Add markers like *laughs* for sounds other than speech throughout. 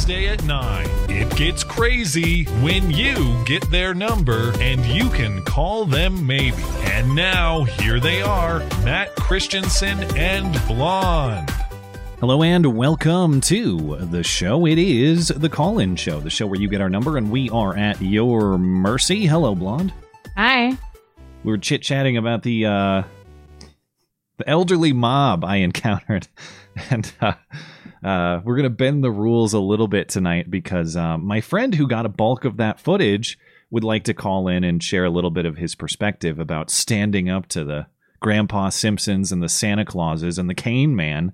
Wednesday at 9, it gets crazy when you get their number and you can call them maybe. And now, here they are Matt Christiansen and Blonde. Hello and welcome to the show. It is the call in show, the show where you get our number and we are at your mercy. Hello, Blonde. Hi. We were chit chatting about the uh, the elderly mob I encountered, *laughs* and uh, uh, we're gonna bend the rules a little bit tonight because uh, my friend who got a bulk of that footage would like to call in and share a little bit of his perspective about standing up to the Grandpa Simpsons and the Santa Clauses and the Cane Man.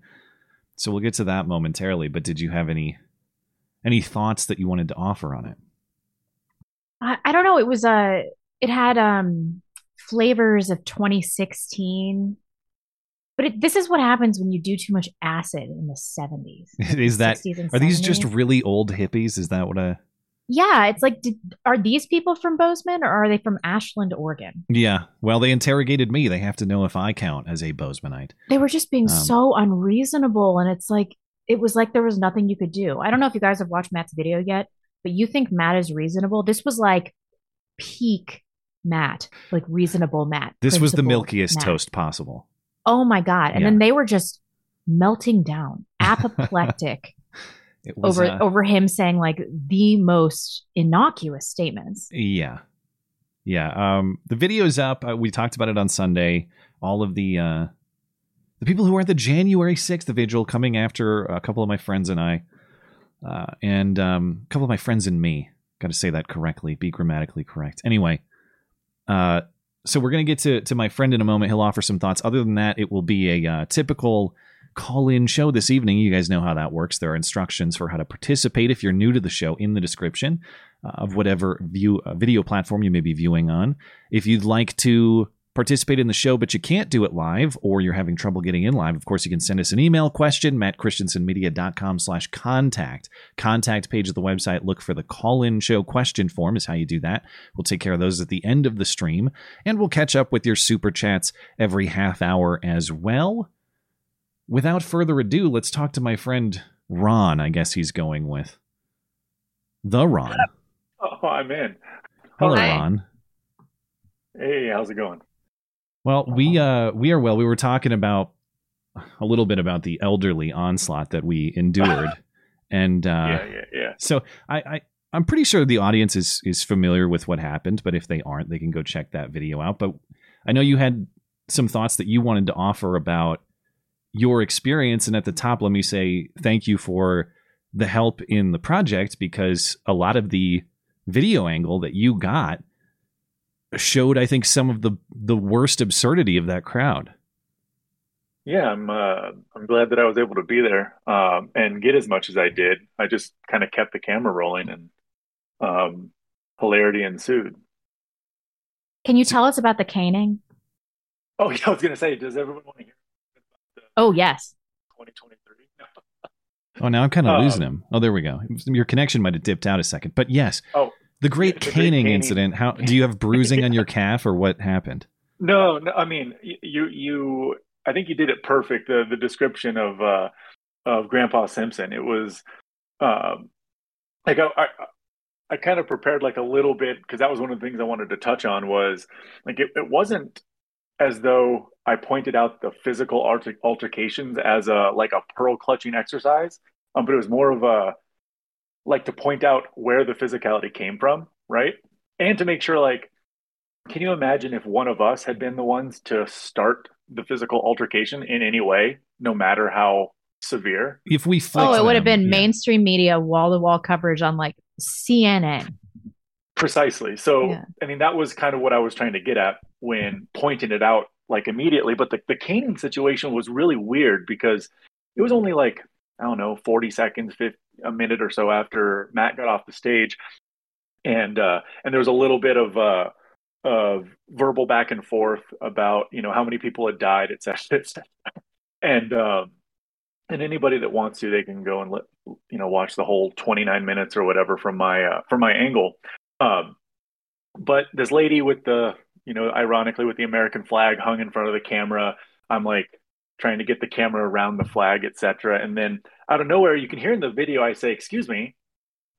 So we'll get to that momentarily. But did you have any any thoughts that you wanted to offer on it? I, I don't know. It was uh it had um flavors of 2016. But it, this is what happens when you do too much acid in the 70s. *laughs* Is that 60s and are these just really old hippies? Is that what I? Yeah, it's like did, are these people from Bozeman or are they from Ashland, Oregon? Yeah. Well, they interrogated me. They have to know if I count as a Bozemanite. They were just being Um, so unreasonable and it's like it was like there was nothing you could do. I don't know if you guys have watched Matt's video yet, but you think Matt is reasonable. This was like peak Matt, like reasonable Matt. This was the milkiest Matt. toast possible. Oh my god! And Yeah. then they were just melting down, *laughs* apoplectic was, over uh, over him saying like the most innocuous statements. Yeah. Yeah. Um, the video's up. Uh, we talked about it on Sunday. All of the uh, the people who were at the January 6th vigil coming after a couple of my friends and I, uh, and um, a couple of my friends and me. Got to say that correctly, be grammatically correct. Anyway, uh, so we're going to get to, to my friend in a moment. He'll offer some thoughts. Other than that, it will be a uh, typical call in show this evening. You guys know how that works. There are instructions for how to participate if you're new to the show in the description uh, of whatever view uh, video platform you may be viewing on. If you'd like to participate in the show but you can't do it live or you're having trouble getting in live of course you can send us an email question mattchristiansenmedia.com slash contact. contact page of the website look for the call-in show question form is how you do that we'll take care of those at the end of the stream and we'll catch up with your super chats every half hour as well without further ado let's talk to my friend ron i guess he's going with the ron *laughs* Oh, I'm in. hello Hi. ron Hey, how's it going? Well, we uh we are well. We were talking about a little bit about the elderly onslaught that we endured, *laughs* and uh, yeah, yeah, yeah. so I, I I'm pretty sure the audience is is familiar with what happened. But if they aren't, they can go check that video out. But I know you had some thoughts that you wanted to offer about your experience, and at the top, let me say thank you for the help in the project because a lot of the video angle that you got showed I think some of the the worst absurdity of that crowd. Yeah, I'm uh I'm glad that I was able to be there um and get as much as I did. I just kind of kept the camera rolling and um hilarity ensued. Can you tell us about the caning? Oh, *laughs* yeah, I was gonna say, does everyone want to hear about Oh yes. 2023? No. *laughs* Oh, now I'm kind of Um, losing him. Oh, there we go. Your connection might have dipped out a second, but yes, Oh, the great the caning caning. incident. How do you have *laughs* bruising on your calf, or what happened? No, no, I mean you you I think you did it perfect. The the description of uh of Grandpa Simpson. It was um like I I, I kind of prepared like a little bit because that was one of the things I wanted to touch on was like it, it wasn't as though I pointed out the physical alter- altercations as a like a pearl clutching exercise, um, but it was more of a like to point out where the physicality came from, right? And to make sure like can you imagine if one of us had been the ones to start the physical altercation in any way, no matter how severe? If we Oh, it would have been yeah. mainstream media, wall to wall coverage on like CNN. Precisely. So, Yeah. I mean, that was kind of what I was trying to get at when pointing it out like immediately. But the, the caning situation was really weird because it was only like, I don't know, 40 seconds, 50, a minute or so after Matt got off the stage. And, uh, and there was a little bit of, uh, of verbal back and forth about you know how many people had died, et cetera, et cetera. And um, and anybody that wants to, they can go and let you know watch the whole 29 minutes or whatever from my uh, from my angle. Um, but this lady with the you know ironically with the American flag hung in front of the camera, I'm like trying to get the camera around the flag, etc. And then out of nowhere, you can hear in the video I say, "Excuse me,"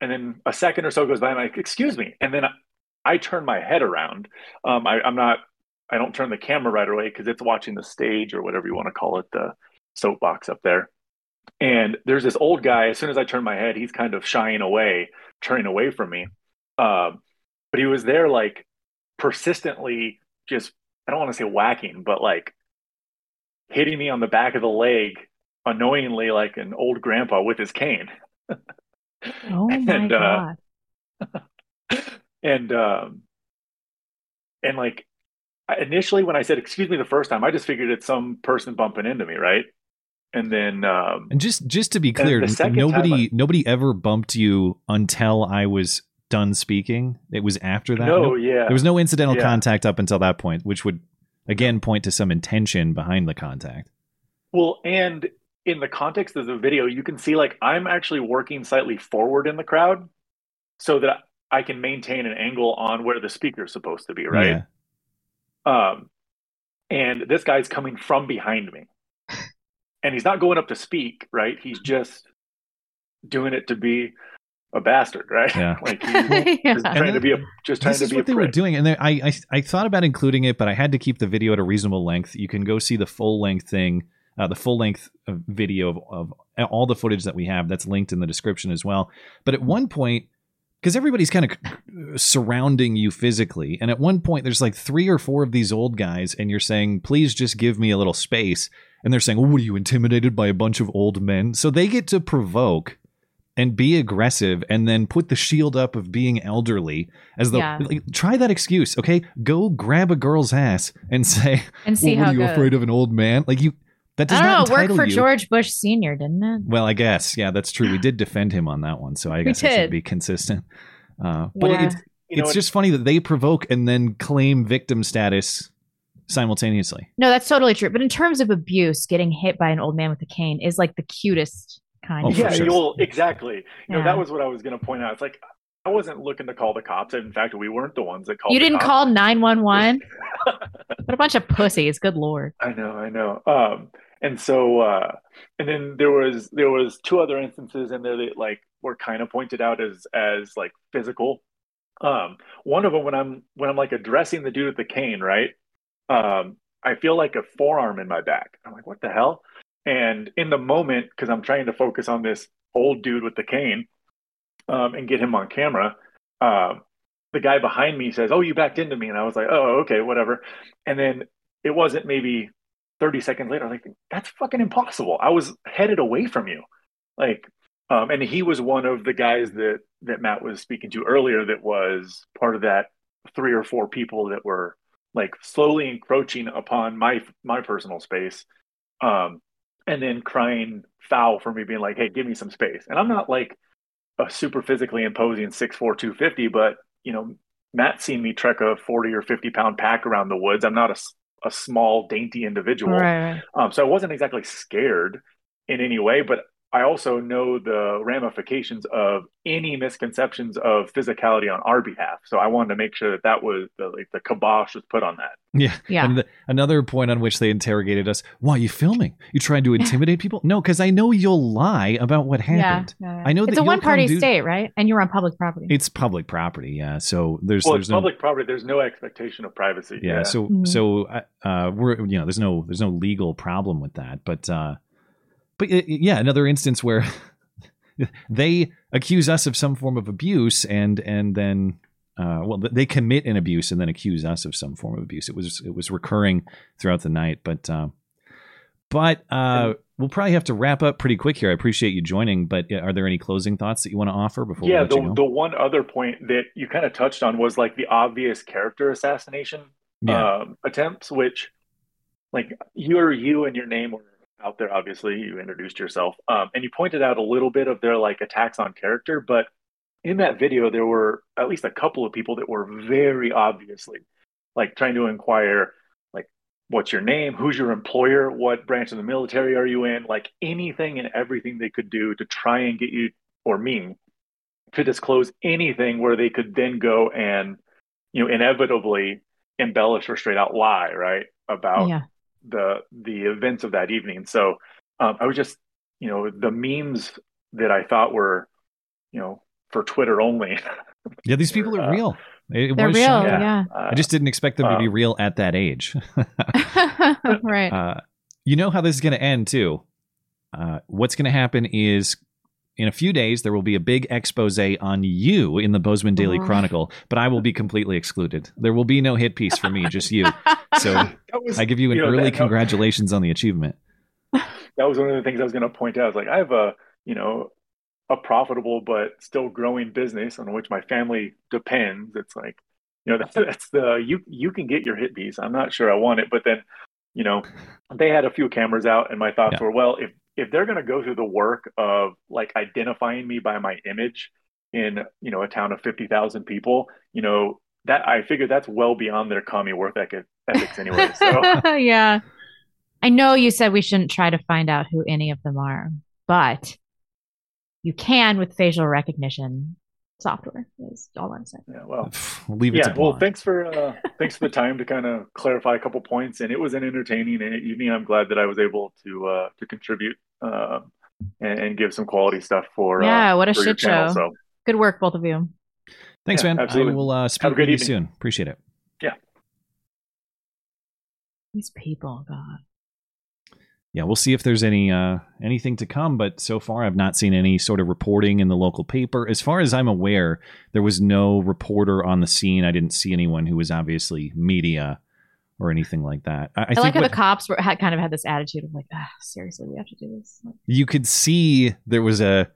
and then a second or so goes by, I'm like, "Excuse me," and then I, I turn my head around. Um, I, I'm not. I don't turn the camera right away because it's watching the stage or whatever you want to call it, the soapbox up there. And there's this old guy. As soon as I turn my head, he's kind of shying away, turning away from me. Um, but he was there, like persistently, just I don't want to say whacking, but like hitting me on the back of the leg annoyingly like an old grandpa with his cane. Oh *laughs* my And, uh, god. *laughs* and um and like initially when I said excuse me the first time, I just figured it's some person bumping into me, right? And then um And just just to be clear, nobody I- nobody ever bumped you until I was done speaking. It was after that. no, Nope. yeah. There was no incidental Yeah. contact up until that point, which would again point to some intention behind the contact. Well, and in the context of the video, you can see like I'm actually working slightly forward in the crowd so that I can maintain an angle on where the speaker is supposed to be, right? Yeah. Um, and this guy's coming from behind me. *laughs* And he's not going up to speak, right? He's just doing it to be a bastard, right? Yeah. *laughs* like he's *laughs* Yeah. just trying to be a just trying This is what a they were doing, and they, I, I I thought about including it, but I had to keep the video at a reasonable length. You can go see the full length thing, uh, the full length uh, video of, of all the footage that we have. That's linked in the description as well. But at one point, because everybody's kind of surrounding you physically, and at one point there's like three or four of these old guys, and you're saying, "Please just give me a little space," and they're saying, well, "What are you intimidated by a bunch of old men?" So they get to provoke and be aggressive and then put the shield up of being elderly as though Yeah. like, try that excuse okay go grab a girl's ass and *laughs* say and see well, what how are you it goes. afraid of an old man like you that does I don't know. not It worked for you George Bush Senior, didn't it? well i guess yeah that's true we did defend him on that one so i We guess i should did. be consistent uh, but Yeah. it's, You know, it's just funny that they provoke and then claim victim status simultaneously No, that's totally true. But in terms of abuse, getting hit by an old man with a cane is like the cutest kind Oh, of. yeah, sure. you'll exactly. You know, that was what I was going to point out. It's like I wasn't looking to call the cops. In fact, we weren't the ones that called. You didn't cops. call 911? *laughs* What a bunch of pussies. Good lord. I know, I know. Um, and so, uh, and then there was there was two other instances in there that like were kind of pointed out as as like physical. Um, one of them when I'm when I'm like addressing the dude with the cane, right? Um, I feel like a forearm in my back. I'm like, what the hell? And in the moment, because I'm trying to focus on this old dude with the cane, um, and get him on camera, um, the guy behind me says, "Oh, you backed into me," and I was like, "Oh, okay, whatever." And then it wasn't maybe 30 seconds later, like, that's fucking impossible. I was headed away from you. Like, um, and he was one of the guys that, that Matt was speaking to earlier that was part of that three or four people that were like slowly encroaching upon my, my personal space. Um, and then crying foul for me being like, Hey, give me some space. And I'm not like a super physically imposing 6'4", 250, but you know, Matt seen me trek a 40 or 50 pound pack around the woods. I'm not a small, dainty individual. Right. Um, so I wasn't exactly scared in any way, but I also know the ramifications of any misconceptions of physicality on our behalf. So I wanted to make sure that that was the, like the kibosh was put on that. Yeah. Yeah. And the, another point on which they interrogated us why are you filming? You trying to intimidate people? No, because I know you'll lie about what happened. yeah, yeah. I know it's that a one party do- state, right? And you're on public property. It's public property, yeah. So there's Well, there's it's no public property. There's no expectation of privacy. yeah, so Mhm. so uh, uh we're you know there's no there's no legal problem with that but uh but uh, yeah another instance where *laughs* they accuse us of some form of abuse and and then uh well they commit an abuse and then accuse us of some form of abuse. It was it was recurring throughout the night but uh but uh we'll probably have to wrap up pretty quick here. I appreciate you joining but uh, are there any closing thoughts that you want to offer before yeah, the, the one other point that you kind of touched on was like the obvious character assassination yeah. um, attempts, which like you or you and your name were out there. Obviously, you introduced yourself, um, and you pointed out a little bit of their like attacks on character. But in that video, there were at least a couple of people that were very obviously like trying to inquire like what's your name, who's your employer, what branch of the military are you in, like anything and everything they could do to try and get you or me to disclose anything where they could then go and you know inevitably embellish or straight out lie right about Yeah. The the events of that evening so um, i was just you know the memes that i thought were you know for twitter only *laughs* Yeah, these people are Uh, real. It They're was real. shocking. Yeah. uh, I just didn't expect them to be um, real at that age. *laughs* *laughs* right. Uh, you know how this is going to end too. Uh, what's going to happen is in a few days there will be a big expose on you in the Bozeman Daily Oh. Chronicle, but I will be completely excluded. There will be no hit piece for me, just you. So *laughs* was, I give you an You know, early that- congratulations on the achievement. *laughs* that was one of the things I was going to point out. Is like I have a you know a profitable but still growing business on which my family depends. It's like you know that's, *laughs* that's the you you can get your hit piece. I'm not sure I want it, but then you know they had a few cameras out, and my thoughts Yeah. were well if if they're going to go through the work of like identifying me by my image in you know a town of fifty thousand people, you know that I figure that's well beyond their commie worth ethic, ethics anyway. So. *laughs* yeah. I know you said we shouldn't try to find out who any of them are, but you can with facial recognition software. Is all I'm saying. Yeah, well, We'll *sighs* leave it yeah to well thanks for uh thanks for the time to kind of clarify a couple points and it was an entertaining evening i'm glad that i was able to uh to contribute um and, and give some quality stuff for Yeah, uh, what a for your shit channel. show. so Good work, both of you. Thanks, Yeah, man. absolutely. I will uh, speak Have a with good you evening. soon. Appreciate it. Yeah. These people, God. yeah, we'll see if there's any uh, anything to come. But so far, I've not seen any sort of reporting in the local paper. As far as I'm aware, there was no reporter on the scene. I didn't see anyone who was obviously media or anything like that. I, I I, think like how what- the cops were had kind of had this attitude of like, ah, seriously, we have to do this. You could see there was a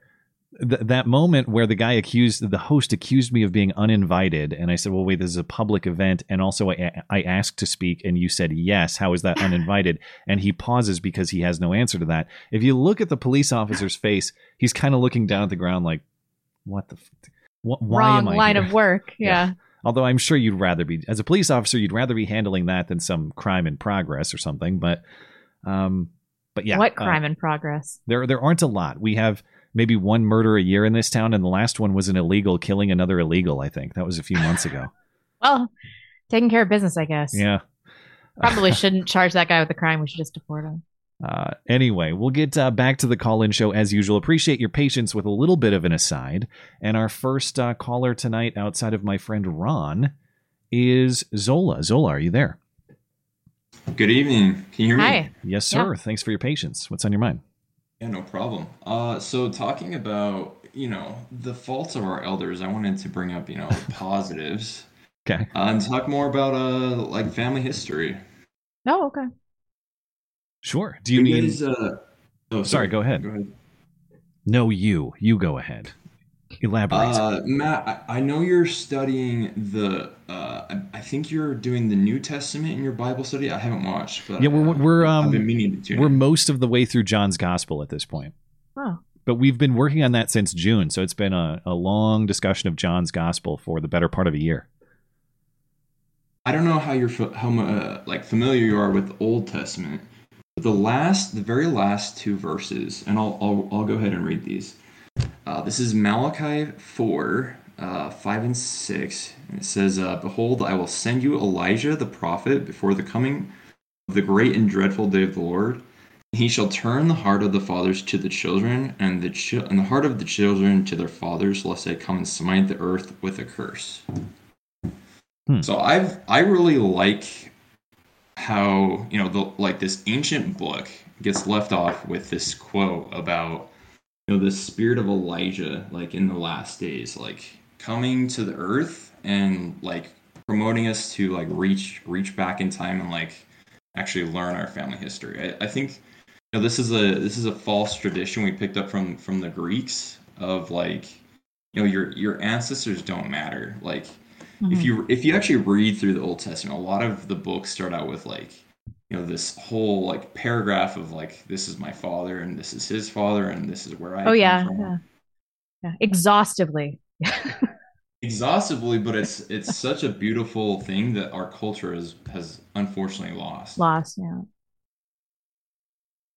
th- that moment where the guy accused the host accused me of being uninvited and i said well wait this is a public event and also i, I asked to speak and you said yes how is that *laughs* uninvited and he pauses because he has no answer to that if you look at the police officer's face he's kind of looking down at the ground like what the f- wh- why wrong am I line here? of work. *laughs* Yeah. Yeah. Although i'm sure you'd rather be as a police officer you'd rather be handling that than some crime in progress or something but um but yeah what uh, crime in progress? there there aren't a lot. We have maybe one murder a year in this town, and the last one was an illegal killing another illegal. I think that was a few months ago. *laughs* Well, taking care of business, I guess. Yeah. Probably shouldn't charge that guy with the crime. We should just deport him. Uh, anyway, we'll get uh, back to the call-in show as usual. Appreciate your patience with a little bit of an aside. And our first uh, caller tonight, outside of my friend Ron, is Zola. Zola, are you there? Good evening. Can you hear me? Hi. Yes, Yeah. sir. Thanks for your patience. What's on your mind? Yeah, no problem. Uh, so talking about you know the faults of our elders, I wanted to bring up you know *laughs* positives Okay. uh, and talk more about uh like family history. Oh, okay. Sure. Do you mean? guys, uh, oh, Sorry, go ahead. Go ahead. No, you. You go ahead. Elaborate. Uh, Matt, I, I know you're studying the. Uh, I, I think you're doing the New Testament in your Bible study. I haven't watched, but Yeah, we're- we're, um, I've been meaning to tune We're in. most of the way through John's Gospel at this point. Oh, but we've been working on that since June, so it's been a, a long discussion of John's gospel for the better part of a year. I don't know how you're how mu- uh, like familiar you are with the Old Testament, but the last, the very last two verses, and I'll I'll, I'll go ahead and read these. Uh, this is Malachi four, uh, five and six, and it says, uh, "Behold, I will send you Elijah the prophet before the coming of the great and dreadful day of the Lord." He shall turn the heart of the fathers to the children, and the chi- and the heart of the children to their fathers, lest they come and smite the earth with a curse. So I've I really like how you know the like this ancient book gets left off with this quote about you know the spirit of Elijah like in the last days like coming to the earth and like promoting us to like reach reach back in time and like actually learn our family history. I, I think you know this is a this is a false tradition we picked up from from the Greeks of like you know your your ancestors don't matter like Mm-hmm. if you if you actually read through the Old Testament, a lot of the books start out with like you know this whole like paragraph of like this is my father and this is his father and this is where I oh yeah, yeah, yeah. Exhaustively. *laughs* exhaustively, but it's it's such a beautiful thing that our culture has has unfortunately lost. Lost, yeah.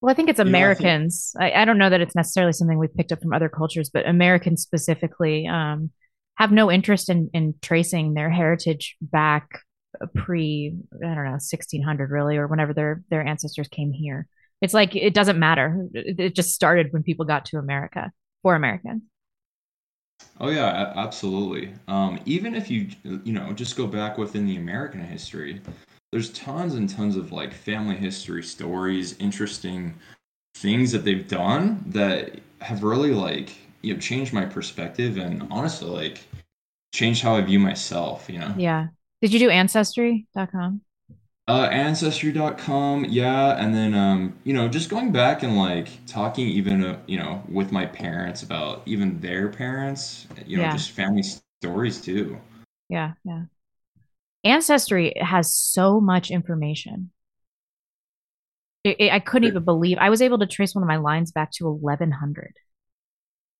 Well, I think it's You know, I think- Americans. I, I don't know that it's necessarily something we've picked up from other cultures, but Americans specifically um, have no interest in, in tracing their heritage back pre, I don't know, 1600 really, or whenever their, their ancestors came here. It's like it doesn't matter. It, it just started when people got to America for Americans. Oh yeah, absolutely. Um, even if you you know just go back within the American history, there's tons and tons of like family history stories, interesting things that they've done that have really like you know changed my perspective and honestly like changed how I view myself. You know. Yeah. Did you do ancestry.com? Uh, ancestry.com, yeah, and then um, you know, just going back and like talking even uh, you know with my parents about even their parents, you know, Yeah. just family stories too. Yeah, yeah. Ancestry has so much information. It, it- I couldn't even believe I was able to trace one of my lines back to 1100.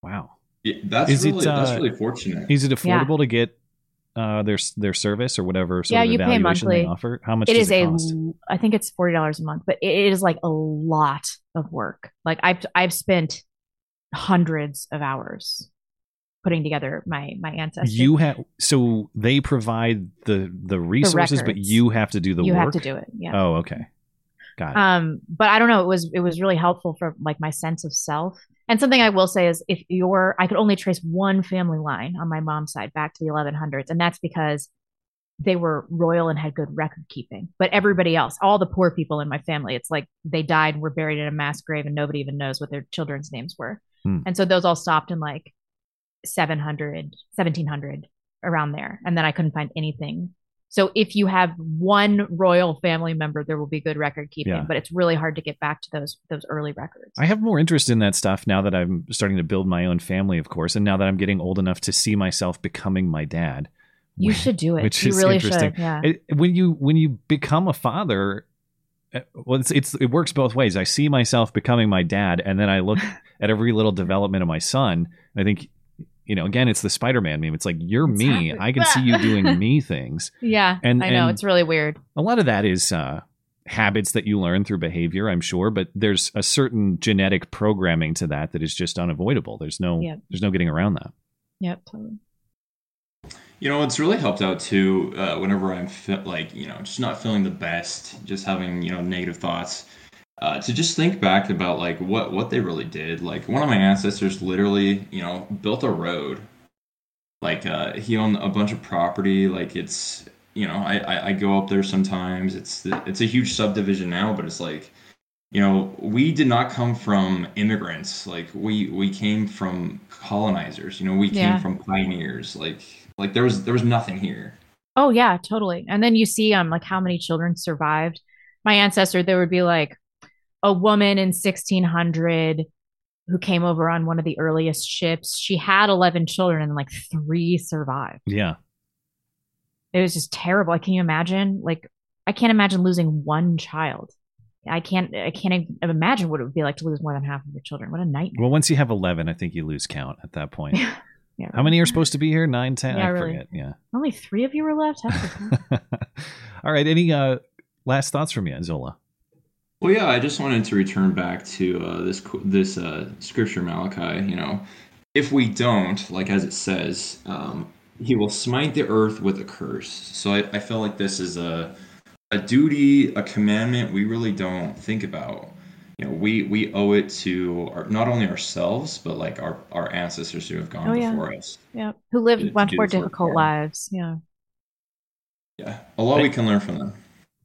Wow. Yeah, that's Is it, really that's uh, really fortunate. Is it affordable to get uh, their their service or whatever sort Yeah, of you pay they monthly. offer? How much It does is it a, cost? l- I think it's forty dollars a month, but it is like a lot of work. Like I've I've spent hundreds of hours putting together my my ancestry. You have so they provide the the resources, but you have to do the you work. have to do it. Yeah. Oh, okay, got it. Um but i don't know it was it was really helpful for like my sense of self. And something i will say is if you're i could only trace one family line on my mom's side back to the 1100s and that's because they were royal and had good record keeping. But everybody else all the poor people in my family it's like they died and were buried in a mass grave and nobody even knows what their children's names were. Hmm. and so those all stopped in like 700 1700 around there and then i couldn't find anything so if you have one royal family member, there will be good record keeping, Yeah. but it's really hard to get back to those those early records. I have more interest in that stuff now that I'm starting to build my own family, of course, and now that I'm getting old enough to see myself becoming my dad. you Which- should do it. which you is really interesting. should. Yeah. It, when you when you become a father, uh, well, it's, it's it works both ways. I see myself becoming my dad, and then I look *laughs* at every little development of my son. And I think, you know, again, it's the Spider-Man meme. It's like you're me. Exactly. I can see you doing *laughs* me things. yeah. and- I know and- it's really weird. A lot of that is uh, habits that you learn through behavior, I'm sure, but there's a certain genetic programming to that that is just unavoidable. There's no Yep. there's no getting around that. Yep. Totally. You know, it's really helped out too. Uh, whenever I'm fe- like, you know, just not feeling the best, just having you know negative thoughts, uh, to just think back about like what what they really did. Like one of my ancestors literally, you know, built a road. Like uh, he owned a bunch of property. Like it's, you know, I, I I go up there sometimes. It's it's a huge subdivision now, but it's like, you know, we did not come from immigrants. Like we we came from colonizers. You know, we came Yeah. from pioneers. Like like there was there was nothing here. Oh yeah, totally. And then you see um like how many children survived. My ancestor, there would be like a woman in 1600 who came over on one of the earliest ships. She had 11 children and like three survived. Yeah. It was just terrible. I can you imagine? Like, I can't imagine losing one child. I can't. I can't imagine what it would be like to lose more than half of your children. What a nightmare. Well, once you have 11, I think you lose count at that point. *laughs* Yeah, How many are supposed to be here? Nine, ten? Yeah, I really. forget. Yeah. Only three of you were left. *laughs* All right. Any uh, last thoughts from you, Zola? Well, yeah, I just wanted to return back to uh, this this uh, scripture Malachi. You know, if we don't, like as it says, um, he will smite the earth with a curse. So I, I feel like this is a a duty, a commandment we really don't think about. You know, we we owe it to our, not only ourselves, but like our our ancestors who have gone Oh, yeah. before us. yeah, who lived To- to much do more difficult lives. Yeah. Yeah, a lot we can learn from them.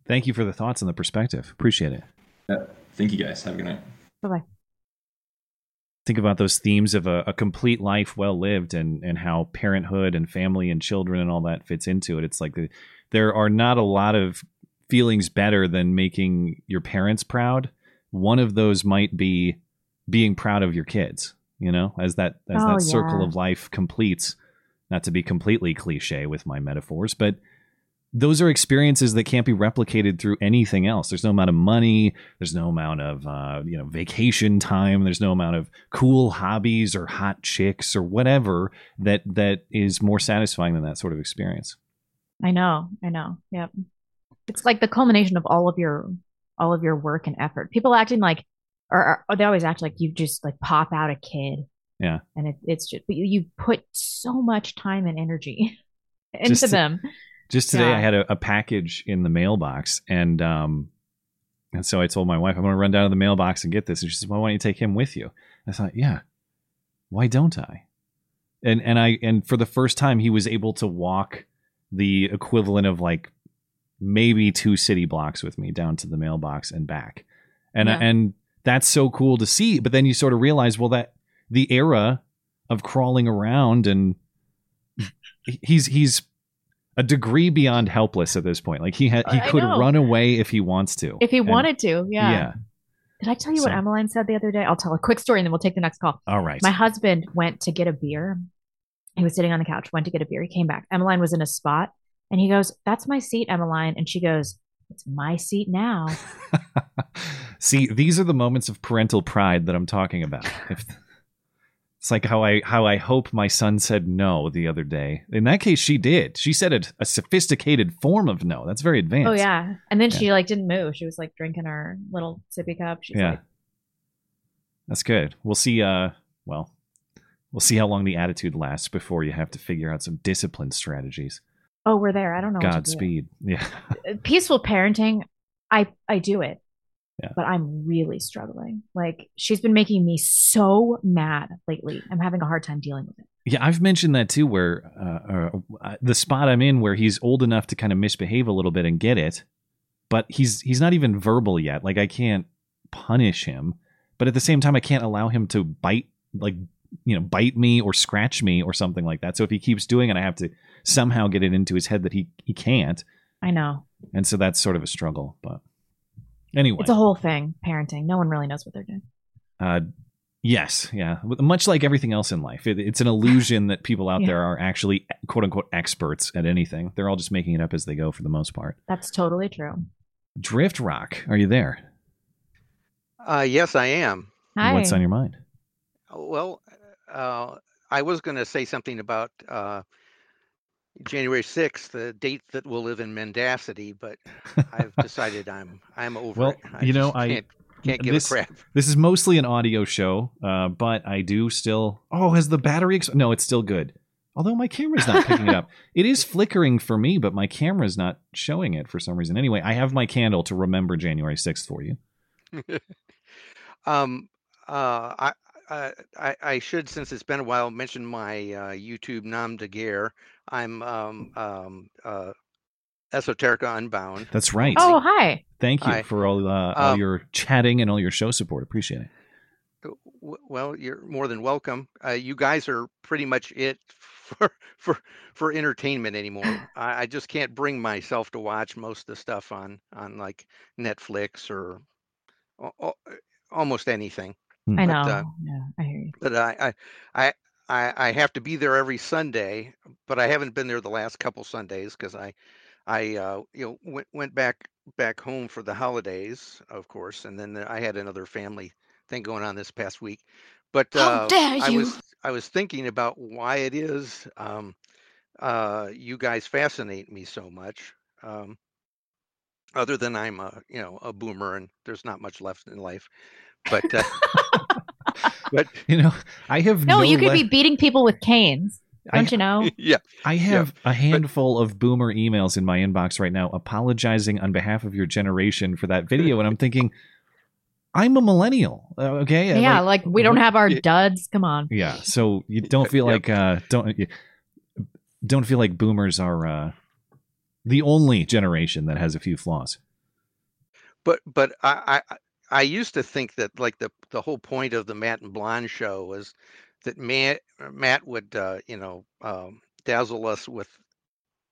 Thank you for the thoughts and the perspective. Appreciate it. Yeah. Thank you guys. Have a good night. Bye bye. Think about those themes of a, a complete life well lived and, and how parenthood and family and children and all that fits into it. It's like the, there are not a lot of feelings better than making your parents proud. One of those might be being proud of your kids, you know, as that as Oh, that circle of life completes. Not to be completely cliche with my metaphors, but those are experiences that can't be replicated through anything else. There's no amount of money. There's no amount of uh, you know vacation time. There's no amount of cool hobbies or hot chicks or whatever that that is more satisfying than that sort of experience. I know, I know. Yep. It's like the culmination of all of your all of your work and effort. People acting like, or, or they always act like you just like pop out a kid. Yeah. And it, it's just, but you, you put so much time and energy *laughs* into to- them. Just today, Yeah. I had a, a package in the mailbox, and um, and so I told my wife, "I'm going to run down to the mailbox and get this." And she says, "Well, why don't you take him with you?" I thought, "Yeah, why don't I?" And and I and for the first time, he was able to walk the equivalent of like maybe two city blocks with me down to the mailbox and back, and Yeah. and that's so cool to see. But then you sort of realize, well, that the era of crawling around and he's he's a degree beyond helpless at this point. Like he had he I could know. run away if he wants to. If he And- wanted to, yeah. yeah. Did I tell you what Emmeline said the other day? I'll tell a quick story and then we'll take the next call. All right. My husband went to get a beer. He was sitting on the couch, went to get a beer. He came back. Emmeline was in a spot and he goes, That's my seat, Emmeline. And she goes, It's my seat now. *laughs* See, these are the moments of parental pride that I'm talking about. If, it's like how I how I hope my son said no the other day. In that case, she did. She said a, a sophisticated form of no. That's very advanced. Oh yeah. And then Yeah. she like didn't move. She was like drinking her little sippy cup. She's yeah. like, That's good. We'll see. Uh, well, we'll see how long the attitude lasts before you have to figure out some discipline strategies. Oh, we're there. I don't know. what to do. Godspeed. *laughs* Yeah. Peaceful parenting, I I do it. Yeah. But I'm really struggling. Like she's been making me so mad lately. I'm having a hard time dealing with it. Yeah, I've mentioned that too. Where uh, uh, the spot I'm in, where he's old enough to kind of misbehave a little bit and get it, but he's he's not even verbal yet. Like I can't punish him, but at the same time, I can't allow him to bite, like you know, bite me or scratch me or something like that. So if he keeps doing it, I have to somehow get it into his head that he he can't, I know. and so that's sort of a struggle. But anyway, It's a whole thing, parenting. No one really knows what they're doing. Uh, yes, yeah. Much like everything else in life, it, it's an illusion that people out *laughs* Yeah. there are actually "quote unquote" experts at anything. They're all just making it up as they go for the most part. That's totally true. Drift Rock, are you there? Uh, yes, I am. Hi. What's on your mind? Well, uh, I was going to say something about uh, January 6th, the date that will live in mendacity, but I've *laughs* decided I'm I'm over Well, it. I you know, I- can't, can't give this- a crap. This is mostly an audio show, uh, but I do still. Oh, has the battery? Ex- no, it's still good. Although my camera's not picking it up. *laughs* It is flickering for me, but my camera's not showing it for some reason. Anyway, I have my candle to remember January 6th for you. *laughs* Um, uh, I, I I I should, since it's been a while, mention my uh, YouTube nom de guerre. I'm um, um, uh, Esoterica Unbound. That's right. Oh, hi. Thank you Hi. for all, uh, all Um, your chatting and all your show support. Appreciate it. Well, you're more than welcome. Uh, you guys are pretty much it *laughs* for for for entertainment anymore. *sighs* I, I just can't bring myself to watch most of the stuff on on like Netflix or al- al- almost anything. I But, know. uh, yeah, I hear you. But I I I I, I have to be there every Sunday, but I haven't been there the last couple Sundays because I I uh, you know went went back back home for the holidays, of course, and then I had another family thing going on this past week. But How uh, I was I was thinking about why it is um, uh, you guys fascinate me so much. Um, other than I'm a you know a boomer and there's not much left in life, but uh, *laughs* *laughs* *laughs* but You know, I have No, no. you could le- be beating people with canes. Don't you know? *laughs* yeah. I have a handful of boomer emails in my inbox right now apologizing on behalf of your generation for that video, and I'm thinking, I'm a millennial, uh, okay? Yeah, Like- like we don't have our duds. Come on. yeah. So you don't feel Yep. like uh, don't you- don't feel like boomers are uh, the only generation that has a few flaws. but but I, I I used to think that like the the whole point of the Matt and Blonde show was that Matt Matt would uh, you know um, dazzle us with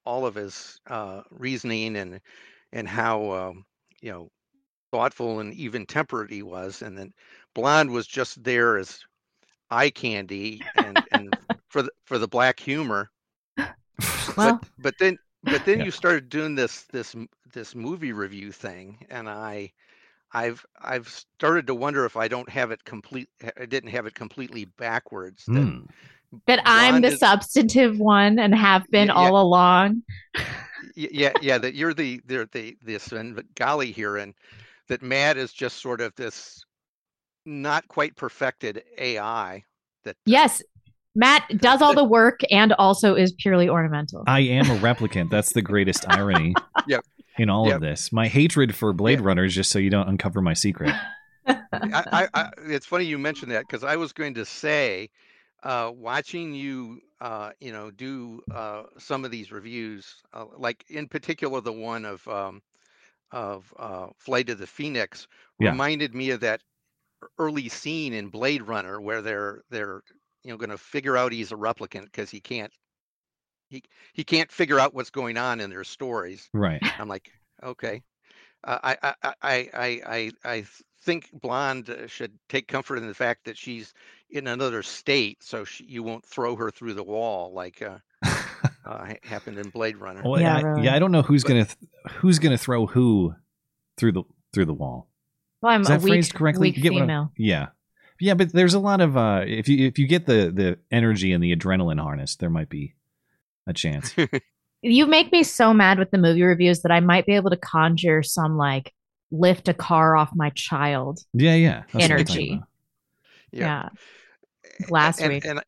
all of his uh, reasoning and and how um, you know thoughtful and even tempered he was, and then Blonde was just there as eye candy and and *laughs* for the for the black humor. *laughs* Well, but but then but then Yeah. you started doing this this this movie review thing, and I, I've I've started to wonder if I don't have it complete. I didn't have it completely backwards. That Hmm. That I'm the is- substantive one and have been Yeah, all along. yeah yeah that you're the the the this Svengali here, and that Matt is just sort of this not quite perfected AI. That Yes, Matt *laughs* does all the work and also is purely ornamental. I am a replicant. That's the greatest irony *laughs* Yep. In all Yep. of this. My hatred for Blade Yeah. Runner is just so you don't uncover my secret. *laughs* I, I, I, it's funny you mentioned that because I was going to say, uh, watching you, uh, you know, do uh, some of these reviews, uh, like in particular the one of um, of uh, Flight of the Phoenix, Yeah. reminded me of that early scene in Blade Runner where they're they're you know going to figure out he's a replicant because he can't he he can't figure out what's going on in their stories. Right. I'm like, okay. Uh, I, I, I, I, I, I think Blonde uh, should take comfort in the fact that she's in another state, so she, you won't throw her through the wall like uh, *laughs* uh, happened in Blade Runner. Well, Yeah, I, really. yeah, I don't know who's But- gonna th- who's gonna throw who through the through the wall. well, I'm Is a that weak, phrased correctly? weak You get female. Yeah, yeah, but there's a lot of uh, if you if you get the the energy and the adrenaline harness, there might be a chance. *laughs* You make me so mad with the movie reviews that I might be able to conjure some like lift a car off my child. yeah, yeah. that's what I'm talking Energy. about. Yeah. Last and, week. and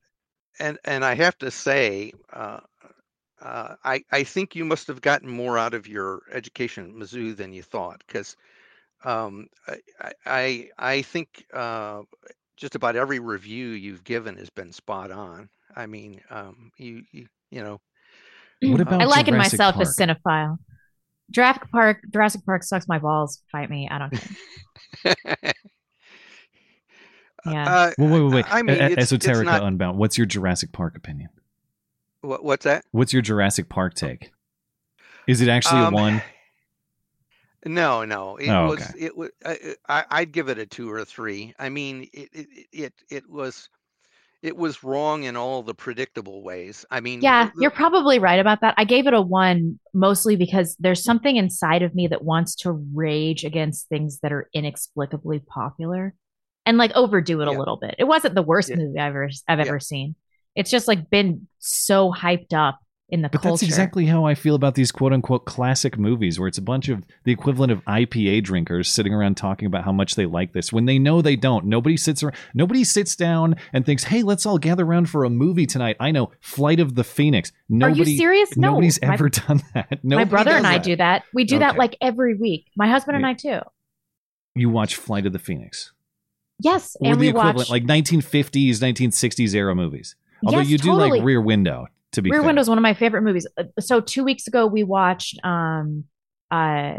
and and I have to say, uh, uh, I I think you must have gotten more out of your education at Mizzou than you thought, because um, I, I I I think uh, just about every review you've given has been spot on. I mean, um, you you you know, What about I liken Jurassic myself Park? as cinephile. Jurassic Park, Jurassic Park sucks my balls. Fight me. I don't care. *laughs* Yeah. Uh, Well, wait, wait, wait. I mean, it's, it's not, Unbound. What's your Jurassic Park opinion? what, what's that? What's your Jurassic Park take? Is it actually Um, a one? *sighs* No, no. It Oh, was. okay. It was. I, I- I'd give it a two or a three. I mean, it it it it was. It was wrong in all the predictable ways. I mean, Yeah, the- you're probably right about that. I gave it a one mostly because there's something inside of me that wants to rage against things that are inexplicably popular and like overdo it a little bit. It wasn't the worst Yeah. movie I've ever I've Yeah. ever seen. It's just like been so hyped up in the But culture. that's exactly how I feel about these quote unquote classic movies, where it's a bunch of the equivalent of IPA drinkers sitting around talking about how much they like this when they know they don't. Nobody sits around, nobody sits down and thinks, "Hey, let's all gather around for a movie tonight." I know, Flight of the Phoenix. Nobody, Are you serious? No. Nobody's my, ever *laughs* done that. my brother and I that. do that. We do that like every week. My husband and Yeah. I too. You watch Flight of the Phoenix, Yes, or and the we equivalent, watch like 1950s, 1960s era movies. Although Yes, you do totally. like Rear Window, to be Rear fair. Window is one of my favorite movies. Uh, So two weeks ago we watched um uh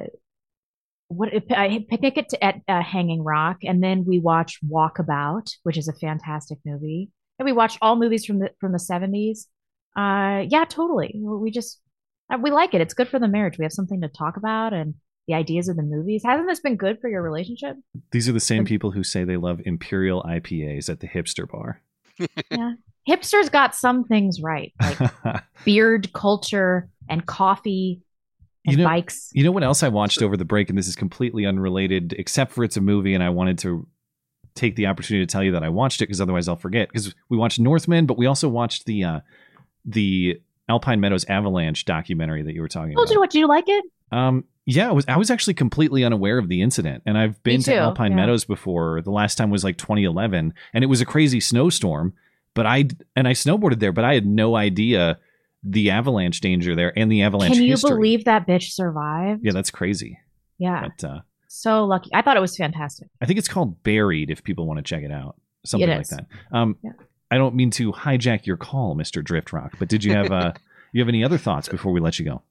what I Picnic at, at uh, Hanging Rock, and then we watched Walkabout, which is a fantastic movie, and we watched all movies from the from the seventies. Uh, yeah, totally. We just uh, we like it. It's good for the marriage. We have something to talk about and the ideas of the movies. Hasn't this been good for your relationship? These are the same people who say they love Imperial IPAs at the hipster bar. Hipsters got some things right, like *laughs* beard culture and coffee and You know- bikes. You know what else I watched over the break, and this is completely unrelated, except for it's a movie, and I wanted to take the opportunity to tell you that I watched it because otherwise I'll forget. Because we watched Northman, but we also watched the uh, the Alpine Meadows Avalanche documentary that you were talking about. you what? Did you like it? Um, yeah, I was I was actually completely unaware of the incident, and I've been too, to Alpine yeah. Meadows before. The last time was like 2011, and it was a crazy snowstorm. But I and I snowboarded there, but I had no idea the avalanche danger there and the avalanche Can you history. believe that bitch survived? Yeah, that's crazy. Yeah. But uh, So lucky. I thought it was fantastic. I think it's called Buried. If people want to check it out, something It like is. that. Um, Yeah. I don't mean to hijack your call, Mister Drift Rock, but did you have uh, *laughs* you have any other thoughts before we let you go?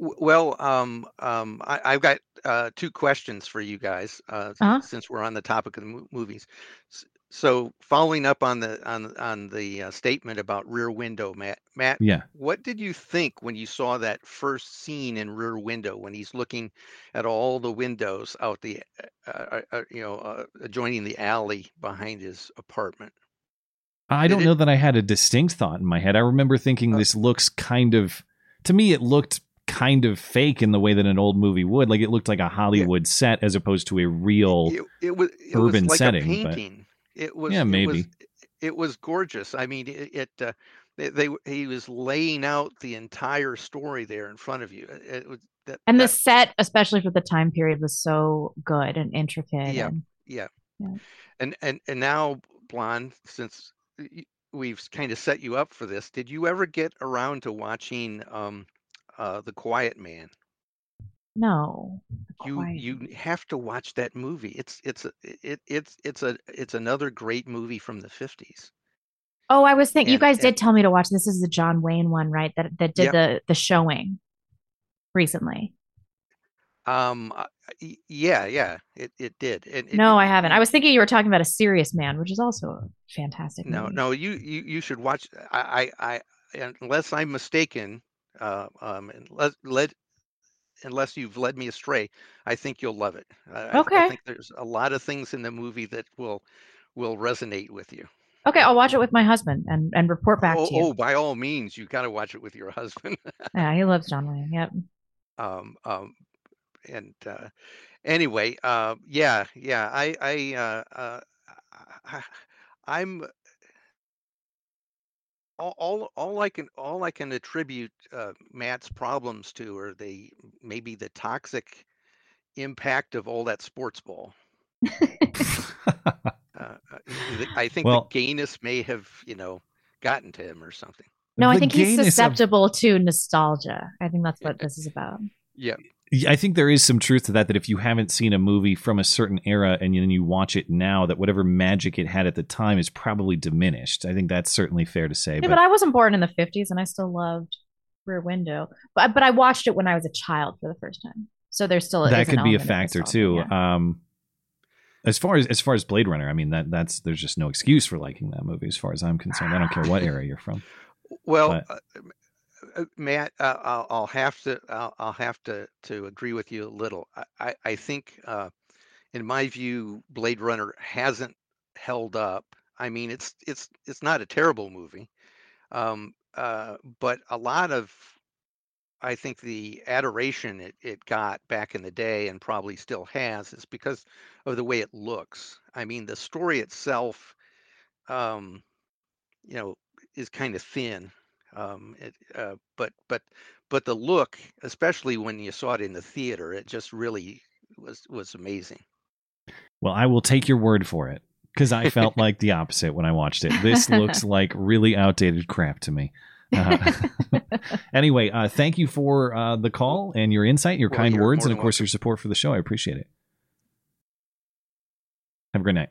Well, um, um, I, I've got uh, two questions for you guys uh, Uh-huh. since we're on the topic of the mo- movies. S- So, following up on the on on the uh, statement about Rear Window, Matt, Matt, Yeah. what did you think when you saw that first scene in Rear Window when he's looking at all the windows out the, uh, uh, uh, you know, uh, adjoining the alley behind his apartment? I Did don't it- know that I had a distinct thought in my head. I remember thinking Uh, this looks kind of to me it looked kind of fake in the way that an old movie would. Like it looked like a Hollywood set as opposed to a real. It, it was it urban was like setting, a but- It was Yeah, It was, maybe. it was gorgeous. I mean, it. it uh, they, they he was laying out the entire story there in front of you. It, it was that, And the that- set, especially for the time period, was so good and intricate. Yeah. and- Yeah. Yeah. And and and now, Blonde, since we've kind of set you up for this, did you ever get around to watching um uh The Quiet Man? no. You Quiet. you have to watch that movie. It's it's a it it's it's a it's another great movie from the 50s. Oh, I was thinking you And- guys and- did tell me to watch. This is the John Wayne one, right? That that did Yep. the the showing recently. Um uh, y- yeah, yeah, it it did. And it- No, it- I haven't. I was thinking you were talking about a serious man, which is also a fantastic. No, movie. no, you you you should watch. I I, I unless I'm mistaken, uh, um, unless you've led me astray, I think you'll love it. I, I- I think there's a lot of things in the movie that will will resonate with you. Okay, I'll watch it with my husband and and report back oh, to you. oh, by all means, you got to watch it with your *laughs* husband. Yeah, he loves John Wayne. Yep. um, um, and uh, anyway, uh, yeah, yeah, I, I, uh, uh, I, I'm all, all, all I can, all I can attribute uh, Matt's problems to are the maybe the toxic impact of all that sports ball. *laughs* Uh, uh, I think Well- the gayness may have, you know, gotten to him or something. No, I think he's gayness of- susceptible to nostalgia. I think that's what this is about. Yeah, Yeah, I think there is some truth to that. That if you haven't seen a movie from a certain era and then you watch it now, that whatever magic it had at the time is probably diminished. I think that's certainly fair to say. Yeah, but but I wasn't born in the 50s and I still loved Rear Window. But but I watched it when I was a child for the first time. So there's still that is an could be a factor too. yeah. Um, as far as as far as Blade Runner, I mean that that's there's just no excuse for liking that movie as far as I'm concerned. I don't care what era you're from. Well, But- m- uh, Matt, uh, I'll, I'll have to I'll, I'll have to to agree with you a little. I I, I think, uh, in my view, Blade Runner hasn't held up. I mean, it's it's it's not a terrible movie, um, uh, but a lot of I think the adoration it, it got back in the day and probably still has is because of the way it looks. I mean, the story itself, um, you know, is kind of thin. Um, it, uh, but but but the look, especially when you saw it in the theater, it just really was was amazing. Well, I will take your word for it because I felt *laughs* like the opposite when I watched it. This looks *laughs* like really outdated crap to me. Uh, *laughs* anyway, uh, thank you for uh, the call and your insight, your Well, kind words, and of course welcome. your support for the show. I appreciate it. Have a great night.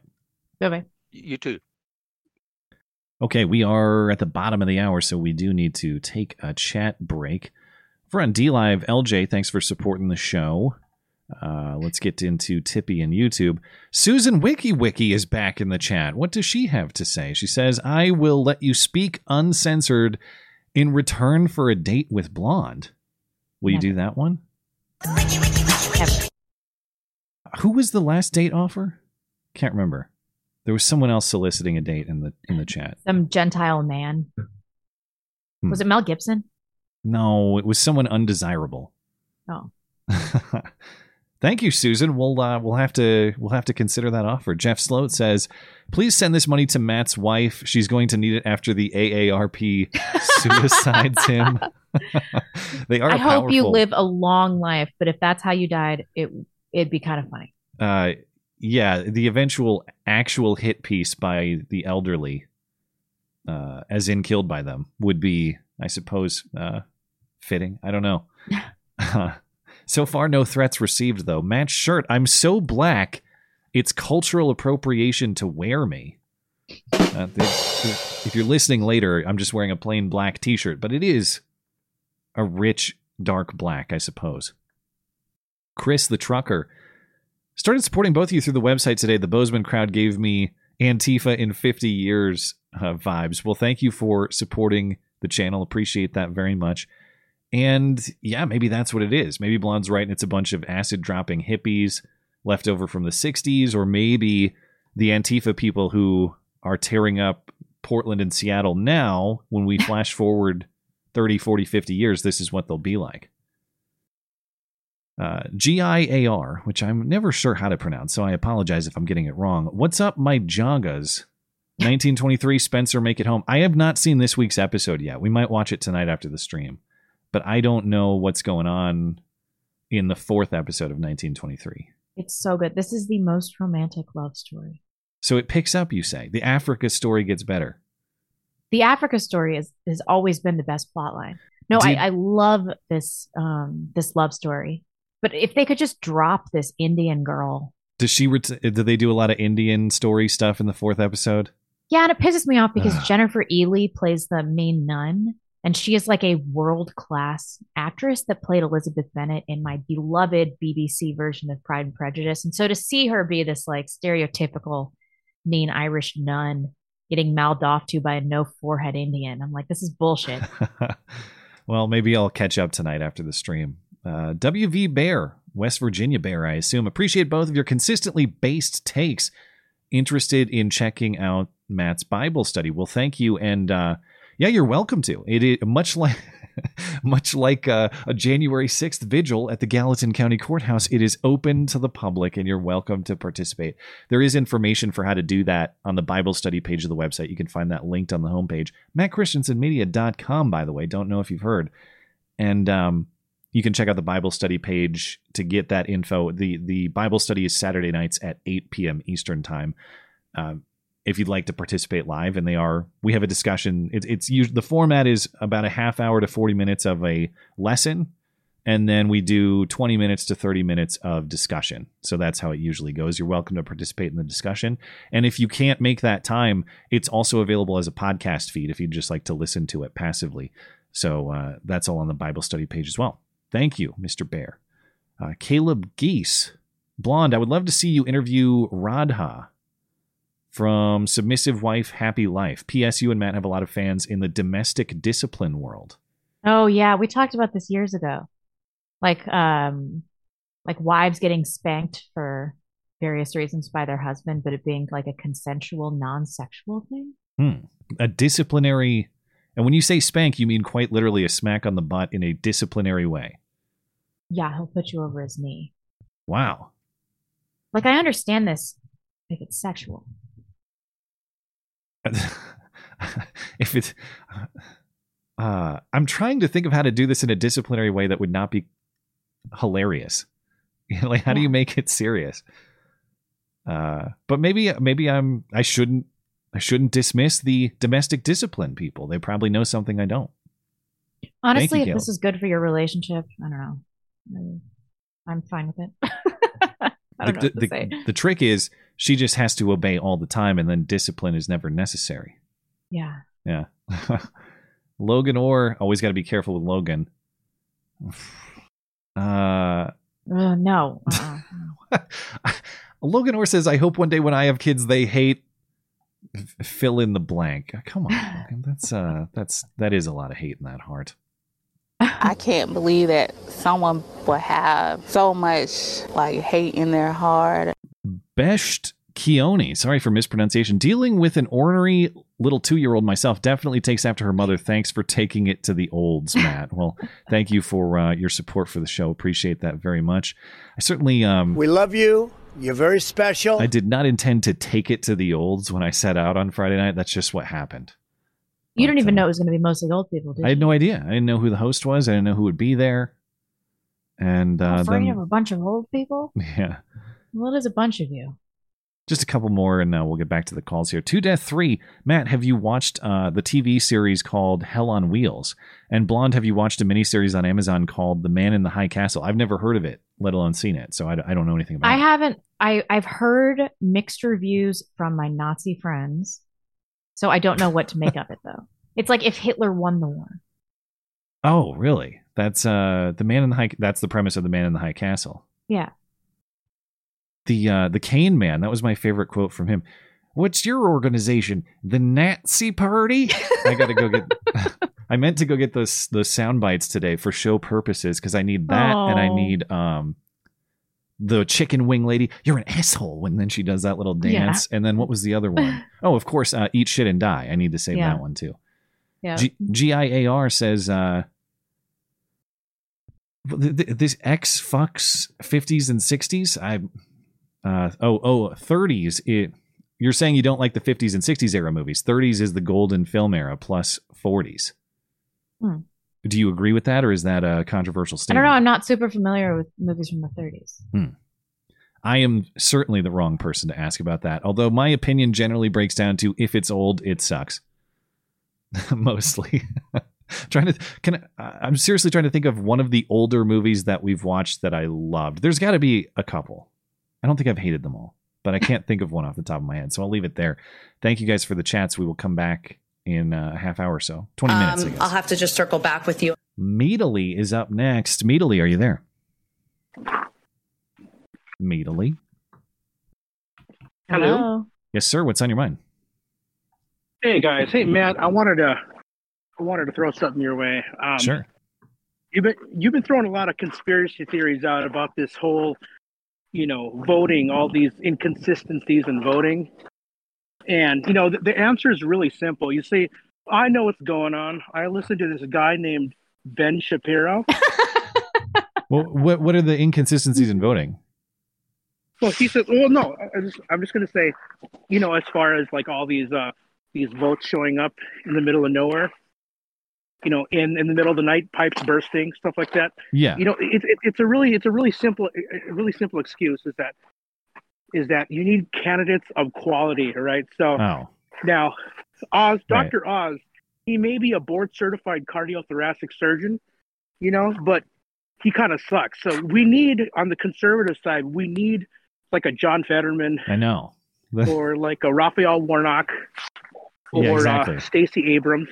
Bye-bye. You too. Okay, we are at the bottom of the hour, so we do need to take a chat break. Over on DLive, LJ, thanks for supporting the show. Uh, let's get into Tippy and YouTube. Susan Wiki Wiki is back in the chat. What does she have to say? She says, I will let you speak uncensored in return for a date with Blonde. Will you do that one? Never. Who was the last date offer? Can't remember. There was someone else soliciting a date in the in the chat. Some Gentile man. Hmm. Was it Mel Gibson? No, it was someone undesirable. Oh. *laughs* Thank you, Susan. We'll uh, we'll have to we'll have to consider that offer. Jeff Sloat says, "Please send this money to Matt's wife. She's going to need it after the AARP *laughs* suicides him." *laughs* they are I hope you live a long life, but if that's how you died, it it'd be kind of funny. Uh, yeah, the eventual actual hit piece by the elderly, uh, as in killed by them, would be, I suppose, uh, fitting. I don't know. *laughs* *laughs* so far, no threats received, though. Matt's shirt. I'm so black, it's cultural appropriation to wear me. Uh, the- if you're listening later, I'm just wearing a plain black t shirt, but it is a rich, dark black, I suppose. Chris the trucker started supporting both of you through the website today. The Bozeman crowd gave me Antifa in 50 years uh, vibes. Well, thank you for supporting the channel. Appreciate that very much. And yeah, maybe that's what it is. Maybe Blonde's right and it's a bunch of acid dropping hippies left over from the 60s, or maybe the Antifa people who are tearing up Portland and Seattle now when we *laughs* flash forward 30, 40, 50 years, this is what they'll be like. Uh, G-I-A-R, which I'm never sure how to pronounce, so I apologize if I'm getting it wrong. What's up, my Jagas? 1923 *laughs* Spencer Make It Home. I have not seen this week's episode yet. We might watch it tonight after the stream, but I don't know what's going on in the fourth episode of 1923. It's so good. This is the most romantic love story. So it picks up, you say. The Africa story gets better. The Africa story is, has always been the best plot line. No, Did- I, I love this um this love story. But if they could just drop this Indian girl. Does she? Ret- do they do a lot of Indian story stuff in the fourth episode? Yeah, and it pisses me off because. Jennifer Ehle plays the main nun, and she is like a world class actress that played Elizabeth Bennet in my beloved BBC version of Pride and Prejudice. And so to see her be this like stereotypical mean Irish nun getting mouthed off to by a no forehead Indian, I'm like, this is bullshit. *laughs* well, maybe I'll catch up tonight after the stream. Uh, WV Bear, West Virginia Bear, I assume. Appreciate both of your consistently based takes. Interested in checking out Matt's Bible study? Well, thank you, and uh, yeah, you're welcome to. It is much like *laughs* much like uh, a January 6th vigil at the Gallatin County Courthouse. It is open to the public, and you're welcome to participate. There is information for how to do that on the Bible study page of the website. You can find that linked on the homepage. MattChristiansenmedia.com, by the way. Don't know if you've heard. And um, you can check out the Bible study page to get that info. The the Bible study is Saturday nights at 8 p.m. Eastern time. Um, if you'd like to participate live, and they are, we have a discussion. It, it's the format is about a half hour to 40 minutes of a lesson, and then we do 20 minutes to 30 minutes of discussion. So that's how it usually goes. You're welcome to participate in the discussion, and if you can't make that time, it's also available as a podcast feed if you'd just like to listen to it passively. So uh, that's all on the Bible study page as well. Thank you, Mr. Bear. Uh, Caleb Geese. Blonde, I would love to see you interview Radha from Submissive Wife, Happy Life. P.S. You and Matt have a lot of fans in the domestic discipline world. oh yeah, we talked about this years ago. Like um like wives getting spanked for various reasons by their husband, but it being like a consensual, non-sexual thing. Hmm. A disciplinary, and when you say spank, you mean quite literally a smack on the butt in a disciplinary way. Yeah, he'll put you over his knee. Wow. Like I understand this if it's sexual. *laughs* if it's, uh, I'm trying to think of how to do this in a disciplinary way that would not be hilarious. *laughs* Like how do you make it serious? Uh, but maybe maybe I'm I shouldn't I shouldn't dismiss the domestic discipline people. They probably know something I don't. Honestly, you, if Gail. this is good for your relationship, I don't know. I'm fine with it. *laughs* I don't know the, to the, say. the trick is she just has to obey all the time, and then discipline is never necessary. Yeah. Yeah. *laughs* Logan Orr, always got to be careful with Logan. *sighs* Uh, Uh, no. *laughs* Uh-uh. Logan Orr says, I hope one day when I have kids, they hate fill in the blank. Come on. *laughs* That's, uh, that's, that is a lot of hate in that heart. I can't believe that someone would have so much like hate in their heart. Besht Keone, sorry for mispronunciation. Dealing with an ornery little two year old myself definitely takes after her mother. Thanks for taking it to the olds, *laughs* Matt. well, thank you for uh, your support for the show. Appreciate that very much. I certainly, um, We love you. You're very special. I did not intend to take it to the olds when I set out on Friday night. That's just what happened. you didn't even uh, know it was going to be mostly old people, did I had you? no idea. I didn't know who the host was. I didn't know who would be there. And uh, Afraid then, of a bunch of old people? *laughs* yeah, Well, there's a bunch of you. just a couple more, and uh, we'll get back to the calls here. Two Death Three. Matt, have you watched uh, the TV series called Hell on Wheels? And Blonde, have you watched a miniseries on Amazon called The Man in the High Castle? I've never heard of it, let alone seen it, so I, I don't know anything about I it. haven't. I I've heard mixed reviews from my Nazi friends, so I don't know what to make *laughs* of it though. It's like if Hitler won the war. Oh, really? That's uh, the Man in the High. That's the premise of The Man in the High Castle. Yeah. the uh the Kane man. That was my favorite quote from him. What's your organization? The Nazi Party? *laughs* I gotta go get. *laughs* I meant to go get those those sound bites today for show purposes because I need that and I need um the chicken wing lady. You're an asshole when then she does that little Yeah. dance. And then what was the other one? *laughs* Oh, of course, uh, eat shit and die. I need to save Yeah. that one too. Yeah. GIAR says uh, th- th- this X fucks 50s and 60s. I uh, oh oh 30s. It, you're saying you don't like the 50s and 60s era movies. 30s is the golden film era plus 40s. Hmm. Do you agree with that, or is that a controversial statement? I don't know. I'm not super familiar with movies from the 30s. I am certainly the wrong person to ask about that. Although my opinion generally breaks down to if it's old, it sucks. *laughs* Mostly. *laughs* trying to can I, I'm seriously trying to think of one of the older movies that we've watched that I loved. There's got to be a couple. I don't think I've hated them all, but I can't think of one off the top of my head. So I'll leave it there. Thank you guys for the chats. We will come back in uh, a half hour or so. 20 minutes. I Um, guess. I'll have to just circle back with you. Meadily is up next. Meadily, are you there? Meadily. Hello. Yes, sir. What's on your mind? Hey guys, hey Matt, I wanted to I wanted to throw something your way. Um, sure. You've been you've been throwing a lot of conspiracy theories out about this whole, you know, voting, all these inconsistencies in voting, and you know the, the answer is really simple. You see, I know what's going on. I listened to this guy named Ben Shapiro. *laughs* Well, what what are the inconsistencies in voting? Well, he said, well, no, I- I just, I'm just going to say, you know, as far as like all these uh, these votes showing up in the middle of nowhere, you know, in, in the middle of the night, pipes bursting, stuff like that. Yeah. You know, it, it, it's a really it's a really simple a really simple excuse is that is that you need candidates of quality, right? So Oh, now, Oz, Right. Dr. Oz, he may be a board certified cardiothoracic surgeon, you know, but he kind of sucks. So we need on the conservative side, we need like a John Fetterman I know. *laughs* or like a Raphael Warnock or Yeah, exactly. uh, Stacey Abrams.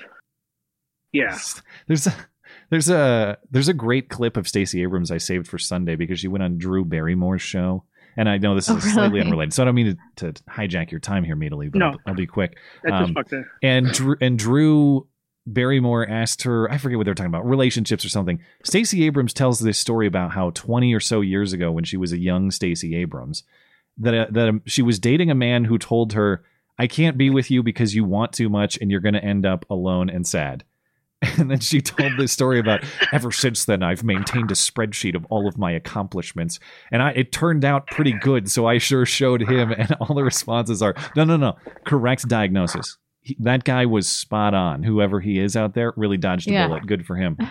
Yeah. There's a there's a there's a great clip of Stacey Abrams I saved for Sunday because she went on Drew Barrymore's show. And I know this is Oh, slightly unrelated, so I don't mean to, to hijack your time here, Meadily, but No. I'll, I'll be quick. Um, just fucked up. and Drew, and Drew Barrymore asked her, I forget what they're talking about, relationships or something. Stacey Abrams tells this story about how 20 or so years ago, when she was a young Stacey Abrams, that uh, that um, she was dating a man who told her, "I can't be with you because you want too much, and you're going to end up alone and sad." *laughs* And then she told this story about ever since then I've maintained a spreadsheet of all of my accomplishments, and I it turned out pretty good. So I sure showed him, and all the responses are no, no, no, correct diagnosis. He, that guy was spot on. Whoever he is out there really dodged a Yeah. bullet. Good for him. *laughs*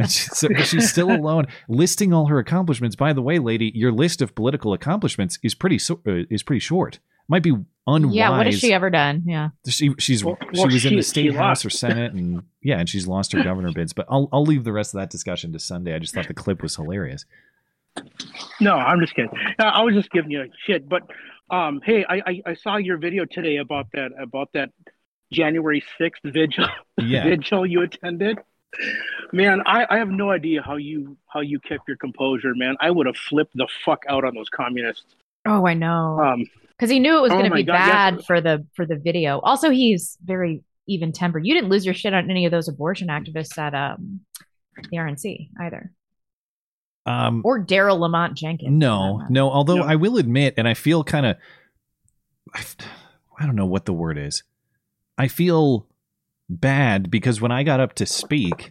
And she, so, she's still alone, listing all her accomplishments. By the way, lady, your list of political accomplishments is pretty so, uh, is pretty short. Might be unwise. Yeah. What has she ever done? Yeah. She she's Well- she well, was in the state house or senate, and yeah, and she's lost her governor bids. But I'll I'll leave the rest of that discussion to Sunday. I just thought the clip was hilarious. No, I'm just kidding. I was just giving you a shit. But um, hey, I, I, I saw your video today about that about that January sixth vigil *laughs* Yeah. vigil you attended. Man, I, I have no idea how you how you kept your composure, man. I would have flipped the fuck out on those communists. Oh, I know. Um, Because he knew it was Oh going to my be God, yes. bad for the for the video. Also, he's very even tempered. You didn't lose your shit on any of those abortion activists at um the RNC either, Um, or Daryle Lamont Jenkins. No, no. Although No. I will admit, and I feel kind of, I, I don't know what the word is. I feel bad because when I got up to speak,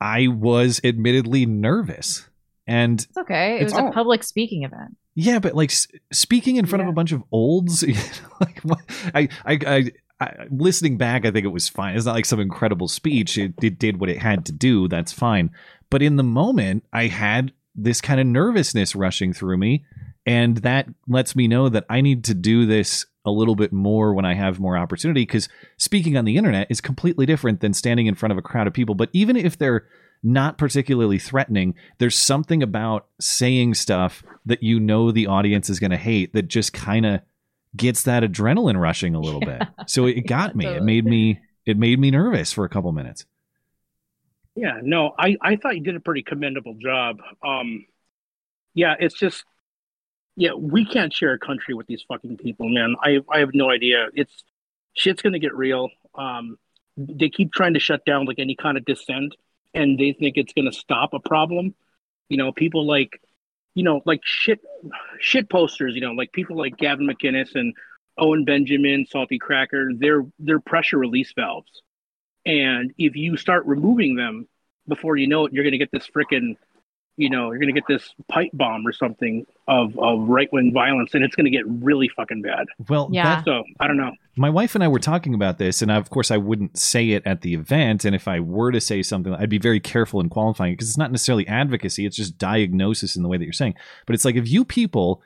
I was admittedly nervous, and It's okay. It It's- was Oh. a public speaking event. Yeah, but like speaking in front of a bunch of olds, *laughs* you know, like what, I, I, I, I, listening back, I think it was fine. It's not like some incredible speech. It, it did what it had to do. That's fine. But in the moment, I had this kind of nervousness rushing through me, and that lets me know that I need to do this a little bit more when I have more opportunity. Because speaking on the internet is completely different than standing in front of a crowd of people. But even if they're not particularly threatening, there's something about saying stuff that you know the audience is going to hate that just kind of gets that adrenaline rushing a little bit. *laughs* So it got me. It made me it made me nervous for a couple minutes. Yeah, no, I, I thought you did a pretty commendable job. Um, yeah, it's just, yeah, we can't share a country with these fucking people, man. I I have no idea. It's shit's gonna get real. Um, they keep trying to shut down like any kind of dissent, and they think it's gonna stop a problem. You know, people like, you know, like shit, shit posters. You know, like people like Gavin McInnes and Owen Benjamin, Salty Cracker. They're they're pressure release valves and if you start removing them before you know it, you're going to get this freaking, you know, you're going to get this pipe bomb or something of, of right wing violence, and it's going to get really fucking bad. Well, Yeah. that- So I don't know. my wife and I were talking about this, and of course, I wouldn't say it at the event. And if I were to say something, I'd be very careful in qualifying it because it's not necessarily advocacy; it's just diagnosis in the way that you're saying. But it's like if you people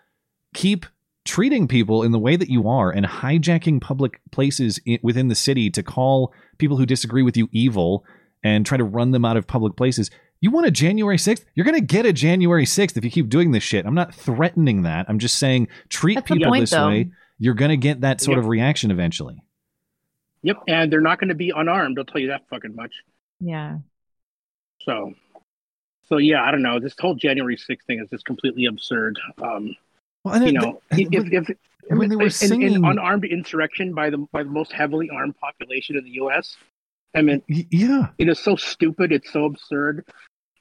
keep treating people in the way that you are and hijacking public places i- within the city to call people who disagree with you evil and try to run them out of public places. You want a January 6th? You're going to get a January 6th if you keep doing this shit. I'm not threatening that. I'm just saying treat That's people point, this though. way. You're going to get that sort Yep. of reaction eventually. Yep, and they're not going to be unarmed. I'll tell you that fucking much. Yeah. So, so yeah, I don't know. This whole January 6th thing is just completely absurd. Um, Well, you know, th- if, if when they were an- an unarmed insurrection by the by the most heavily armed population in the U.S. I mean, yeah, it is so stupid. It's so absurd.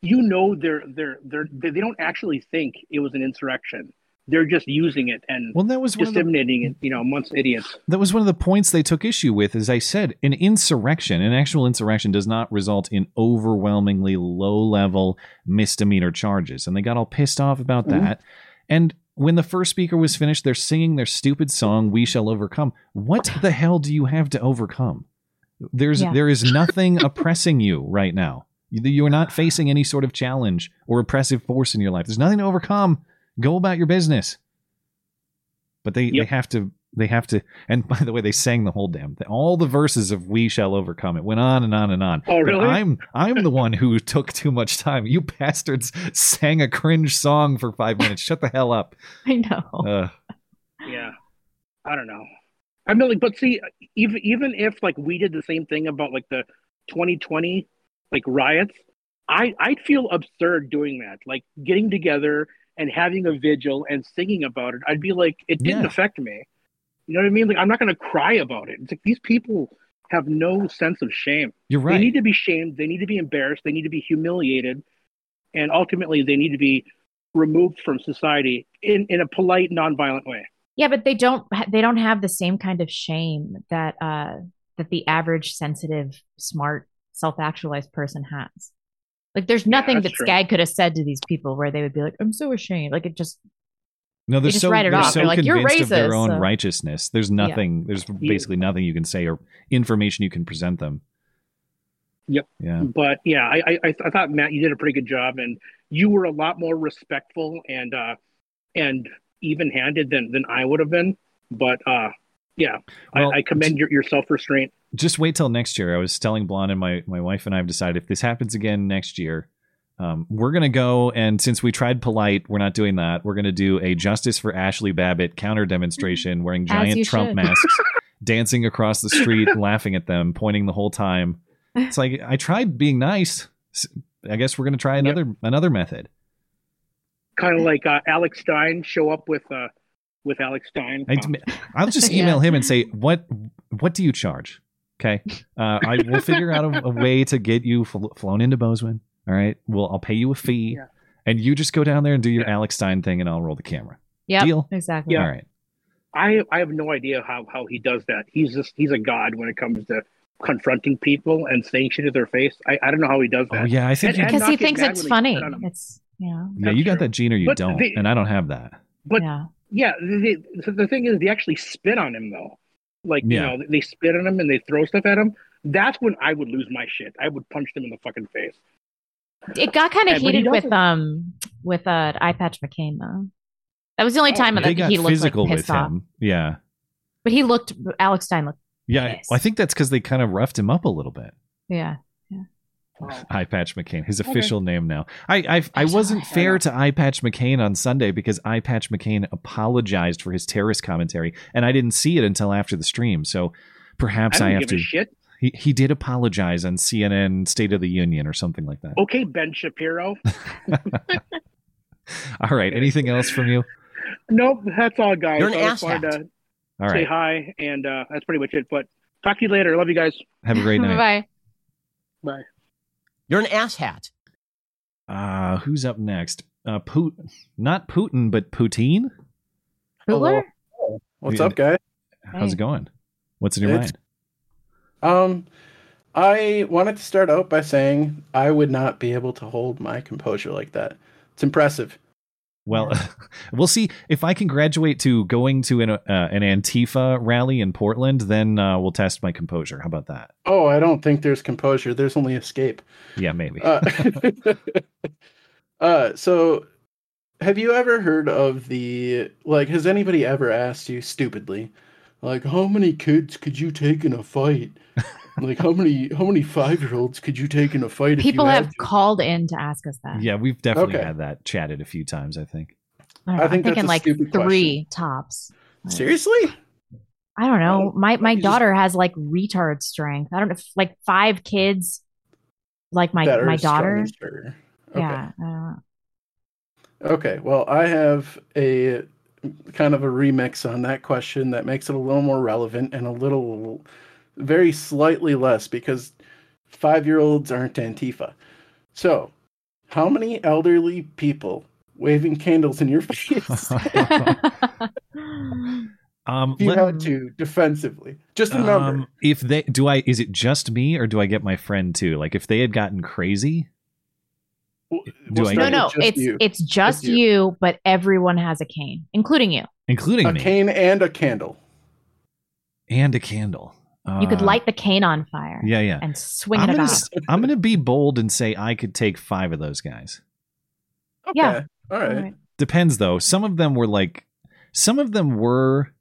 You know, they're they're they're they they don't actually think it was an insurrection. They're just using it and Well, that was one of the- disseminating it. You know, amongst idiots. that was one of the points they took issue with. As I said, an insurrection, an actual insurrection, does not result in overwhelmingly low-level misdemeanor charges, and they got all pissed off about Mhm. that. And when the first speaker was finished, they're singing their stupid song "We Shall Overcome." What the hell do you have to overcome? There's Yeah. there is nothing oppressing you right now. You- You are not facing any sort of challenge or oppressive force in your life. There's nothing to overcome. Go about your business. But they, they have to they have to and by the way they sang the whole damn thing all the verses of we shall overcome it went on and on and on Oh, But really? i'm i'm the one who *laughs* took too much time you bastards sang a cringe song for five minutes shut the hell up *laughs* I know. uh, Yeah, I don't know. I mean, like, but see, even even if like we did the same thing about like the 2020 like riots, I I'd feel absurd doing that. Like getting together and having a vigil and singing about it. I'd be like, it didn't Yeah. affect me. You know what I mean? Like, I'm not going to cry about it. It's like these people have no sense of shame. you're right. They need to be shamed. They need to be embarrassed. They need to be humiliated, and ultimately, they need to be removed from society in in a polite, nonviolent way. Yeah, but they don't they don't have the same kind of shame that uh that the average sensitive, smart, self-actualized person has. Like there's nothing that's that true. Skag could have said to these people where they would be like, "I'm so ashamed." Like it just no they're just so write it they're off. so They're like, "You're convinced of their own so- righteousness there's nothing there's basically nothing you can say or information you can present them Yep. yeah But yeah, I, I I I thought Matt, you did a pretty good job, and you were a lot more respectful and uh and even handed than than I would have been. But uh, yeah, Well, I, I commend your, your self restraint. just wait till next year. I was telling Blonde and my my wife and I have decided if this happens again next year, um, we're gonna go and since we tried polite, we're not doing that. We're gonna do a Justice for Ashli Babbitt counter demonstration wearing giant Trump should. masks, *laughs* dancing across the street, *laughs* laughing at them, pointing the whole time. It's like I tried being nice. I guess we're gonna try another another method. Kind of like uh, Alex Stein show up with uh with Alex Stein. I, Uh, *laughs* I'll just email him and say what what do you charge? Okay, uh, I will *laughs* figure out a, a way to get you fl- flown into Bozeman. All right, well I'll pay you a fee, Yeah. and you just go down there and do your Alex Stein thing, and I'll roll the camera. Yeah, Deal. exactly. All right. I I have no idea how how he does that. He's just he's a god when it comes to confronting people and saying shit to their face. I, I don't know how he does that. Oh yeah, I think And- Because he thinks it's funny. spit on him. It's you know. yeah you got true. that gene or you But don't, they- and I don't have that. But yeah. Yeah, the, the, the thing is, they actually spit on him though. Like Yeah. you know, they spit on him and they throw stuff at him. That's when I would lose my shit. I would punch them in the fucking face. It got kind of Yeah, but he heated with um with uh eye patch McCain though. That was the only time Oh, that They got he looked physical like with pissed off. him. Yeah, But he looked Alex Stein looked yeah. Yes. I think that's because they kind of roughed him up a little bit. yeah. Eye Patch McCain, his Okay. official name now. I I, I I'm wasn't fair to Eye Patch McCain on Sunday because Eye Patch McCain apologized for his terrorist commentary, and I didn't see it until after the stream. So perhaps I I, don't have give to. a shit. He he did apologize on CNN State of the Union or something like that. Okay, Ben Shapiro. *laughs* *laughs* All right. Anything else from you? nope, that's all, guys. You're an I just wanted asshat. to All say right. hi, and uh, that's pretty much it. But talk to you later. Love you guys. Have a great *laughs* night. Bye. Bye. You're an asshat. Uh, who's up next? Uh, Put, not Putin, but Poutine. Hooler? What's up, guys? How's it going? What's in your It's- mind? Um, I wanted to start out by saying I would not be able to hold my composure like that. It's impressive. Well, *laughs* we'll see if I can graduate to going to an uh, an Antifa rally in Portland. Then uh, we'll test my composure. How about that? Oh, I don't think there's composure. There's only escape. Yeah, maybe. Uh, *laughs* uh, so, have you ever heard of the like? Has anybody ever asked you stupidly, like, how many kids could you take in a fight? Like, how many how many five year olds could you take in a fight? People had have to? called in to ask us that. yeah, we've definitely Okay. had that chatted a few times. I think. I I think I'm thinking like stupid three tops. Seriously? I don't know. Oh, my my you just- daughter has like retard strength. I don't know, if, like five kids, like my That my daughter. as. Okay. Yeah. I. Okay, well, I have a kind of a remix on that question that makes it a little more relevant and a little, very slightly less because five year olds aren't Antifa. So, how many elderly people waving candles in your *laughs* face *laughs* Um, you let- had to defensively? Just a number. um, if they do, I is it just me or do I get my friend too? Like if they had gotten crazy, do we'll I no, no, just it's you. it's just you. you. but everyone has a cane, including you. including a me cane and a candle. and a candle? You could Uh, light the cane on fire. Yeah, yeah. and swing I'm it gonna, about. s- I'm gonna be bold and say I could take five of those guys. Yeah. All right. All right. Depends though. Some of them were like, some of them were.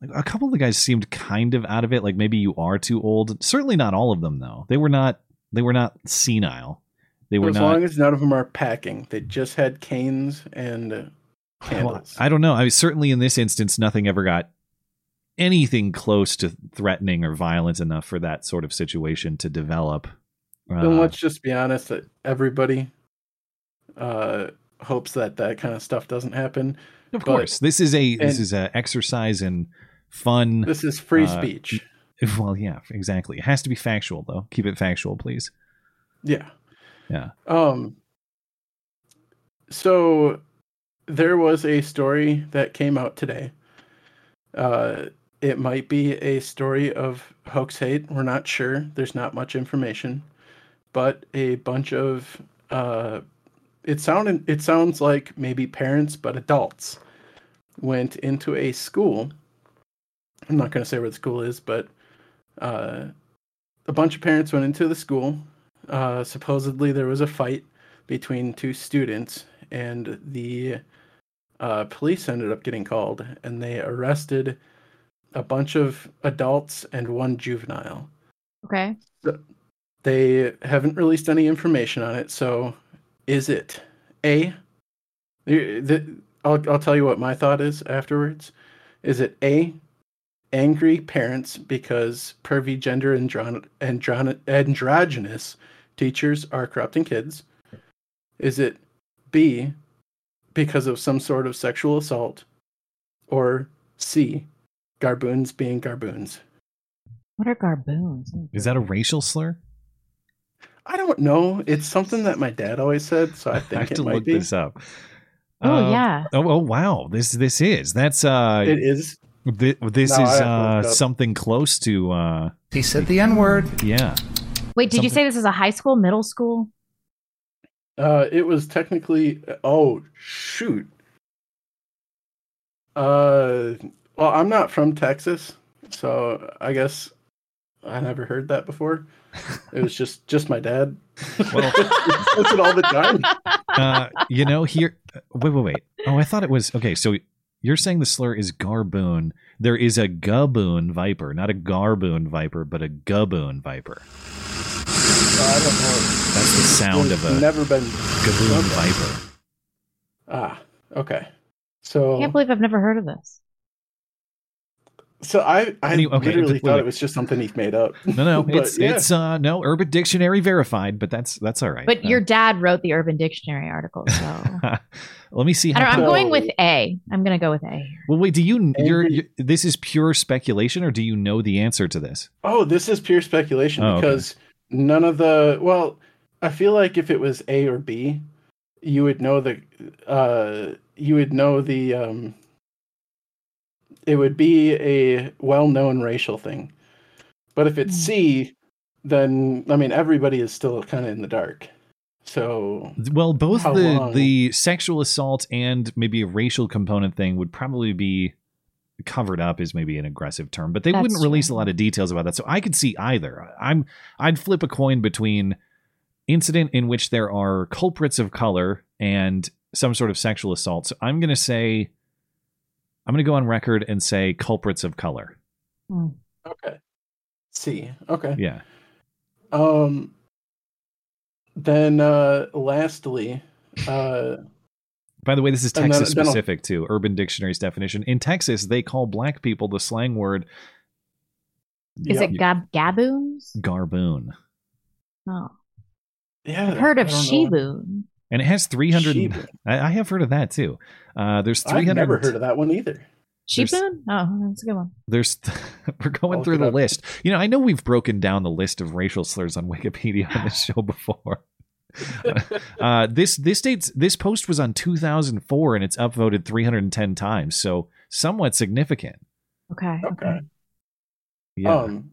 Like a couple of the guys seemed kind of out of it. Like maybe you are too old. Certainly not all of them though. They were not. They were not senile. They were as not. long as none of them are packing, they just had canes and uh, Well. I don't know. I was, certainly in this instance, nothing ever got anything close to threatening or violent enough for that sort of situation to develop. then Uh, let's just be honest that everybody uh, hopes that that kind of stuff doesn't happen. of but- course, this is a this is a exercise in fun. This is free uh, speech. *laughs* Well, yeah, exactly. It has to be factual though. Keep it factual, please. Yeah. Yeah. Um. So there was a story that came out today. Uh, it might be a story of hoax hate. We're not sure. There's not much information, but a bunch of uh, it sounded it sounds like maybe parents, but adults went into a school. I'm not going to say where the school is, but uh, a bunch of parents went into the school. Uh, supposedly, there was a fight between two students, and the uh, police ended up getting called, and they arrested a bunch of adults and one juvenile. Okay. They haven't released any information on it. So, is it a? the- the- I'll I'll tell you what my thought is afterwards. Is it a? Angry parents because pervy gender andron- andron- androgynous teachers are corrupting kids. Is it B? Because of some sort of sexual assault, or C? Garboons being garboons. What are garboons? Is that a racial slur? I don't know. It's something that my dad always said, so I *laughs* think I have it to might look be. this up. Oh, Um, yeah. Oh, oh wow. This this is that's uh. It is. thi- this No, is have to look uh something close to uh. He said the N word. Yeah. Wait, did you say this is a high school, middle school? Uh, it was technically. Oh shoot. Uh, well, I'm not from Texas, so I guess I never heard that before. It was just just my dad. Well- *laughs* Puts it all the time. *laughs* uh, you know, here. Wait, wait, wait. Oh, I thought it was okay. So you're saying the slur is garboon. There is a gaboon viper, not a garboon viper, but a gaboon viper. I don't know. That's the sound of a Never been. gaboon Okay. viper. Ah, okay. So I can't believe I've never heard of this. So I I Any- okay, literally wait, thought wait. it was just something he made up. No, no, *laughs* But, it's yeah. it's uh no Urban Dictionary verified, but that's that's all right. But Uh, your dad wrote the Urban Dictionary article, so *laughs* let me see. I don't, I'm going with A. I'm going to go with A. well, wait. Do you? You're, Angry- you this is pure speculation, or do you know the answer to this? Oh, this is pure speculation Oh, okay. because none of the well, I feel like if it was A or B, you would know the uh you would know the um it would be a well-known racial thing. But if it's Hmm. C, then I mean everybody is still kind of in the dark. So Well, both the long? the sexual assault and maybe a racial component thing would probably be covered up is maybe an aggressive term, but they That's wouldn't release a lot of details about that. So I could see either. I'm I'd flip a coin between incident in which there are culprits of color and some sort of sexual assault. So I'm going to say I'm going to go on record and say culprits of color. Hmm. okay, see, okay, Yeah. um, then uh, lastly, uh, By the way, this is And then- Texas then I'll- specific too. Urban Dictionary's definition. In Texas, they call black people the slang word Is Yep. it gab gaboons? garboon. Oh, yeah, I've heard of I don't know. Sheeboon. And it has 300. Sheeboon. I, I have heard of that too. Uh, there's I've 300. never heard of that one either. There's- Sheeboon? Oh, that's a good one. There's *laughs* we're going I'll through the up. list. You know, I know we've broken down the list of racial slurs on Wikipedia on this show before. *laughs* uh, this this dates this post was on 2004 and it's upvoted 310 times, so somewhat significant. Okay. Okay. Yeah. Um,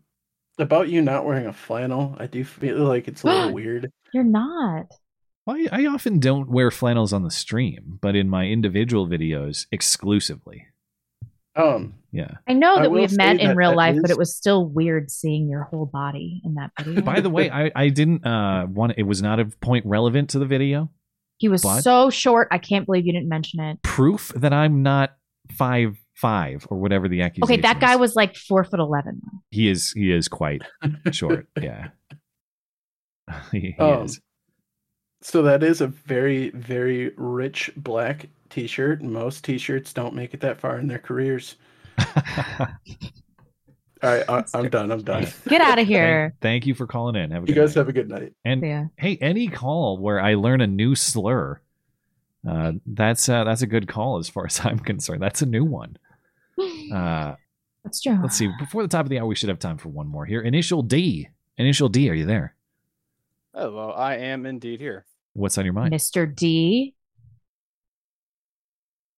about you not wearing a flannel, I do feel like it's a little *gasps* weird. You're not. I, I often don't wear flannels on the stream, but in my individual videos exclusively. Um, Yeah. I know that will we've say met in real that life, but it was still weird seeing your whole body in that *sighs* video. By the way, I, I didn't uh want it was not a point relevant to the video. he was but- so short. I can't believe you didn't mention it. Proof that I'm not five five or whatever the accusation. Okay, that guy is. was like four foot eleven. He is he is quite *laughs* short. Yeah. *laughs* he, he Um, is. So that is a very, very rich black T-shirt. Most T-shirts don't make it that far in their careers. *laughs* All right, I, I'm done. I'm done. *laughs* Get out of here. Thank, thank you for calling in. Have a You good guys night. have a good night. And Yeah. hey, any call where I learn a new slur, uh, that's uh, that's a good call as far as I'm concerned. That's a new one. *gasps* Uh, That's true. let's see. Before the top of the hour, we should have time for one more here. Initial D. Initial D. Are you there? Hello, I am indeed here. What's on your mind? Mr. D.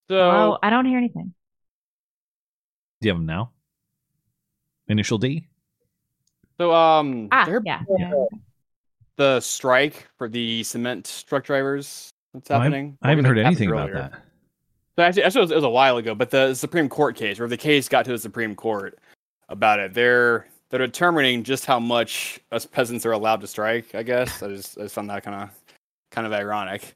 So, oh, I don't hear anything. Do you have them now? Initial D. so um, Ah, yeah. yeah. the strike for the cement truck drivers that's I- happening. I haven't heard happened anything about earlier. that. So actually, actually it, was, it was a while ago, but the Supreme Court case, or the case got to the Supreme Court about it. They're they're determining just how much us peasants are allowed to strike. I guess I just I just found that kind of kind of ironic.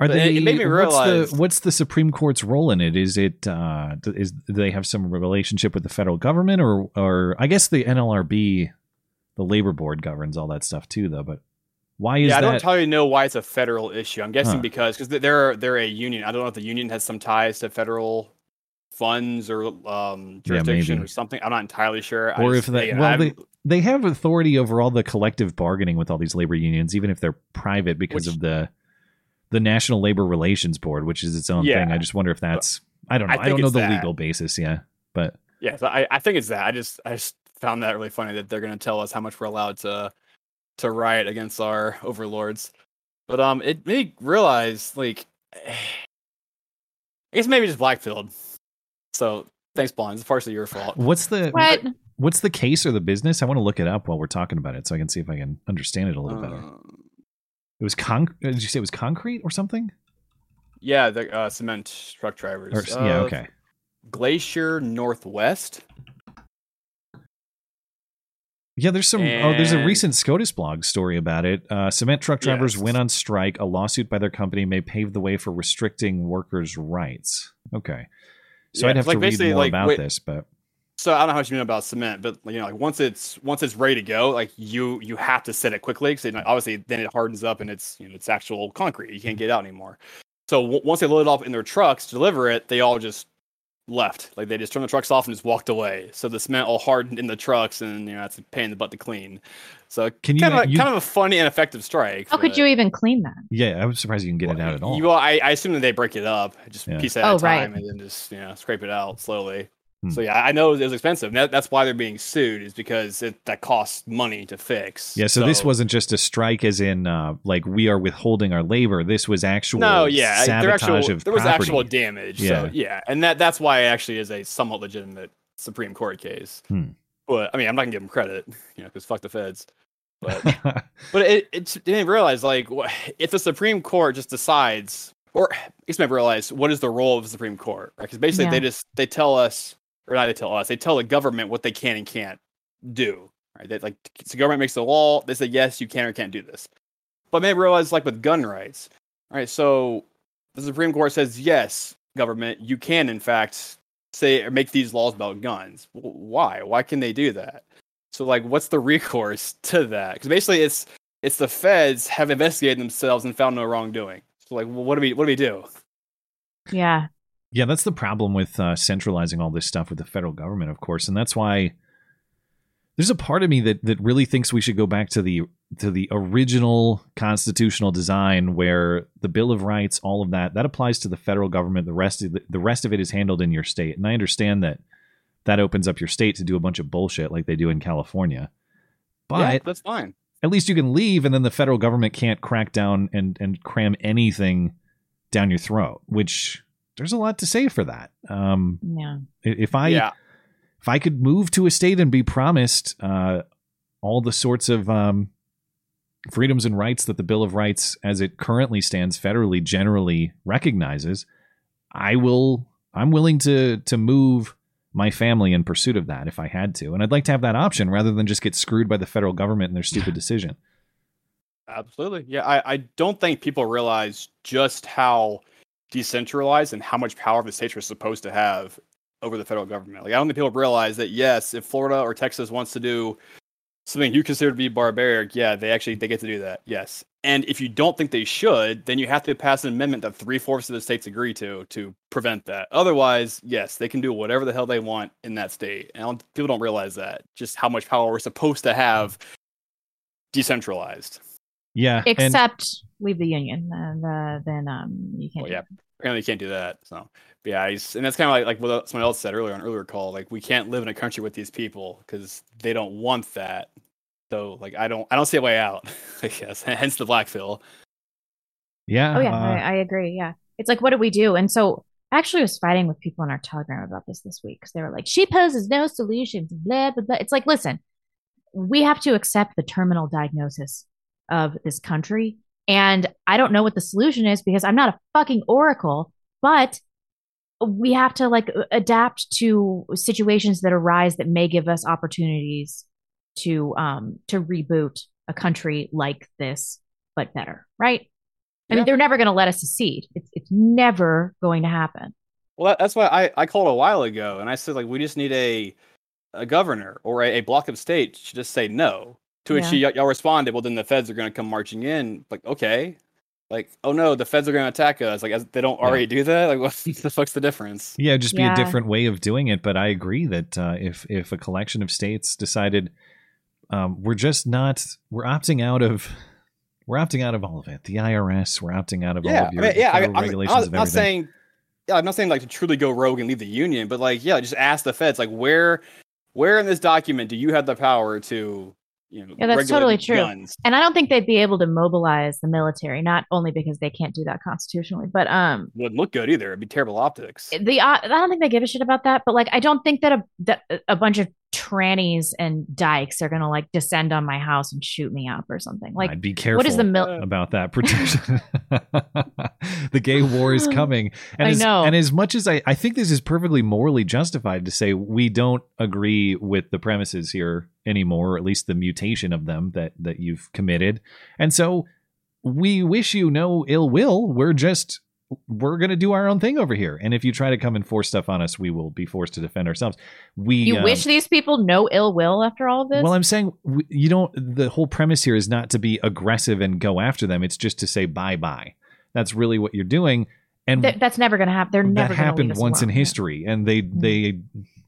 Are But they? it- made me what's the what's the Supreme Court's role in it? Is it uh, is do they have some relationship with the federal government, or or I guess the NLRB, the labor board governs all that stuff too, though. But why is yeah, I that? don't entirely know why it's a federal issue. I'm guessing Huh. because because they're they're a union. I don't know if the union has some ties to federal funds or um, jurisdiction maybe. or something. I'm not entirely sure. I or just- if they well they they have authority over all the collective bargaining with all these labor unions, even if they're private because Which- of the the National Labor Relations Board, which is its own Yeah. thing. I just wonder if that's I don't know. I I, don't know the that. legal basis. Yeah, but Yeah, so I, I think it's that. I just I just found that really funny that they're gonna tell us how much we're allowed to to riot against our overlords. But um it made me realize like *sighs* I guess maybe just blackpilled. So thanks, Blonde. It's partially your fault. what's the What? what's the case or the business? I want to look it up while we're talking about it, so I can see if I can understand it a little better. Um, It was con. Did you say it was concrete or something? yeah, the uh, cement truck drivers. Or, yeah, Uh, okay. Glacier Northwest. Yeah, there's some. oh, there's a recent SCOTUS blog story about it. Uh, cement truck drivers Yes. went on strike. A lawsuit by their company may pave the way for restricting workers' rights. Okay, so Yeah, I'd have like to read more like about wait- this, but So I don't know how much you know about cement, but you know, like once it's once it's ready to go, like you you have to set it quickly because obviously then it hardens up and it's you know it's actual concrete. You can't get out anymore. So w- once they load it off in their trucks to deliver it, they all just left. Like they just turned the trucks off and just walked away. So the cement all hardened in the trucks, and you know it's a pain in the butt to clean. So Can you- kind of you- kind of a funny and effective strike. How could you even clean that? yeah, I was surprised you can get it out at all. You, well, I, I assume that they break it up, just Yeah. piece at Oh, a time, right. and then just you know scrape it out slowly. Hmm. So yeah, I know it was expensive. That, that's why they're being sued, is because it, that costs money to fix. yeah, so, this wasn't just a strike, as in uh, like we are withholding our labor. This was actual no, yeah, there sabotage actual of there was property. actual damage. Yeah. So yeah, and that that's why it actually is a somewhat legitimate Supreme Court case. Hmm. But I mean, I'm not gonna give them credit, *laughs* you know, because fuck the feds. But *laughs* but it, it didn't realize like if the Supreme Court just decides, or it's never realized what is the role of the Supreme Court, right? Because basically Yeah. they just they tell us, or not they tell us, they tell the government what they can and can't do, right? They like the government makes the law, they say yes, you can or can't do this. But maybe realize like with gun rights, right? So the Supreme Court says yes, government, you can in fact say or make these laws about guns. Why? Why can they do that? So like, what's the *laughs* recourse to that? Because basically, it's it's the feds have investigated themselves and found no wrongdoing. So like, well, what do we what do we do? Yeah. Yeah, that's the problem with uh, centralizing all this stuff with the federal government, of course, and that's why there's a part of me that that really thinks we should go back to the to the original constitutional design where the Bill of Rights, all of that, that applies to the federal government. The rest of the, the rest of it is handled in your state, and I understand that that opens up your state to do a bunch of bullshit like they do in California. But yeah, that's fine. at least you can leave, and then the federal government can't crack down and and cram anything down your throat. Which there's a lot to say for that. Um, Yeah. if I Yeah. if I could move to a state and be promised uh, all the sorts of um, freedoms and rights that the Bill of Rights, as it currently stands federally, generally recognizes, I will. I'm willing to to move my family in pursuit of that if I had to, and I'd like to have that option rather than just get screwed by the federal government and their stupid *laughs* decision. Absolutely. Yeah, I, I don't think people realize just how decentralized and how much power the states are supposed to have over the federal government. Like I don't think people realize that yes, if Florida or Texas wants to do something you consider to be barbaric, yeah, they actually they get to do that. Yes. And if you don't think they should, then you have to pass an amendment that three fourths of the states agree to to prevent that. Otherwise, yes, they can do whatever the hell they want in that state. And don't- people don't realize that just how much power we're supposed to have decentralized. Yeah, and Except leave the union, and uh, then um, you can't. Well, yeah, it. Apparently you can't do that. So, but yeah, he's, and that's kind of like like what someone else said earlier on earlier call. Like we can't live in a country with these people because they don't want that. So, like, I don't, I don't see a way out. *laughs* I guess, *laughs* hence the black fill. yeah, Oh yeah, uh, I, I agree. Yeah, it's like, what do we do? And so, I actually was fighting with people on our Telegram about this this week because they were like, "She poses no solutions." Blah blah blah. It's like, listen, we have to accept the terminal diagnosis of this country, and I don't know what the solution is because I'm not a fucking oracle, but we have to like adapt to situations that arise that may give us opportunities to um to reboot a country like this but better right i Yeah. mean they're never going to let us secede it's it's never going to happen Well, that, that's why I, I called a while ago, and I said like we just need a a governor or a, a block of states to just say no. To which Yeah. y- y'all responded, well, then the feds are going to come marching in. Like, okay, like, oh no, the feds are going to attack us. Like, as, they don't already do that. Like, *laughs* what the fuck's the difference? Yeah, just be Yeah. a different way of doing it. But I agree that uh, if if a collection of states decided um, we're just not we're opting out of we're opting out of all of it. The IRS, we're opting out of all of your I mean, yeah. I federal mean, I'm, regulations I'm of not saying, yeah, I'm not saying like to truly go rogue and leave the union, but like, yeah, just ask the feds, like, where, where in this document do you have the power to, you know, yeah that's totally true guns? and i don't think they'd be able to mobilize the military not only because they can't do that constitutionally but um Wouldn't look good either. It'd be terrible optics. the uh, I don't think they give a shit about that, but like I don't think that a that a bunch of trannies and dykes are gonna like descend on my house and shoot me up or something. Like, I'd be careful what is the mil- about that protection. *laughs* the gay war is *sighs* coming. And I as, know. And as much as I, I think this is perfectly morally justified to say we don't agree with the premises here anymore, or at least the mutation of them that that you've committed. And so we wish you no ill will. We're just we're going to do our own thing over here. And if you try to come and force stuff on us, we will be forced to defend ourselves. We you um, wish these people no ill will after all of this? well, I'm saying w- you don't. The whole premise here is not to be aggressive and go after them. It's just to say bye bye. That's really what you're doing, and Th- that's never gonna happen. They're never that happened once in alone. Mm-hmm. history, and they they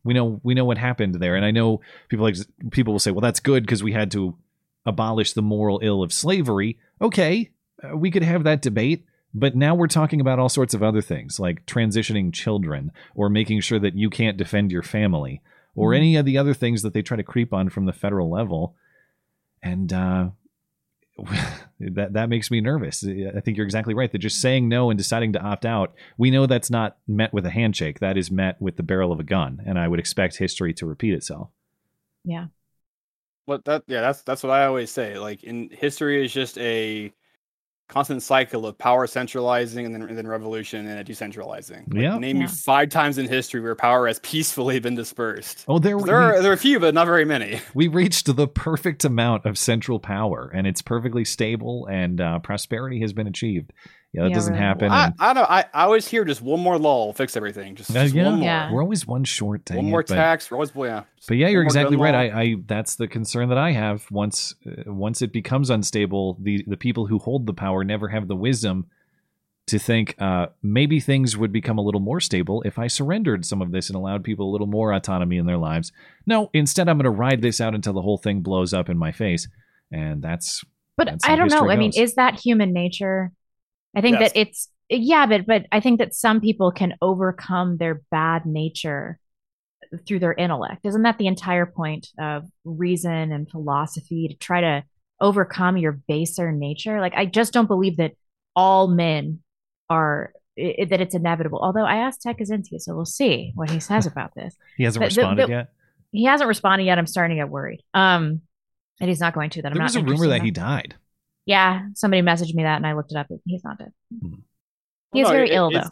we know we know what happened there. And I know people like people will say, well, that's good because we had to abolish the moral ill of slavery. Okay, uh, we could have that debate. But now we're talking about all sorts of other things like transitioning children or making sure that you can't defend your family or Mhm. any of the other things that they try to creep on from the federal level. And uh, *laughs* that that makes me nervous. I think you're exactly right. That just saying no and deciding to opt out, we know that's not met with a handshake. That is met with the barrel of a gun, and I would expect history to repeat itself. Yeah. What that yeah, that's that's what I always say. Like in history is just a constant cycle of power centralizing and then and then revolution and decentralizing. Like, Yeah. Name me five times in history where power has peacefully been dispersed. Oh, there There are there are a few, but not very many. *laughs* we reached the perfect amount of central power, and it's perfectly stable, and uh, prosperity has been achieved. Yeah, that Yeah, doesn't really. happen. I, I don't know. I, I always hear just one more lull fix everything. Just, Uh, just yeah, one more. Yeah. we're always one short. Dang One more it, but- tax. We're always yeah. But yeah, you're exactly right. I, I that's the concern that I have. Once uh, once it becomes unstable, the the people who hold the power never have the wisdom to think uh, maybe things would become a little more stable if I surrendered some of this and allowed people a little more autonomy in their lives. No, instead I'm going to ride this out until the whole thing blows up in my face, and that's But That's I don't know. history I mean, is that human nature? I think Yes. that it's yeah, but but I think that some people can overcome their bad nature through their intellect. Isn't that the entire point of reason and philosophy to try to overcome your baser nature? Like I just don't believe that all men are i- that it's inevitable. Although I asked Ted Kaczynski, so we'll see what he says about this. *laughs* he hasn't But responded the- yet. He hasn't responded yet. I'm starting to get worried. Um, and he's not going to. That I'm There not. was a rumor interested that he died. Yeah, somebody messaged me that, and I looked it up. He's not dead. He is Well, no, very it- ill, though.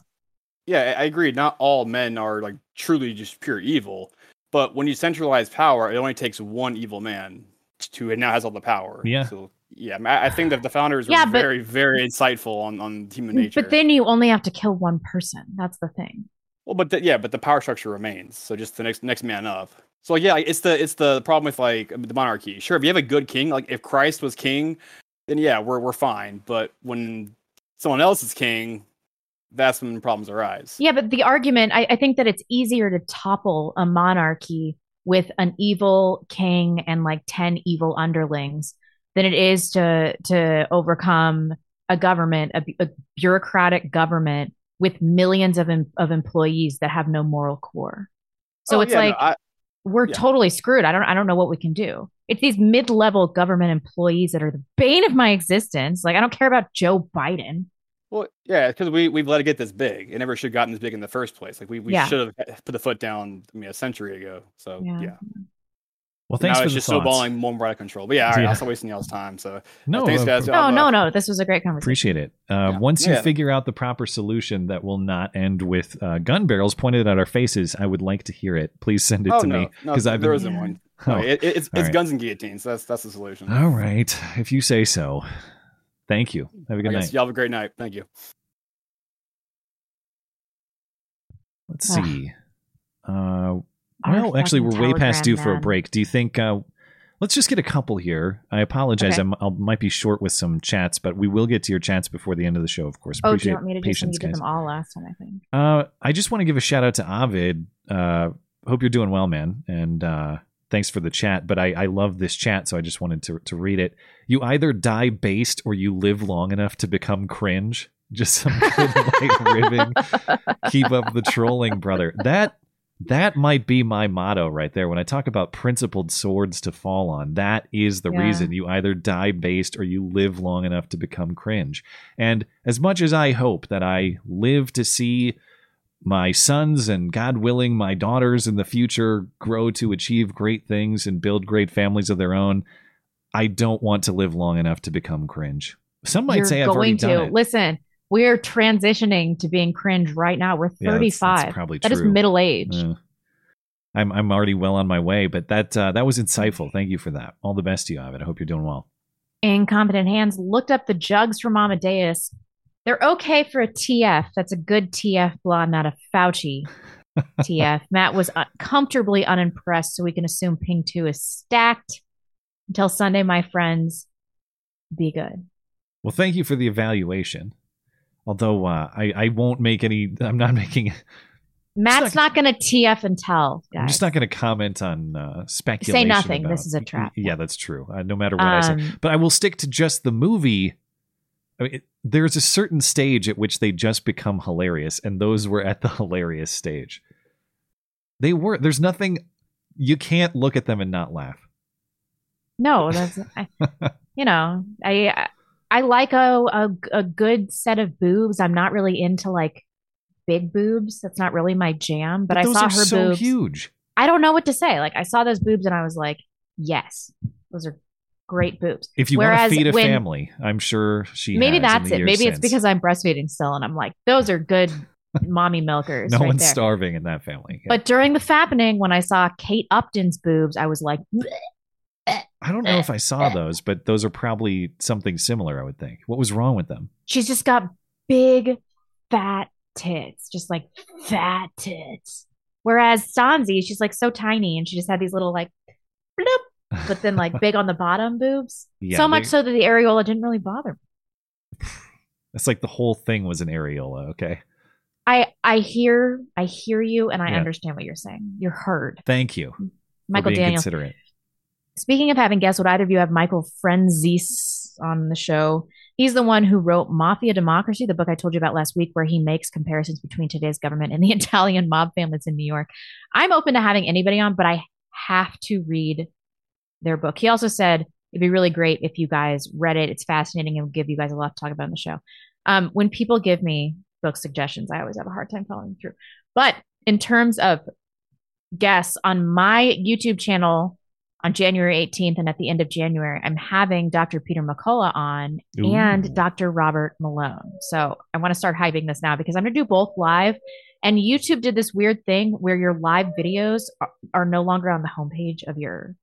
Yeah, I I agree. Not all men are like truly just pure evil, but when you centralize power, it only takes one evil man to now has all the power. Yeah. So yeah, I, mean, I I think that the founders were but- very, very insightful on on human nature. But then you only have to kill one person. That's the thing. well, but the, yeah, but the power structure remains. So just the next next man up. So like, yeah, it's the it's the problem with like the monarchy. Sure, if you have a good king, like if Christ was king, then yeah, we're we're fine. But when someone else is king, that's when problems arise. Yeah, but the argument, I, I think that it's easier to topple a monarchy with an evil king and like 10 evil underlings than it is to to overcome a government, a, a bureaucratic government with millions of em, of employees that have no moral core. So Oh, it's yeah, no, like I- we're yeah. totally screwed. I don't I don't know what we can do. It's these mid-level government employees that are the bane of my existence. Like I don't care about Joe Biden. Well, yeah, because we we've let it get this big. It never should have gotten this big in the first place. Like we, we Yeah. should have put the foot down. I mean, a century ago. So Yeah. yeah. Well, thanks now for it's the just thoughts. snowballing more and more out of control. But yeah, all right, Yeah. I'll stop wasting y'all's time. So uh, No, thanks uh, guys. No, I'll, uh, no, no. This was a great conversation. Appreciate it. Uh, Yeah. Once you Yeah. figure out the proper solution that will not end with uh, gun barrels pointed at our faces, I would like to hear it. Please send it Oh to no, me no, because I've there been. isn't one. *laughs* Oh, No, it, it- it's it's right. guns and guillotines. That's that's the solution. All right, if you say so. Thank you. Have a I good guess night. y'all have a great night. Thank you. Let's Ah. see. Uh, Our well, actually, we're way past due Telegram for a break. Do you think? Uh, let's just get a couple here. I apologize. Okay. I'm, might be short with some chats, but we will get to your chats before the end of the show. Of course. Oh, do Appreciate you want me to do patience, You did them all last time, I think. Uh, I just want to give a shout out to Ovid. Uh, hope you're doing well, man, and uh, thanks for the chat. But I, I love this chat, so I just wanted to to read it. You either die based or you live long enough to become cringe. Just some good ribbing. *laughs* Keep up the trolling, brother. That that might be my motto right there. When I talk about principled swords to fall on, that is the Yeah. reason you either die based or you live long enough to become cringe. And as much as I hope that I live to see my sons and God willing, my daughters in the future grow to achieve great things and build great families of their own, I don't want to live long enough to become cringe. Some might You're say I've already going done to it. listen. We're transitioning to being cringe right now. We're Yeah, that's- that's 35. That is middle age. Yeah. I'm I'm already well on my way, but that uh, that was insightful. Thank you for that. All the best to you, Ovid. I hope you're doing well. Incompetent hands looked up the jugs from Amadeus. They're okay for a TF. That's a good TF blonde, not a Fauci *laughs* TF. Matt was uh, comfortably unimpressed, so we can assume Ping 2 is stacked. Until Sunday, my friends, be good. Well, thank you for the evaluation. Although uh, I I won't make any. I'm not *laughs* making. Matt's not going to TF and tell, I'm just not going to comment on uh, speculation. Say nothing. about- This is a trap. Yeah, that's true. Uh, no matter what I say, Um, but I will stick to just the movie. I mean, it, there's a certain stage at which they just become hilarious, and those were at the *laughs* hilarious stage. They were. There's nothing. You can't look at them and not laugh. No, that's I, *laughs* you know I I like a, a a good set of boobs. I'm not really into like big boobs. That's not really my jam. But, I those saw are her so boobs. huge. I don't know what to say. Like I saw those boobs and I was like, yes. Those are great boobs. If you Whereas want to feed a when- family, I'm sure she maybe that's the it. Maybe it's because I'm breastfeeding still, and I'm like, those are good *laughs* mommy milkers. no right one's there. starving in that family. But during the fappening, when I saw Kate Upton's boobs, I was like, I don't know if I saw eh. those, but those are probably something similar. I would think. What was wrong with them? she's just got big, fat tits, just like fat tits. Whereas Sanzi, she's like so tiny, and she just had these little like, bloop, but then like big on the bottom boobs. *laughs* Yeah, so much they- so that the areola didn't really bother me. It's like the whole thing was an areola. Okay, I I hear I hear you, and I Yeah. understand what you're saying. You're heard. thank you, Michael Daniel. considerate. Speaking of having guests, would either of you have Michael Frenzis on the show? He's the one who wrote Mafia Democracy, the book I told you about last week, where he makes comparisons between today's government and the *laughs* Italian mob families in New York. I'm open to having anybody on, but I have to read their book. He also said it'd be really great if you guys read it. It's fascinating and will give you guys a lot to talk about on the show. Um, when people give me book suggestions, I always have a hard time following through. But in terms of guests on my YouTube channel on January 18th and at the end of January, I'm having Dr. Peter McCullough on Ooh. and Dr. Robert Malone. So I want to start hyping this now because I'm going to do both live. And YouTube did this weird thing where your live videos are, are no longer on the homepage of your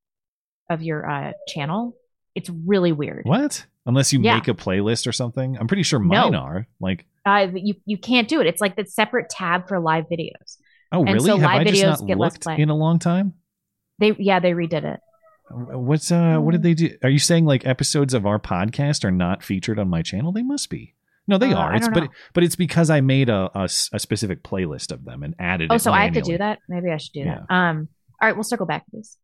of your uh, channel. It's really weird. What? Unless you Yeah. make a playlist or something. I'm pretty sure No. mine are. Like, Uh, you you can't do it. It's like the separate tab for live videos. oh And really? so Have live I just videos not get less looked play. in a long time? They yeah they redid it. What's uh? What did they do? Are you saying like episodes of our podcast are not featured on my channel? They must be. No, they Uh, are. It's but but it's because I made a a specific playlist of them and added. Oh, so I have to do that. Maybe I should do that. Um. All right, we'll circle back to this.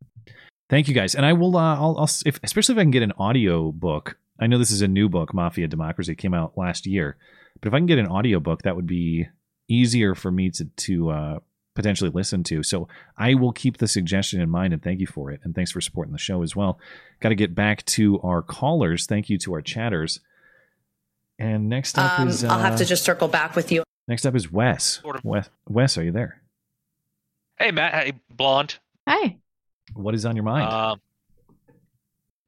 Thank you guys, and I will. Uh, I'll, I'll if, especially if I can get an audio book. I know this is a new book, Mafia Democracy, came out last year, but if I can get an audio book, that would be easier for me to to uh, potentially listen to. So I will keep the suggestion in mind, and thank you for it, and thanks for supporting the show as well. Got to get back to our callers. Thank you to our chatters. And next up Um, is I'll have uh, to just circle back with you. next up is Wes. Wes, Wes, are you there? Hey Matt, hey blonde. Hi. What is on your mind? Um,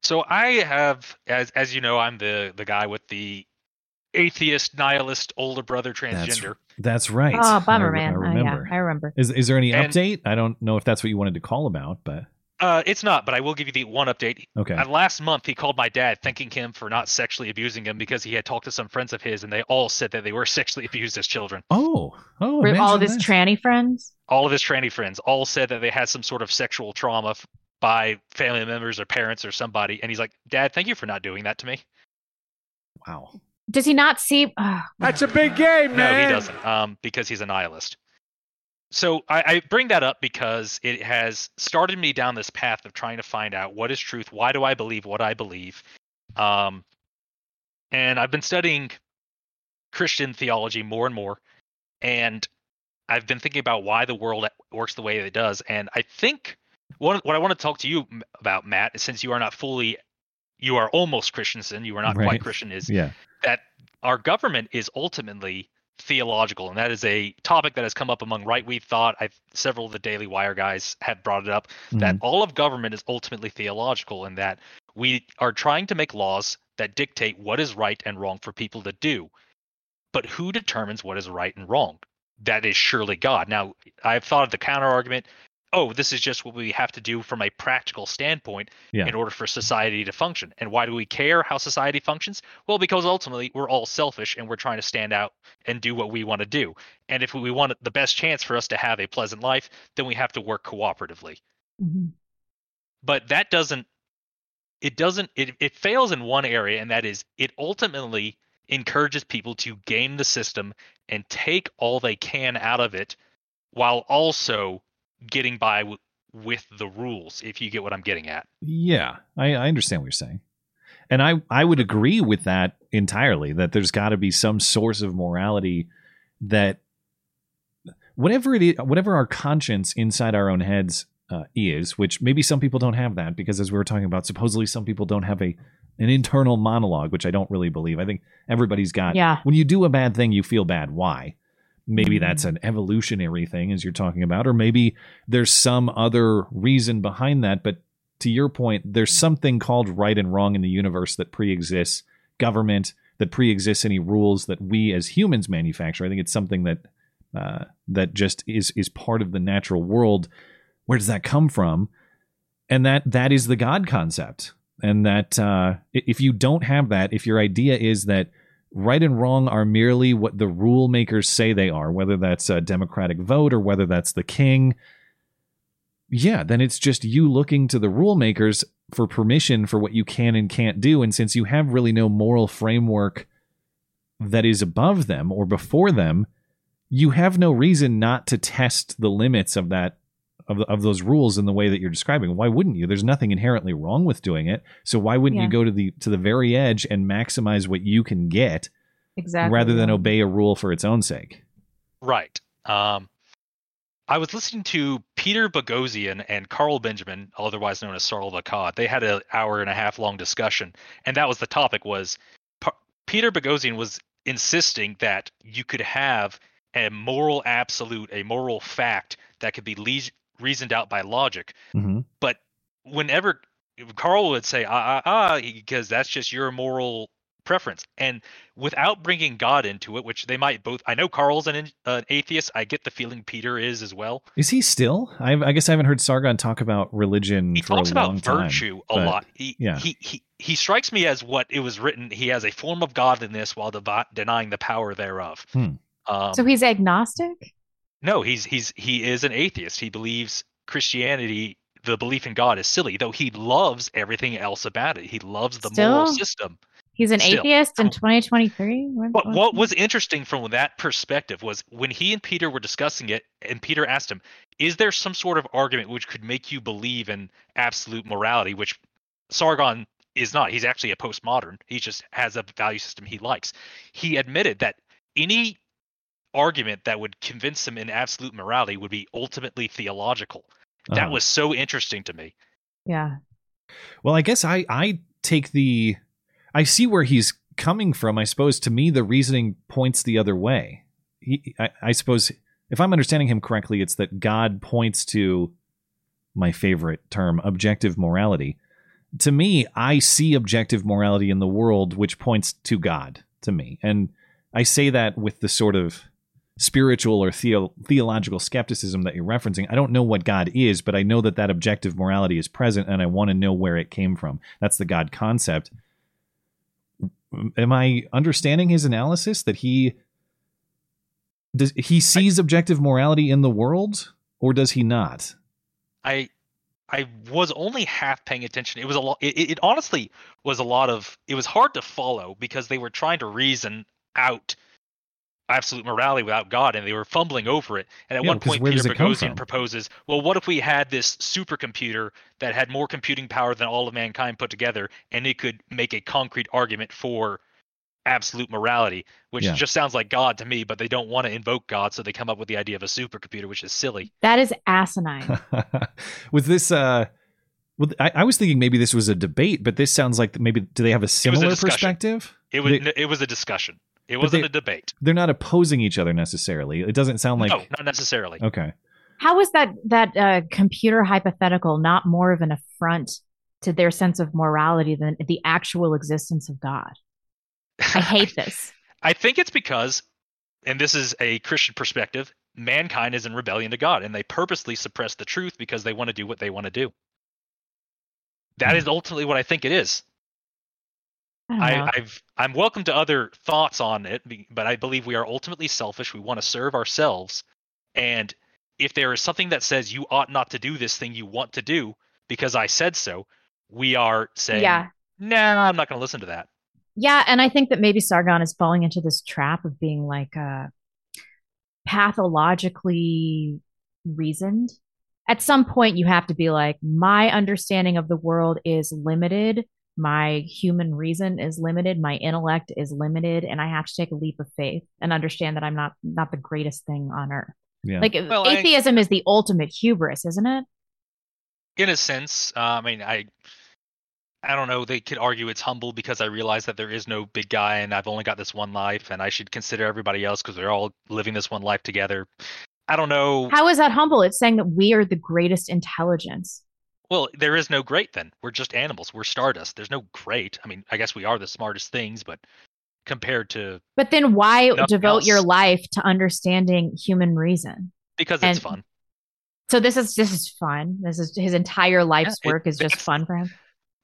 so I have, as as you know, I'm the the guy with the atheist nihilist older brother transgender. That's right. Oh, bummer, I, man. I Uh, yeah, remember. I remember. Is is there any And- update? I don't know if that's what you wanted to call about, but Uh, it's not, but I will give you the one update. Okay. Uh, last month, he called my dad, thanking him for not sexually abusing him because he had talked to some friends of his, and they all said that they were *laughs* sexually abused as children. oh, oh, Were all of his that. tranny friends. All of his tranny friends all said that they had some sort of sexual trauma f- by family members or parents or somebody, and he's like, "Dad, thank you for not doing that to me." Wow. Does he not see? Uh, That's a big game, man. No, he doesn't, um, because he's a nihilist. So I, I bring that up because it has started me down this path of trying to find out what is truth. Why do I believe what I believe? Um, and I've been studying Christian theology more and more, and I've been thinking about why the world works the way it does. And I think what what I want to talk to you about, Matt, since you are not fully, you are almost Christiansen, you are not Right. quite Christian, is Yeah. That our government is ultimately theological, and that is a topic that has come up among right wing thought. I've several of the Daily Wire guys have brought it up that Mhm. all of government is ultimately theological, and that we are trying to make laws that dictate what is right and wrong for people to do. But who determines what is right and wrong? That is surely God. Now, I've thought of the counter argument. Oh, this is just what we have to do from a practical standpoint Yeah. in order for society to function. And why do we care how society functions? Well, because ultimately we're all selfish and we're trying to stand out and do what we want to do. And if we want the best chance for us to have a pleasant life, then we have to work cooperatively. Mm-hmm. But that doesn't it doesn't it, it fails in one area and that is it ultimately encourages people to game the system and take all they can out of it while also getting by w- with the rules if you get what i'm getting at Yeah, I, I understand what you're saying, and I I would agree with that entirely. That there's got to be some source of morality that whatever it is, whatever our conscience inside our own heads uh, is, which maybe some people don't have that because as we were talking about, supposedly some people don't have a an internal monologue, which I don't really believe. I think everybody's got. Yeah. When you do a bad thing, you feel bad. Why? Maybe that's an evolutionary thing, as you're talking about, or maybe there's some other reason behind that. But to your point, there's something called right and wrong in the universe that pre-exists government, that pre-exists any rules that we as humans manufacture. I think it's something that uh, that just is is part of the natural world. Where does that come from? And that that is the God concept. And that uh, if you don't have that, if your idea is that right and wrong are merely what the rule makers say they are, whether that's a democratic vote or whether that's the king, yeah, then it's just you looking to the rule makers for permission for what you can and can't do. And since you have really no moral framework that is above them or before them, you have no reason not to test the limits of that of, of those rules in the way that you're describing. Why wouldn't you? There's nothing inherently wrong with doing it. So why wouldn't Yeah. you go to the to the very edge and maximize what you can get Exactly. rather than obey a rule for its own sake? Right. Um, I was listening to Peter Boghossian and Carl Benjamin, otherwise known as Sargon of Akkad. They had an hour and a half long discussion, and that was the topic. Was P- Peter Boghossian was insisting that you could have a moral absolute, a moral fact that could be le- reasoned out by logic, Mm-hmm. but whenever Carl would say ah ah ah because that's just your moral preference and without bringing God into it which they might both I know Carl's an, an atheist I get the feeling Peter is as well Is he still? I, I guess I haven't heard Sargon talk about religion he for talks a about long time. virtue a lot he, yeah. he he he strikes me as what it was written he has a form of godliness while devi- denying the power thereof Hmm. um, so he's agnostic. No, he's he's he is an atheist. He believes Christianity, the belief in God, is silly, though he loves everything else about it. He loves the moral system. He's an Still. atheist in 2023. But what was interesting from that perspective was when he and Peter were discussing it, and Peter asked him, "Is there some sort of argument which could make you believe in absolute morality?" Which Sargon is not. He's actually a postmodern. He just has a value system he likes. He admitted that any argument that would convince him in absolute morality would be ultimately theological. That Uh-huh. was so interesting to me. Yeah. Well, I guess I I take the I see where he's coming from. I suppose to me the reasoning points the other way. He, I, I suppose if I'm understanding him correctly, it's that God points to my favorite term, objective morality. To me, I see objective morality in the world, which points to God to me, and I say that with the sort of spiritual or theo- theological skepticism that you're referencing. I don't know what God is, but I know that that objective morality is present, and I want to know where it came from. That's the God concept. Am I understanding his analysis that he does he sees objective morality in the world, or does he not? I I was only half paying attention. It was a lot. It, it honestly was a lot of. It was hard to follow because they were trying to reason out absolute morality without God, and they were fumbling over it. And at Yeah, one point, Peter does Boghossian proposes, "Well, what if we had this supercomputer that had more computing power than all of mankind put together, and it could make a concrete argument for absolute morality?" Which Yeah. just sounds like God to me, but they don't want to invoke God, so they come up with the idea of a supercomputer, which is silly. That is asinine. *laughs* was this uh well, I, I was thinking maybe this was a debate, but this sounds like maybe do they have a was a similar perspective? It was They- it was a discussion. It wasn't they- a debate. They're not opposing each other necessarily. It doesn't sound like no, not necessarily. okay. How is that that uh, computer hypothetical not more of an affront to their sense of morality than the actual existence of God? I *laughs* hate this. I think it's because, and this is a Christian perspective, mankind is in rebellion to God, and they purposely suppress the truth because they want to do what they want to do. That is ultimately what I think it is. I don't know. I, I've I'm welcome to other thoughts on it, but I believe we are ultimately selfish. We want to serve ourselves, and if there is something that says you ought not to do this thing you want to do because I said so, we are saying, Yeah. "Nah, I'm not going to listen to that." Yeah, and I think that maybe Sargon is falling into this trap of being like uh, pathologically reasoned. At some point, you have to be like, my understanding of the world is limited. My human reason is limited. My intellect is limited, and I have to take a leap of faith and understand that I'm not not the greatest thing on earth. Yeah. Like Well, I- atheism is the ultimate hubris, isn't it? in a sense uh, i mean i i don't know they could argue it's humble because i realize that there is no big guy and i've only got this one life and i should consider everybody else because they're all living this one life together i don't know How is that humble? It's saying that we are the greatest intelligence. Well, there is no great then. We're just animals. We're stardust. There's no great. I mean, I guess we are the smartest things, but compared to But then why devote your life to understanding human reason? because And- it's fun. So this is this is fun. This is his entire life's Yeah, work is just fun for him.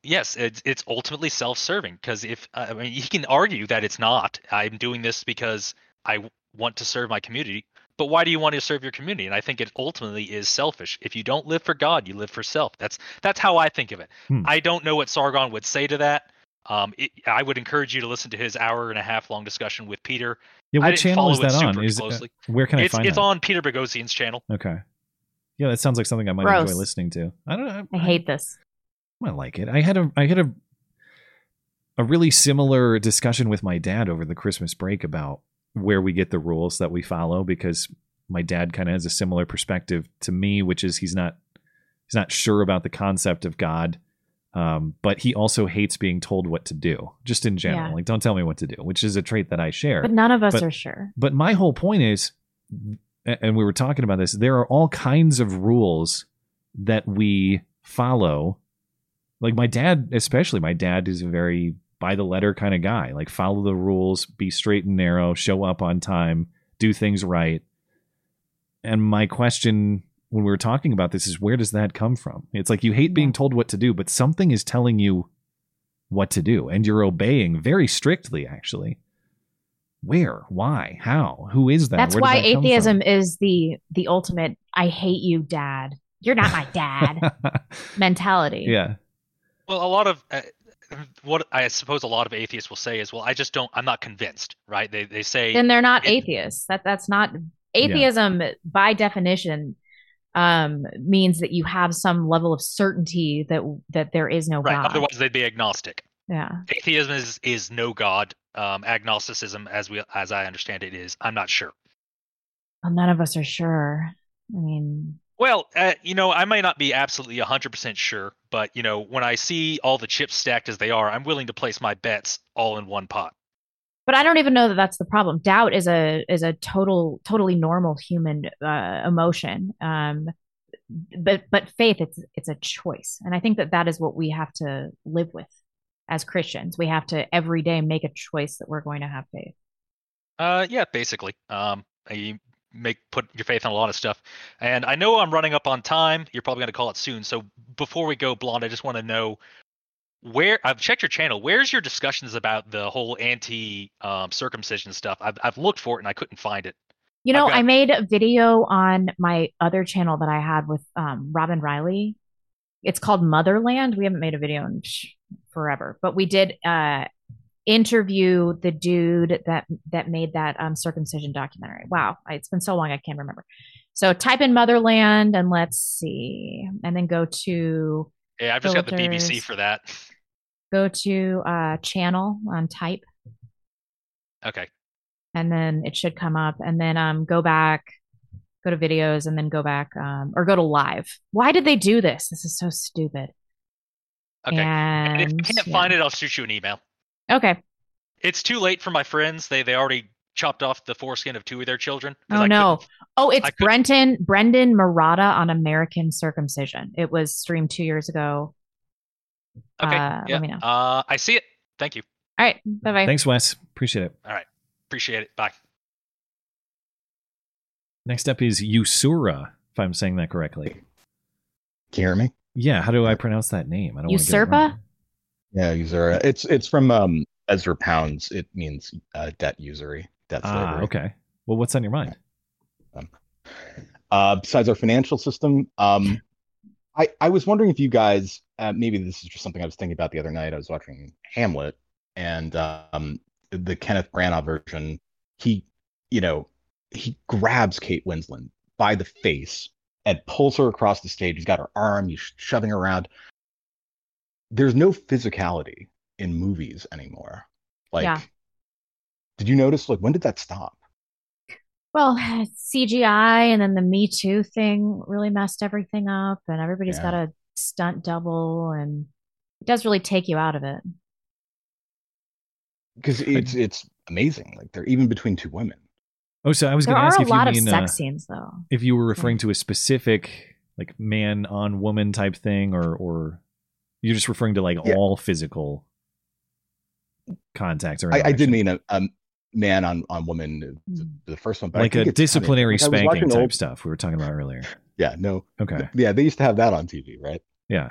Yes, it's it's ultimately self-serving because if I mean he can argue that it's not. I'm doing this because I want to serve my community. But why do you want to serve your community? And I think it ultimately is selfish. If you don't live for God, you live for self. That's that's how I think of it. Hmm. I don't know what Sargon would say to that. Um, it, I would encourage you to listen to his hour and a half long discussion with Peter. Yeah, what didn't channel is that on? super Is uh, where can I it's find it's that? on Peter Boghossian's channel. Okay. Yeah, that sounds like something I might Gross. enjoy listening to. I don't know. I hate this. I like it. I had a I had a a really similar discussion with my dad over the Christmas break about where we get the rules that we follow because my dad kind of has a similar perspective to me, which is he's not he's not sure about the concept of God, um, but he also hates being told what to do, just in general. Yeah. Like, don't tell me what to do, which is a trait that I share. But none of us But- are sure. But my whole point is, and we were talking about this, there are all kinds of rules that we follow. Like my dad, especially my dad is a very by the letter kind of guy. Like follow the rules, be straight and narrow, show up on time, do things right. And my question when we were talking about this is where does that come from? It's like you hate being told what to do, but something is telling you what to do and you're obeying very strictly actually. Where? Why? How? Who is that? That's why that atheism is the the ultimate I hate you, dad. You're not my dad *laughs* mentality. yeah. Well, a lot of uh, what I suppose a lot of atheists will say is, "Well, I just don't. I'm not convinced." Right? They they say Then they're not it- atheists. That that's not atheism by definition um means that you have some level of certainty that that there is no right. God. Otherwise, they'd be agnostic. yeah. Atheism is is no God. Um, agnosticism, as we as I understand it, is I'm not sure. Well, none of us are sure. I mean, Well, uh, you know, I might not be absolutely 100% sure, but you know, when I see all the chips stacked as they are, I'm willing to place my bets all in one pot. but I don't even know that that's the problem. Doubt is a is a total totally normal human uh, emotion. Um, but but faith it's it's a choice, and I think that that is what we have to live with as Christians. We have to every day make a choice that we're going to have faith. Uh, yeah, basically. Um, you make put your faith in a lot of stuff, and I know I'm running up on time. You're probably going to call it soon. So before we go, blonde, I just want to know where I've checked your channel. Where's your discussions about the whole anti um, circumcision stuff? I've I've looked for it and I couldn't find it. You know, got- I made a video on my other channel that I had with um, Robin Riley. It's called Motherland. We haven't made a video in sh- forever, but we did uh, interview the dude that that made that um, circumcision documentary. Wow, it's been so long I can't remember. So type in Motherland and let's see, and then go to Yeah, I've just got the BBC for that. go to uh, channel on type, Okay. and then it should come up, and then um, go back, go to videos, and then go back um, or go to live. Why did they do this? This is so stupid. Okay. And if And, I can't yeah. find it, I'll shoot you an email. Okay. It's too late for my friends. They they already chopped off the foreskin of two of their children. Oh I no. Oh, it's I couldn't- Brenton Brendon Marotta on American circumcision. It was streamed two years ago. Okay. Uh, yeah. Let me know. Uh, I see it. Thank you. All right. Bye bye. Thanks, Wes. Appreciate it. All right. Appreciate it. Bye. Next up is Usura, if I'm saying that correctly. Can you hear me? Yeah, how do I pronounce that name? I don't wanna Usurpa? Yeah, usury. It's it's from um Ezra Pounds. It means uh, debt usury, debt slavery. Ah, okay. Well, what's on your mind? Uh, besides our financial system, um, I I was wondering if you guys uh, maybe this is just something I was thinking about the other night. I was watching Hamlet, and um, the Kenneth Branagh version. He, you know, he grabs Kate Winslet by the face and pulls her across the stage. He's got her arm. He's shoving her around. There's no physicality in movies anymore. Like, Yeah. did you notice? Like, when did that stop? Well, *sighs* CGI and then the Me Too thing really messed everything up, and everybody's got a stunt double, and it does really take you out of it. Because it's it's amazing. Like, they're even between two women. Oh, so I was There going to are ask a if you lot of mean sex uh, scenes, though. if you were referring to a specific like man on woman type thing, or or you're just referring to like Yeah. all physical contact or I, I did mean a, a man on on woman the, the first one, but like a it's kinda- disciplinary like spanking watching type old- stuff we were talking about earlier. *laughs* Yeah, no. Okay. Yeah, they used to have that on TV, right? Yeah.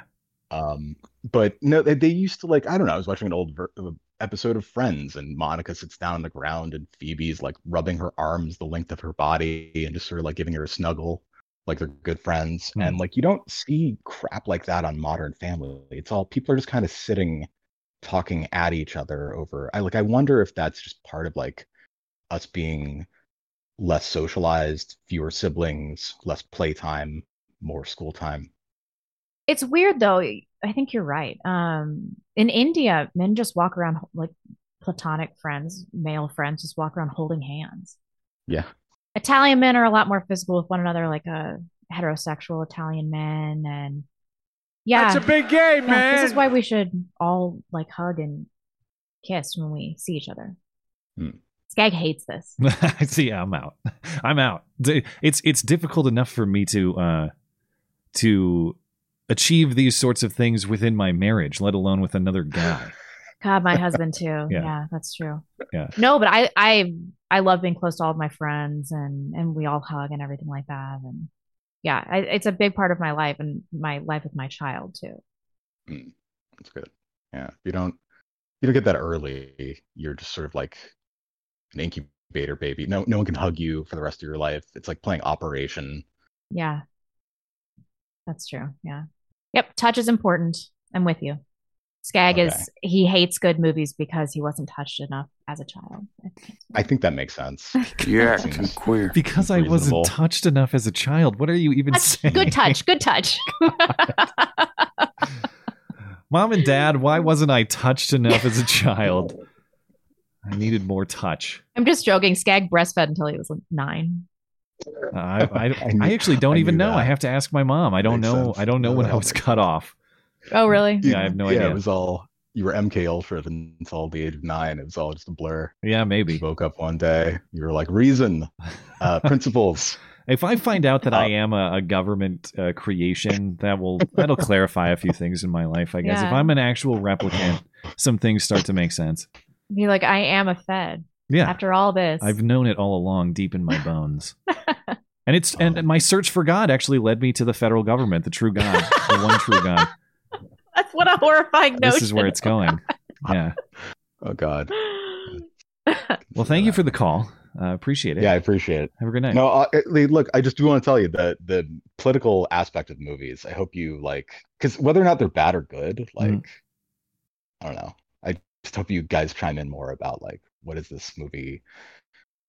Um, but no, they, they used to like I don't know. I was watching an old ver- uh, episode of Friends, and Monica sits down on the ground, and Phoebe's like rubbing her arms the length of her body, and just sort of like giving her a snuggle, like they're good friends. Hmm. And like you don't see crap like that on Modern Family. It's all people are just kind of sitting, talking at each other over. I like I wonder if that's just part of like us being less socialized, fewer siblings, less playtime, more school time. It's weird though. I think you're right. Um, in India, men just walk around like platonic friends, male friends, just walk around holding hands. Yeah. Italian men are a lot more physical with one another, like a heterosexual Italian men, and yeah, That's a big game, yeah, This is why we should all like hug and kiss when we see each other. Hmm. Skag hates this. *laughs* See, I'm out. *laughs* I'm out. It's it's difficult enough for me to uh to achieve these sorts of things within my marriage, let alone with another guy. God, my husband too. Yeah. yeah. that's true. Yeah. No, but I I I love being close to all of my friends and and we all hug and everything like that and yeah, I, it's a big part of my life and my life with my child too. Mm, that's good. Yeah. You don't you don't get that early, you're just sort of like an incubator baby. No no one can hug you for the rest of your life. It's like playing Operation. Yeah. That's true. Yeah. Yep, touch is important. I'm with you. Skag Okay. is he hates good movies because he wasn't touched enough as a child. I think that makes sense. *laughs* *laughs* You're That acting seems queer. Because I wasn't touched enough as a child. What are you even saying? Good touch, good touch. *laughs* Mom and Dad, why wasn't I touched enough as a child? I needed more touch. I'm just joking. Skag breastfed until he was like nine. I I, I, knew- actually don't I even know. that. I have to ask my mom. I don't Makes know. sense. I don't know No, when I was cut off. Oh, really? Yeah, I have no yeah, idea. it was all you were MK Ultra until the age of nine. It was all just a blur. Yeah, maybe. You woke up one day, you were like, reason, uh, *laughs* principles. If I find out that Uh, I am a, a government uh, creation, that will that'll clarify a few things in my life. I guess if I'm an actual replicant, some things start to make sense. Be like, I am a Fed. Yeah. After all this, I've known it all along, deep in my bones. *laughs* and it's and, and my search for God actually led me to the federal government, the true God, the one true God. That's what a horrifying notion. This is where it's going. *laughs* Yeah. Oh God. *laughs* Well, thank you for the call. Uh, appreciate it. Yeah, I appreciate it. Have a good night. No, uh, look, I just do want to tell you that the political aspect of movies. I hope you like, because whether or not they're bad or good, like, Mhm. I don't know. I just hope you guys chime in more about like, what is this movie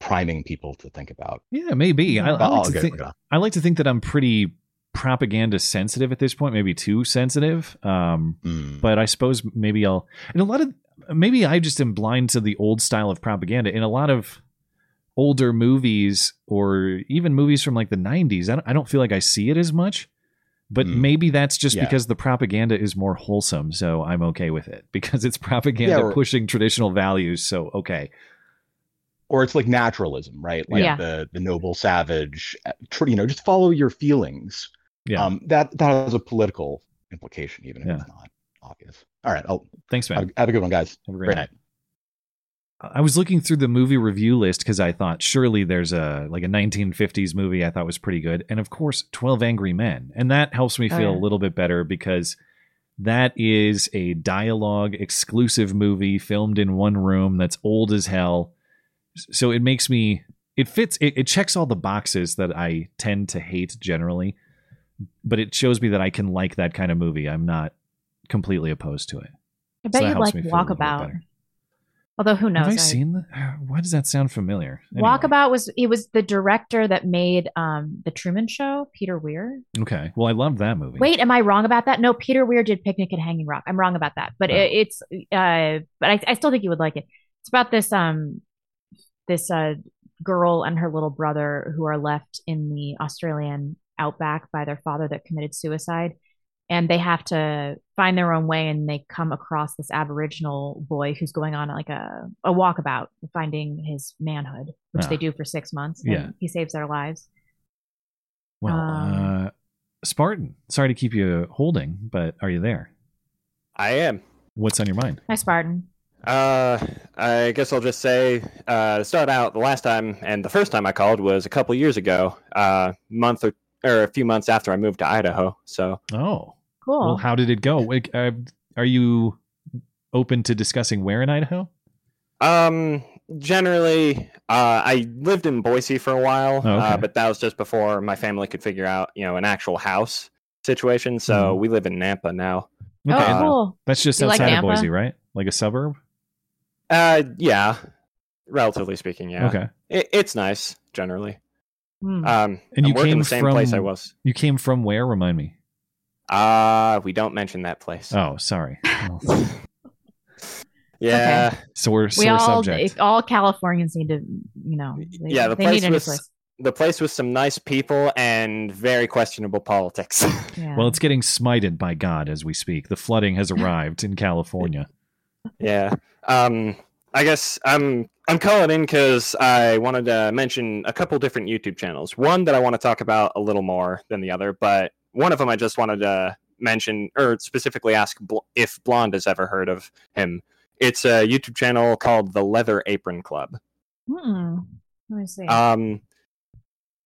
priming people to think about? Yeah, maybe. I, I, Oh, like to okay, think. I like to think that I'm pretty propaganda sensitive at this point, maybe too sensitive. Um, Mm. But I suppose maybe I'll. And a lot of maybe I just am blind to the old style of propaganda. In a lot of older movies, or even movies from like the '90s, I don't, I don't feel like I see it as much. But Mm. maybe that's just Yeah. because the propaganda is more wholesome, so I'm okay with it *laughs* because it's propaganda Yeah, or- pushing traditional values. So okay, Or it's like naturalism, right? Like Yeah. the the noble savage, uh, you know, just follow your feelings. Yeah. Um, that that has a political implication, even if Yeah. it's not obvious. All right, I'll Thanks, man. have, have a good one, guys. Have a great Great night. night. I was looking through the movie review list because I thought surely there's a like a 1950s movie I thought was pretty good, and of course 12 Angry Men, and that helps me Oh, feel yeah. a little bit better because that is a dialogue exclusive movie filmed in one room that's old as hell. So it makes me it fits it, it checks all the boxes that I tend to hate generally, but it shows me that I can like that kind of movie. I'm not completely opposed to it. I bet that you like me feel a little bit Walkabout. Although who knows? Have I I- seen that? Why does that sound familiar? Anyway. Walkabout was he was the director that made um the Truman Show, Peter Weir. Okay. Well, I love that movie. Wait, am I wrong about that? No, Peter Weir did Picnic at Hanging Rock. I'm wrong about that, but Oh. it, it's uh, but I, I still think you would like it. It's about this um this uh girl and her little brother who are left in the Australian outback by their father that committed suicide, and they have to find their own way, and they come across this Aboriginal boy who's going on like a a walkabout, finding his manhood, which Ah. they do for six months. and Yeah. he saves their lives. Well, Um, uh, Spartan. Sorry to keep you holding, but are you there? I am. What's on your mind? Hi, Spartan. Uh, I guess I'll just say, uh, to start out, the last time and the first time I called was a couple years ago, uh, month or, or a few months after I moved to Idaho. So, Oh, Cool. well, how did it go? Like, uh, are you open to discussing where in Idaho? um, generally, uh, I lived in Boise for a while, Oh, okay. uh, but that was just before my family could figure out, you know, an actual house situation. So Mhm. we live in Nampa now. Oh, Okay. cool. That's just You like outside of Boise, right? Like a suburb? Uh, yeah, relatively speaking, yeah. Okay. It, it's nice generally. Hmm. Um, And you I'm working came the same from place I was. You came from where? Remind me. Uh, we don't mention that place. Oh, sorry. Well, *laughs* yeah. so we're we sore all, subject. if all Californians need to, you know, they, yeah, the they place need was place. the place with some nice people and very questionable politics. *laughs* Yeah. Well, it's getting smited by God as we speak. The flooding has arrived in California. yeah. Um, I guess I'm I'm calling in because I wanted to mention a couple different YouTube channels. One that I want to talk about a little more than the other, but one of them I just wanted to mention or specifically ask Bl- if Blonde has ever heard of him. It's a YouTube channel called the Leather Apron Club. Hmm. Let me see. Um,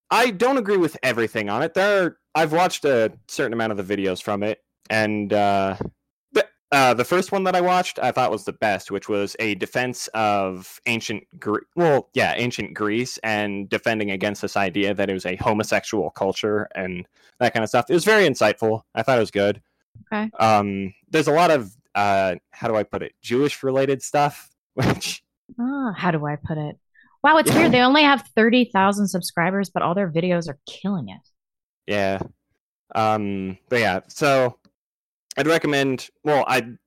I don't agree with everything on it. There, are, I've watched a certain amount of the videos from it, and uh, uh, the first one that I watched, I thought was the best, which was a defense of ancient Gre- well, yeah, ancient Greece, and defending against this idea that it was a homosexual culture and that kind of stuff. It was very insightful. I thought it was good. Okay. Um, there's a lot of uh, how do I put it, Jewish related stuff, *laughs* which Ah, how do I put it? Wow, it's weird. They only have 30,000 subscribers, but all their videos are killing it. Yeah. Um, but yeah, so I'd recommend well, I'd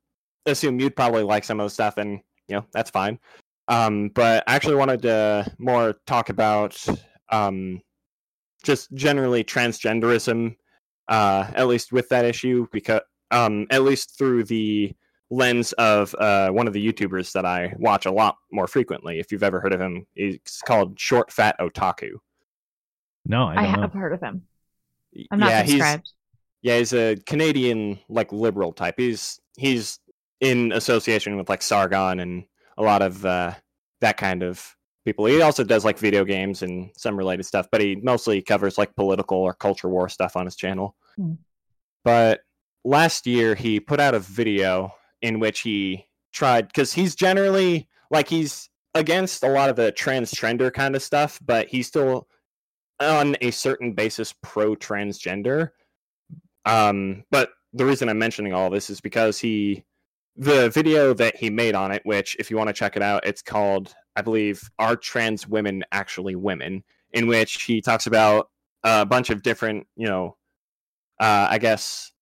assume you'd probably like some of the stuff and you know, that's fine. Um, but I actually wanted to more talk about um just generally transgenderism, uh, at least with that issue, because um at least through the lens of uh, one of the YouTubers that I watch a lot more frequently. If you've ever heard of him, he's called Short Fat Otaku. No, I I, don't know. have heard of him. I'm not yeah, he's subscribed. Yeah, he's a Canadian like liberal type. He's he's in association with like Sargon and a lot of uh, that kind of people. He also does like video games and some related stuff, but he mostly covers like political or culture war stuff on his channel. Hmm. But last year he put out a video in which he tried because he's generally like he's against a lot of the transgender kind of stuff, but he's still on a certain basis pro transgender. Um, but the reason I'm mentioning all this is because he, the video that he made on it, which if you want to check it out, it's called, I believe, Are Trans Women Actually Women? In which he talks about a bunch of different, you know, uh, I guess,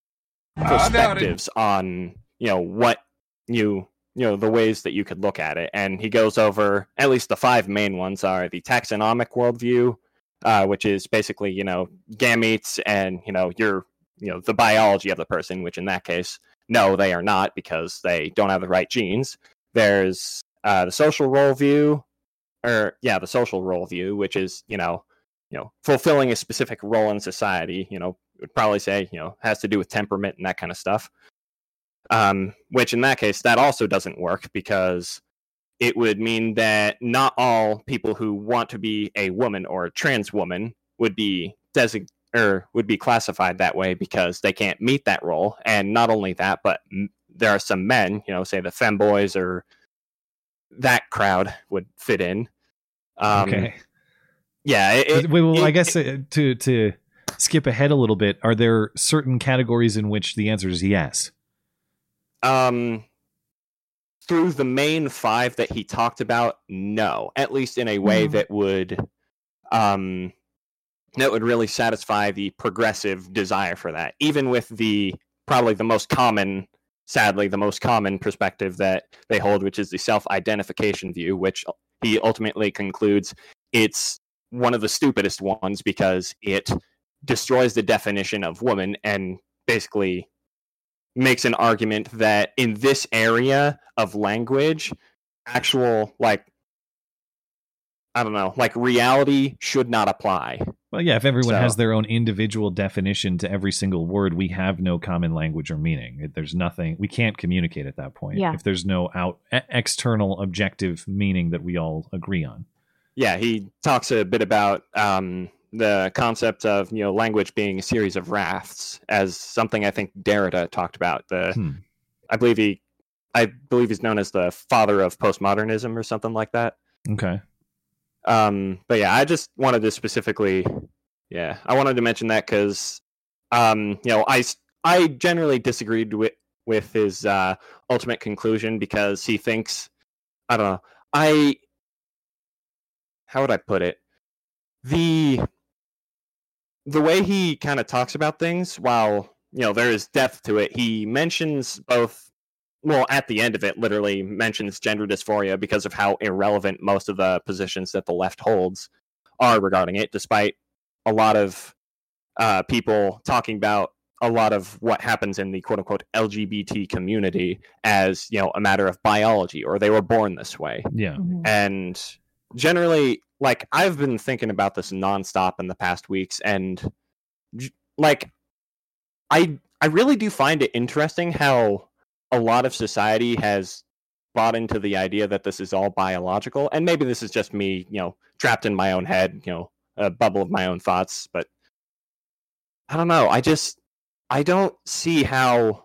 doubt perspectives on, you know, what you, you know, the ways that you could look at it. And he goes over at least the five main ones are the taxonomic worldview, uh, which is basically you know gametes and you know your you know the biology of the person which in that case no they are not because they don't have the right genes. There's uh, the social role view or yeah the social role view which is you know you know fulfilling a specific role in society you know would probably say you know has to do with temperament and that kind of stuff. Um which in that case that also doesn't work because it would mean that not all people who want to be a woman or a trans woman would be design or would be classified that way because they can't meet that role. And not only that, but m- there are some men, you know, say the femboys or that crowd would fit in. Um, okay. Yeah. It, it- well, I guess uh, to to skip ahead a little bit, are there certain categories in which the answer is yes? um through the main five that he talked about no at least in a way Mhm. that would um that would really satisfy the progressive desire for that even with the probably the most common sadly the most common perspective that they hold which is the self-identification view which he ultimately concludes it's one of the stupidest ones because it destroys the definition of woman and basically makes an argument that in this area of language, actual like I don't know, like reality should not apply Well, yeah, if everyone So- has their own individual definition to every single word, we have no common language or meaning. There's nothing we can't communicate at that point. Yeah. If there's no out external objective meaning that we all agree on. yeah, he talks a bit about um, the concept of you know language being a series of rafts as something I think Derrida talked about. The Hmm. I believe he, I believe he's known as the father of postmodernism or something like that. Okay. Um, but yeah, I just wanted to specifically, yeah, I wanted to mention that because, um, you know, I I generally disagreed with with his uh, ultimate conclusion because he thinks, I don't know, I, how would I put it, the the way he kind of talks about things, while you know there is depth to it, he mentions both well, at the end of it, literally mentions gender dysphoria because of how irrelevant most of the positions that the left holds are regarding it, despite a lot of uh, people talking about a lot of what happens in the quote unquote LGBT community as, you know, a matter of biology or they were born this way. Yeah. And generally, like, I've been thinking about this nonstop in the past weeks, and like, I I really do find it interesting how a lot of society has bought into the idea that this is all biological, and maybe this is just me, you know, trapped in my own head, you know, a bubble of my own thoughts, but I don't know. I just I don't see how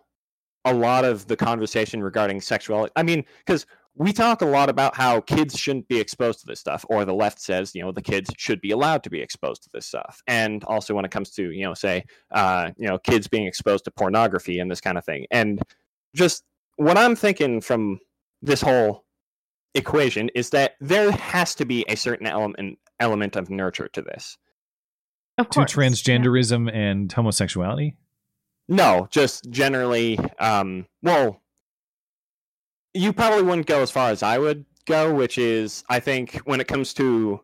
a lot of the conversation regarding sexuality. I mean, because we talk a lot about how kids shouldn't be exposed to this stuff, or the left says, you know, the kids should be allowed to be exposed to this stuff. And also when it comes to, you know, say, uh, you know, kids being exposed to pornography and this kind of thing. And just what I'm thinking from this whole equation is that there has to be a certain element element of nurture to this. Of To transgenderism and homosexuality? No, just generally. Um, well, you probably wouldn't go as far as I would go, which is I think when it comes to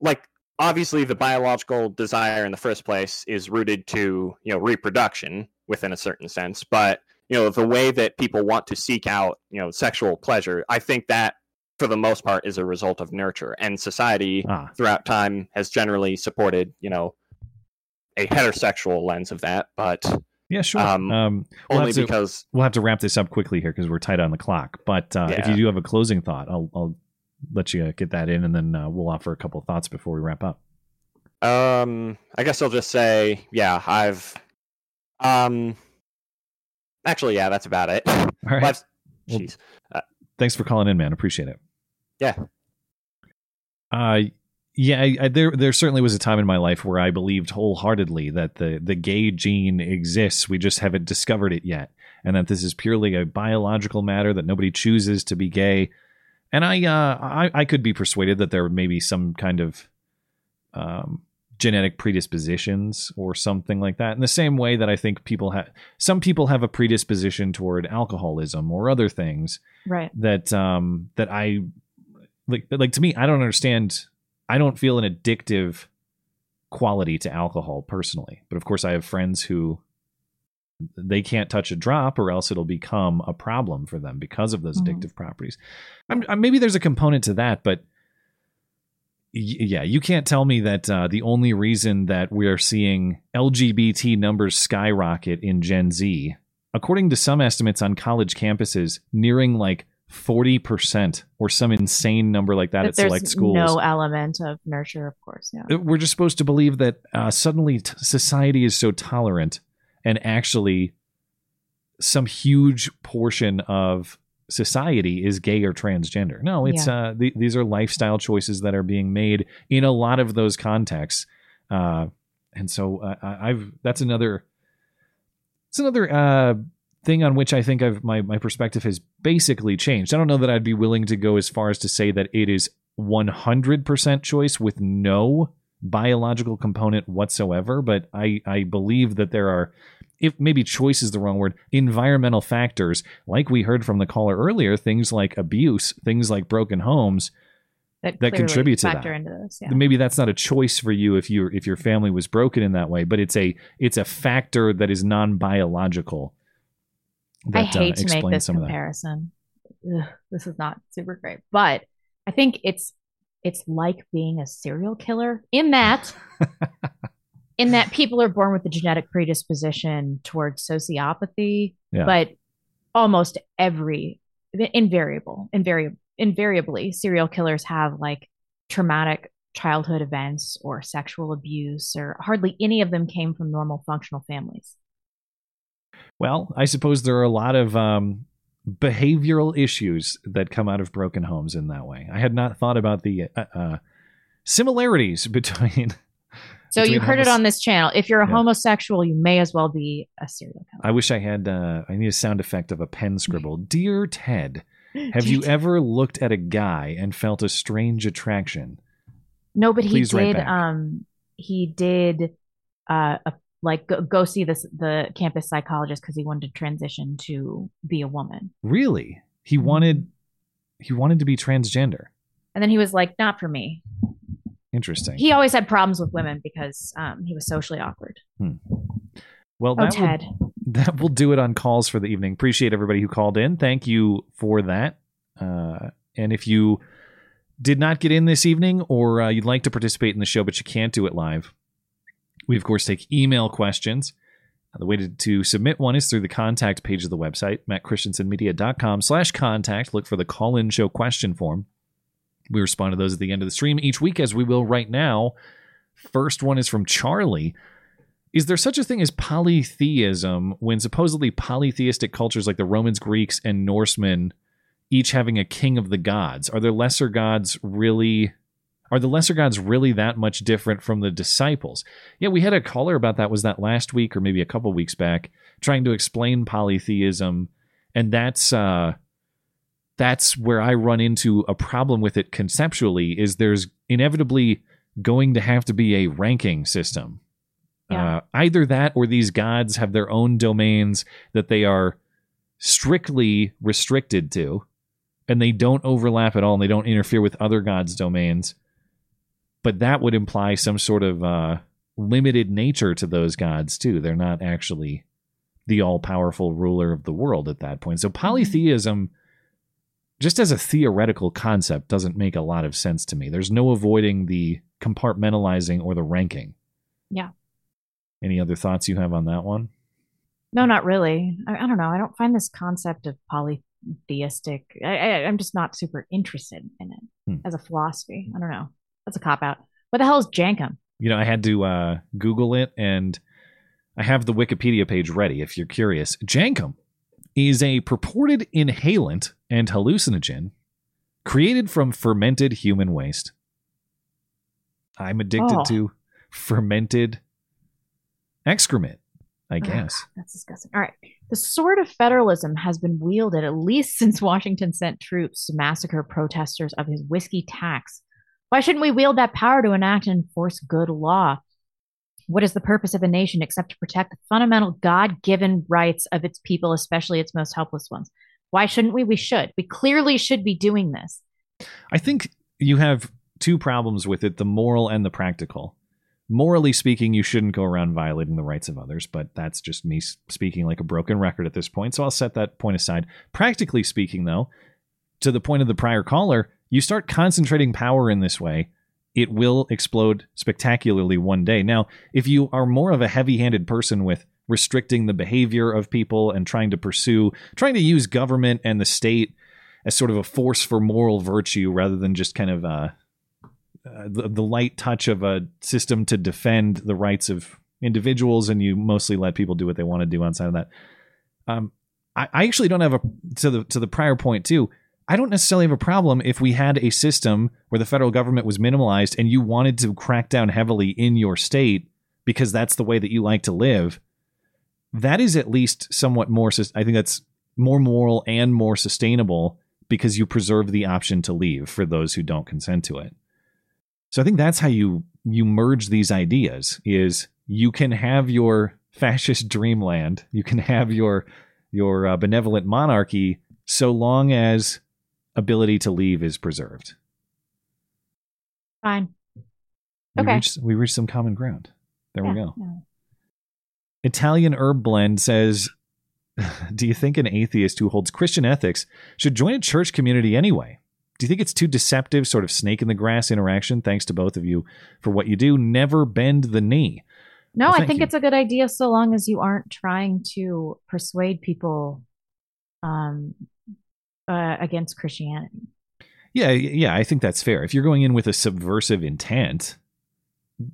like obviously the biological desire in the first place is rooted to you know reproduction within a certain sense, but you know the way that people want to seek out you know sexual pleasure, I think that for the most part is a result of nurture, and society Ah. throughout time has generally supported you know a heterosexual lens of that, but Yeah, sure. Um, Um, we'll only to- because we'll have to wrap this up quickly here because we're tight on the clock. But uh, if you do have a closing thought, I'll, I'll let you get that in, and then uh, we'll offer a couple of thoughts before we wrap up. Um, I guess I'll just say, yeah, I've, um, actually, yeah, that's about it. All right. I've- Well, Jeez. Uh, Thanks for calling in, man. Appreciate it. yeah. Uh, yeah, I, I, there there certainly was a time in my life where I believed wholeheartedly that the the gay gene exists. We just haven't discovered it yet, and that this is purely a biological matter that nobody chooses to be gay. And I uh, I, I could be persuaded that there may be some kind of um, genetic predispositions or something like that. In the same way that I think people have some people have a predisposition toward alcoholism or other things Right. that um that I like like to me I don't understand I don't feel an addictive quality to alcohol personally but of course I have friends who they can't touch a drop or else it'll become a problem for them because of those Mhm. addictive properties I'm, I- maybe there's a component to that but yeah you can't tell me that uh, the only reason that we're seeing lgbt numbers skyrocket in gen z according to some estimates on college campuses nearing like 40% or some insane number like that That at select schools no element of nurture, of course. Yeah. we're just supposed to believe that uh, suddenly t- society is so tolerant and actually some huge portion of society is gay or transgender no it's Yeah. uh th- these are lifestyle choices that are being made in a lot of those contexts uh and so uh, I- i've that's another it's another uh thing on which I think I've my my perspective has basically changed. I don't know that I'd be willing to go as far as to say that it is 100% choice with no biological component whatsoever, but I I believe that there are if maybe choice is the wrong word, environmental factors like we heard from the caller earlier, things like abuse, things like broken homes That, that contribute to factor that. into this. Yeah. Maybe that's not a choice for you if your if your family was broken in that way, but it's a it's a factor that is non biological. I uh, hate to make this comparison. Ugh, this is not super great, but I think it's it's like being a serial killer in that *laughs* in that people are born with a genetic predisposition towards sociopathy, Yeah. but almost every invariable, invariable, invariably serial killers have like traumatic childhood events or sexual abuse or hardly any of them came from normal functional families. Well, I suppose there are a lot of um, behavioral issues that come out of broken homes in that way. I had not thought about the uh, uh, similarities *laughs* between. So you heard it on this channel. If you're a Yeah. homosexual, you may as well be a serial killer. I wish I had. Uh, I need a sound effect of a pen scribble. *laughs* Dear Ted, have you ever looked at a guy and felt a strange attraction? No, but he Please write did. Um, he did. Uh, a, like go, go see this the campus psychologist because he wanted to transition to be a woman, Really? He wanted. He wanted to be transgender. and then he was like, "Not for me." Interesting. He always had problems with women because um, he was socially awkward. Hmm. Well, Oh, that Ted. Will, *laughs* that will do it on calls for the evening. Appreciate everybody who called in. Thank you for that. Uh, and if you did not get in this evening, or uh, you'd like to participate in the show but you can't do it live, we of course take email questions. Uh, The way to, to submit one is through the contact page of the website, mattchristiansenmedia.com slash contact. Look for the call-in show question form. We respond to those at the end of the stream each week, as we will right now. First one is from Charlie. Is there such a thing as polytheism when supposedly polytheistic cultures like the Romans, Greeks, and Norsemen each having a king of the gods? Are there lesser gods really are the lesser gods really that much different from the disciples? Yeah, we had a caller about that was that last week or maybe a couple weeks back trying to explain polytheism and that's uh that's where I run into a problem with it conceptually is there's inevitably going to have to be a ranking system. Uh, either that or these gods have their own domains that they are strictly restricted to and they don't overlap at all and they don't interfere with other gods' domains. But that would imply some sort of uh, limited nature to those gods, too. They're not actually the all powerful ruler of the world at that point. So polytheism, just as a theoretical concept, doesn't make a lot of sense to me. There's no avoiding the compartmentalizing or the ranking. Yeah. Any other thoughts you have on that one? No, not really. I, I don't know. I don't find this concept of polytheistic. I, I, I'm just not super interested in it Hmm. as a philosophy. I don't know. That's a cop out. What the hell is Jenkem? You know, I had to uh, Google it, and I have the Wikipedia page ready if you're curious. Jenkem is a purported inhalant and hallucinogen created from fermented human waste. I'm addicted Oh. to fermented excrement, I guess. that's disgusting. All right. The sword of federalism has been wielded at least since Washington sent troops to massacre protesters of his whiskey tax. Why shouldn't we wield that power to enact and enforce good law? What is the purpose of a nation except to protect the fundamental God given rights of its people, especially its most helpless ones? Why shouldn't we? We should. We clearly should be doing this. I think you have two problems with it the moral and the practical. Morally speaking, you shouldn't go around violating the rights of others, but that's just me speaking like a broken record at this point, so I'll set that point aside. Practically speaking, though, to the point of the prior caller, you start concentrating power in this way, it will explode spectacularly one day. Now, if you are more of a heavy handed person with restricting the behavior of people and trying to pursue, trying to use government and the state as sort of a force for moral virtue rather than just kind of uh, uh, the, the light touch of a system to defend the rights of individuals and you mostly let people do what they want to do outside of that. Um, I, I actually don't have a to the to the prior point too. I don't necessarily have a problem if we had a system where the federal government was minimalized and you wanted to crack down heavily in your state because that's the way that you like to live. That is at least somewhat more. I think that's more moral and more sustainable because you preserve the option to leave for those who don't consent to it. So I think that's how you you merge these ideas is you can have your fascist dreamland, you can have your your uh, benevolent monarchy so long as ability to leave is preserved. Fine. We Okay. reached we reached some common ground. There we go. no. Italian Herb Blend says, Do you think an atheist who holds Christian ethics should join a church community anyway? do you think it's too deceptive, sort of snake in the grass interaction? Thanks to both of you for what you do. Never bend the knee. No, Well, I think you. it's a good idea so long as you aren't trying to persuade people um, uh, against Christianity. Yeah, yeah, I think that's fair. If you're going in with a subversive intent,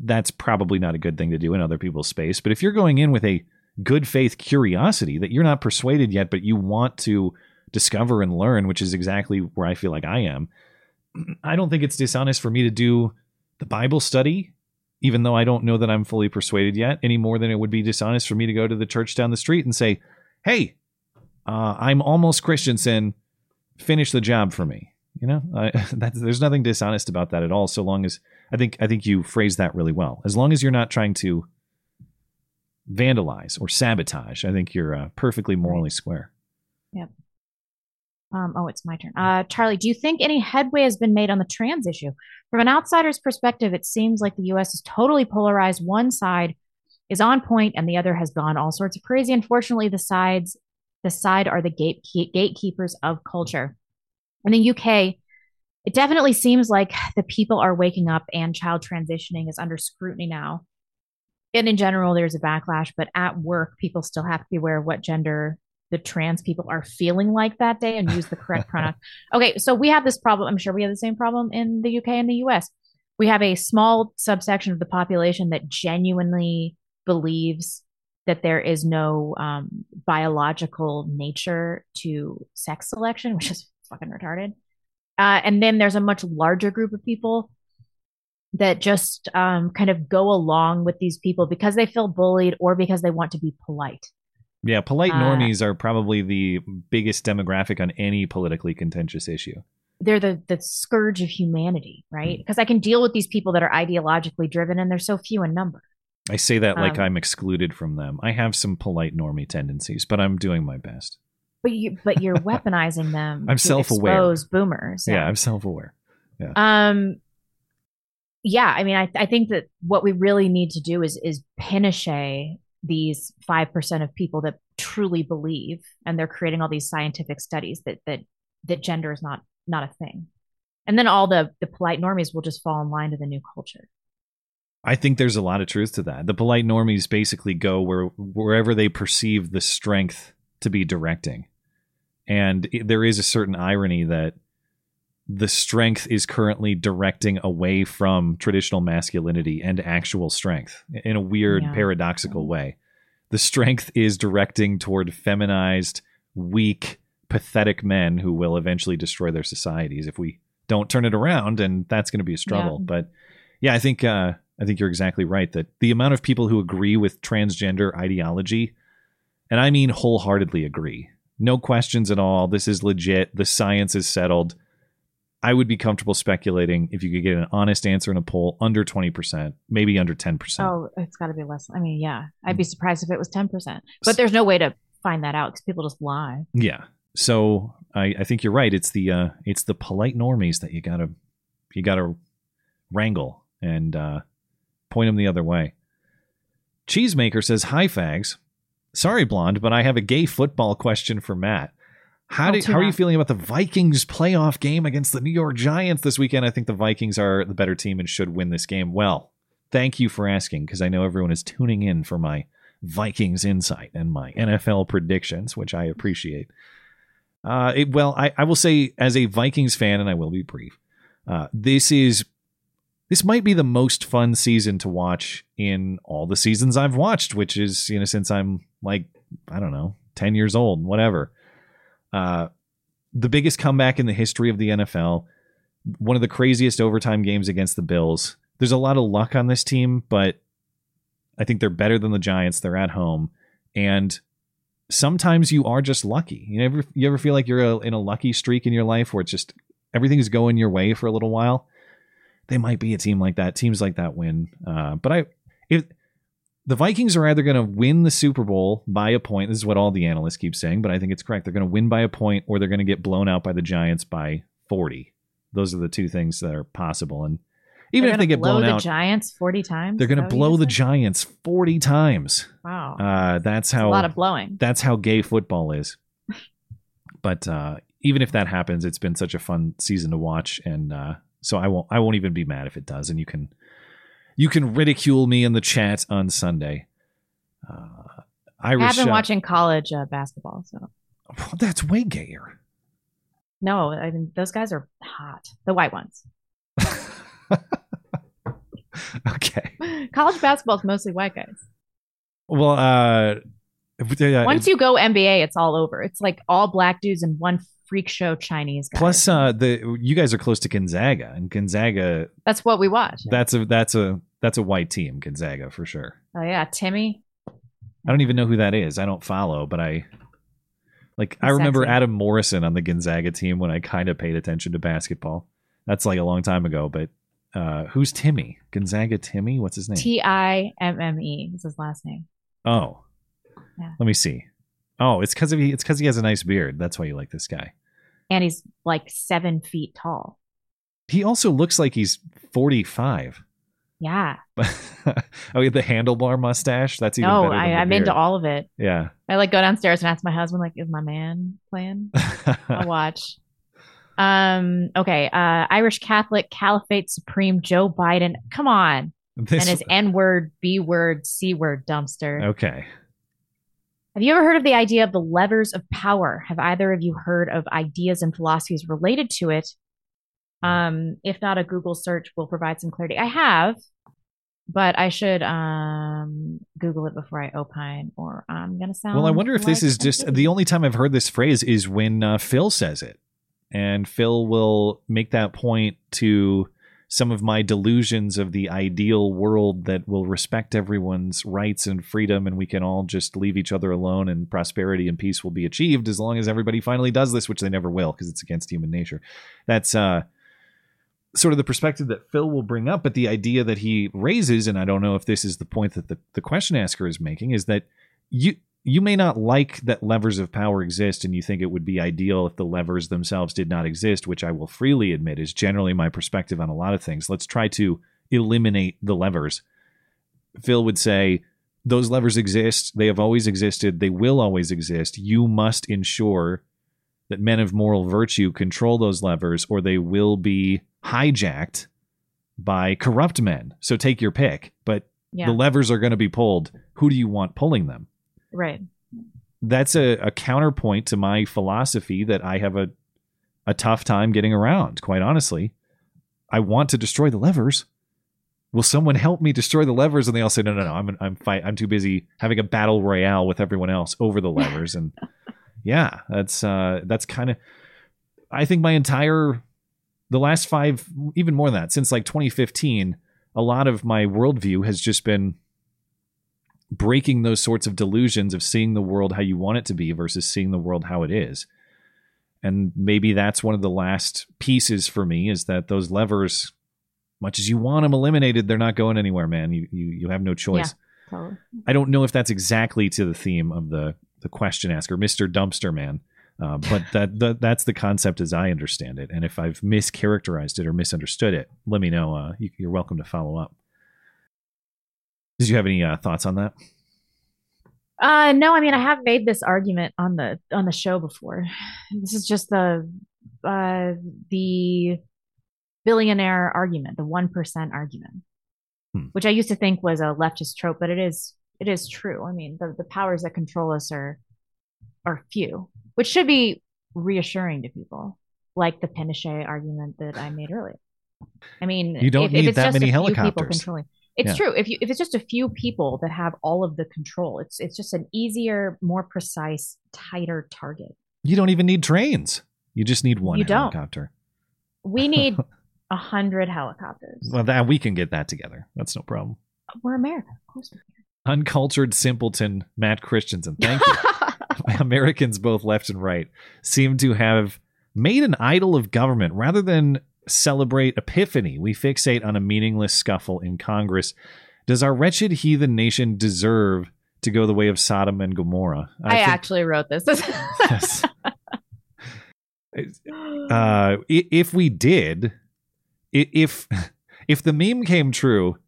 that's probably not a good thing to do in other people's space. But if you're going in with a good faith curiosity that you're not persuaded yet, but you want to discover and learn, which is exactly where I feel like I am, *clears throat* I don't think it's dishonest for me to do the Bible study, even though I don't know that I'm fully persuaded yet, any more than it would be dishonest for me to go to the church down the street and say, hey, uh, I'm almost Christensen, finish the job for me. You know, I, *laughs* that's, there's nothing dishonest about that at all. So long as I think I think you phrase that really well. As long as you're not trying to vandalize or sabotage, I think you're uh, perfectly morally square. Yep. Um, oh, it's my turn. Uh, Charlie, do you think any headway has been made on the trans issue? From an outsider's perspective, it seems like the U.S. is totally polarized. One side is on point, and the other has gone all sorts of crazy. Unfortunately, the sides, the side are the gate gatekeepers of culture. In the UK, it definitely seems like the people are waking up, and child transitioning is under scrutiny now. And in general, there's a backlash, but at work, people still have to be aware of what gender the trans people are feeling like that day and use the correct *laughs* pronoun. Okay, so we have this problem. I'm sure we have the same problem in the UK and the US. We have a small subsection of the population that genuinely believes that there is no um, biological nature to sex selection, which is fucking retarded. Uh, and then there's a much larger group of people that just um, kind of go along with these people because they feel bullied or because they want to be polite. Yeah, polite Uh, normies are probably the biggest demographic on any politically contentious issue. they're the the scourge of humanity, right? Because I can deal with these people that are ideologically driven, and they're so few in number. I say that like Um, I'm excluded from them. I have some polite normie tendencies, but I'm doing my best. But you but you're weaponizing them. *laughs* I'm self-aware. expose boomers. Yeah, I'm self-aware. Yeah. Um. Yeah, I mean, I I think that what we really need to do is is punish these five percent of people that truly believe, and they're creating all these scientific studies that that that gender is not not a thing, and then all the the polite normies will just fall in line to the new culture. I think there's a lot of truth to that. The polite normies basically go where wherever they perceive the strength to be directing. And it- there is a certain irony that the strength is currently directing away from traditional masculinity and actual strength in a weird Yeah. paradoxical way. The strength is directing toward feminized, weak, pathetic men who will eventually destroy their societies if we don't turn it around and that's going to be a struggle. Yeah. But yeah, I think uh, I think you're exactly right that the amount of people who agree with transgender ideology, and I mean wholeheartedly agree, no questions at all. This is legit. The science is settled. I would be comfortable speculating if you could get an honest answer in a poll under 20%, maybe under 10%. Oh, it's got to be less. I mean, yeah, I'd be surprised if it was ten percent. But there's no way to find that out because people just lie. Yeah. So I, I think you're right. It's the uh, it's the polite normies that you gotta you gotta wrangle and uh, point them the other way. Cheesemaker says, "Hi fags, sorry blonde, but I have a gay football question for Matt. How Oh, do, how are you feeling about the Vikings playoff game against the New York Giants this weekend? I think the Vikings are the better team and should win this game. Well, thank you for asking because I know everyone is tuning in for my Vikings insight and my NFL predictions, which I appreciate. Uh, it, well, I, I will say as a Vikings fan, and I will be brief. Uh, this is this might be the most fun season to watch in all the seasons I've watched, which is you know since I'm like I don't know ten years old, whatever. Uh, the biggest comeback in the history of the NFL, one of the craziest overtime games against the Bills. There's a lot of luck on this team, but I think they're better than the Giants. They're at home, and sometimes you are just lucky. You ever you ever feel like you're a, in a lucky streak in your life where it's just everything's going your way for a little while? They might be a team like that. Teams like that win. Uh, but I if the Vikings are either going to win the Super Bowl by a point. This is what all the analysts keep saying, but I think it's correct. They're going to win by a point, or they're going to get blown out by the Giants by forty. Those are the two things that are possible. And even if they get blow blown the out, Giants forty times. they're going to that what you blow the said? Giants forty times. Wow. Uh, that's how a lot of blowing. That's how gay football is. *laughs* But uh, even if that happens, it's been such a fun season to watch, and uh, so I won't I won't even be mad if it does. And you can you can ridicule me in the chat on Sunday. Uh, Irish. I've been uh, watching college uh, basketball, so That's way gayer. no, I mean those guys are hot. The white ones. *laughs* okay. College basketball is mostly white guys. Well, uh, uh, Once you go NBA, it's all over. It's like all black dudes and one freak show Chinese guy. plus uh, the you guys are close to Gonzaga, and Gonzaga That's what we watch. that's a that's a that's a white team, Gonzaga for sure. Oh yeah, Timme. I don't even know who that is. I don't follow, but I like I remember sexy. Adam Morrison on the Gonzaga team when I kind of paid attention to basketball. That's like a long time ago, but uh who's Timme? Gonzaga Timme? What's his name? T I M M E is his last name. oh. Yeah. Let me see. Oh, it's cuz he it's cuz he has a nice beard. That's why you like this guy. And he's like seven feet tall. He also looks like he's 45. Yeah. *laughs* oh, the handlebar mustache. That's even No, I, I'm into all of it. Yeah. I like go downstairs and ask my husband, like, is my man playing? I'll *laughs* watch. Um, okay. Uh Irish Catholic Caliphate Supreme Joe Biden. Come on. This- and his N word, B word, C word dumpster. Okay. Have you ever heard of the idea of the levers of power? Have either of you heard of ideas and philosophies related to it? Um, if not, a Google search will provide some clarity. I have, but I should um Google it before I opine, or I'm gonna sound. Well, I wonder if this is just the only time I've heard this phrase is when uh, Phil says it. And Phil will make that point to some of my delusions of the ideal world that will respect everyone's rights and freedom, and we can all just leave each other alone, and prosperity and peace will be achieved as long as everybody finally does this, which they never will because it's against human nature. That's uh, sort of the perspective that Phil will bring up, but the idea that he raises, and I don't know if this is the point that the, the question asker is making, is that you you may not like that levers of power exist and you think it would be ideal if the levers themselves did not exist, which I will freely admit is generally my perspective on a lot of things. Let's try to eliminate the levers. Phil would say, those levers exist. They have always existed. They will always exist. You must ensure that men of moral virtue control those levers or they will be hijacked by corrupt men. So take your pick. But Yeah. the levers are going to be pulled. Who do you want pulling them? Right. That's a, a counterpoint to my philosophy that I have a, a tough time getting around, quite honestly. I want to destroy the levers. Will someone help me destroy the levers? And they all say, no, no, no, I'm, I'm fight. I'm too busy having a battle royale with everyone else over the levers. And *laughs* yeah, that's, uh, that's kind of, I think my entire, the last five, even more than that, since like 2015, a lot of my worldview has just been breaking those sorts of delusions of seeing the world how you want it to be versus seeing the world how it is. And maybe that's one of the last pieces for me is that those levers, much as you want them eliminated, they're not going anywhere, man. You you, you have no choice. Yeah, totally. I don't know if that's exactly to the theme of the the question asker, Mister Dumpster Man, uh, but *laughs* that, that that's the concept as I understand it. And if I've mischaracterized it or misunderstood it, let me know. Uh, you, you're welcome to follow up. Did you have any uh, thoughts on that? Uh no, I mean I have made this argument on the on the show before. This is just the uh the billionaire argument, the 1% argument. Hmm. Which I used to think was a leftist trope, but it is it is true. I mean, the the powers that control us are are few, which should be reassuring to people, like the Pinochet argument that I made earlier. I mean, You don't if, need if it's that just many a few people helicopters. It's Yeah. true. If you if it's just a few people that have all of the control, it's it's just an easier, more precise, tighter target. You don't even need trains. You just need one You don't. helicopter. We need *laughs* a hundred helicopters. Well, that we can get that together. That's no problem. We're America, of course. We Uncultured simpleton Matt Christiansen. Thank you. *laughs* *laughs* Americans, both left and right, seem to have made an idol of government rather than celebrate epiphany. We fixate on a meaningless scuffle in Congress. Does our wretched heathen nation deserve to go the way of Sodom and Gomorrah? I, think- actually wrote this. *laughs* Yes. uh, if we did, if if the meme came true,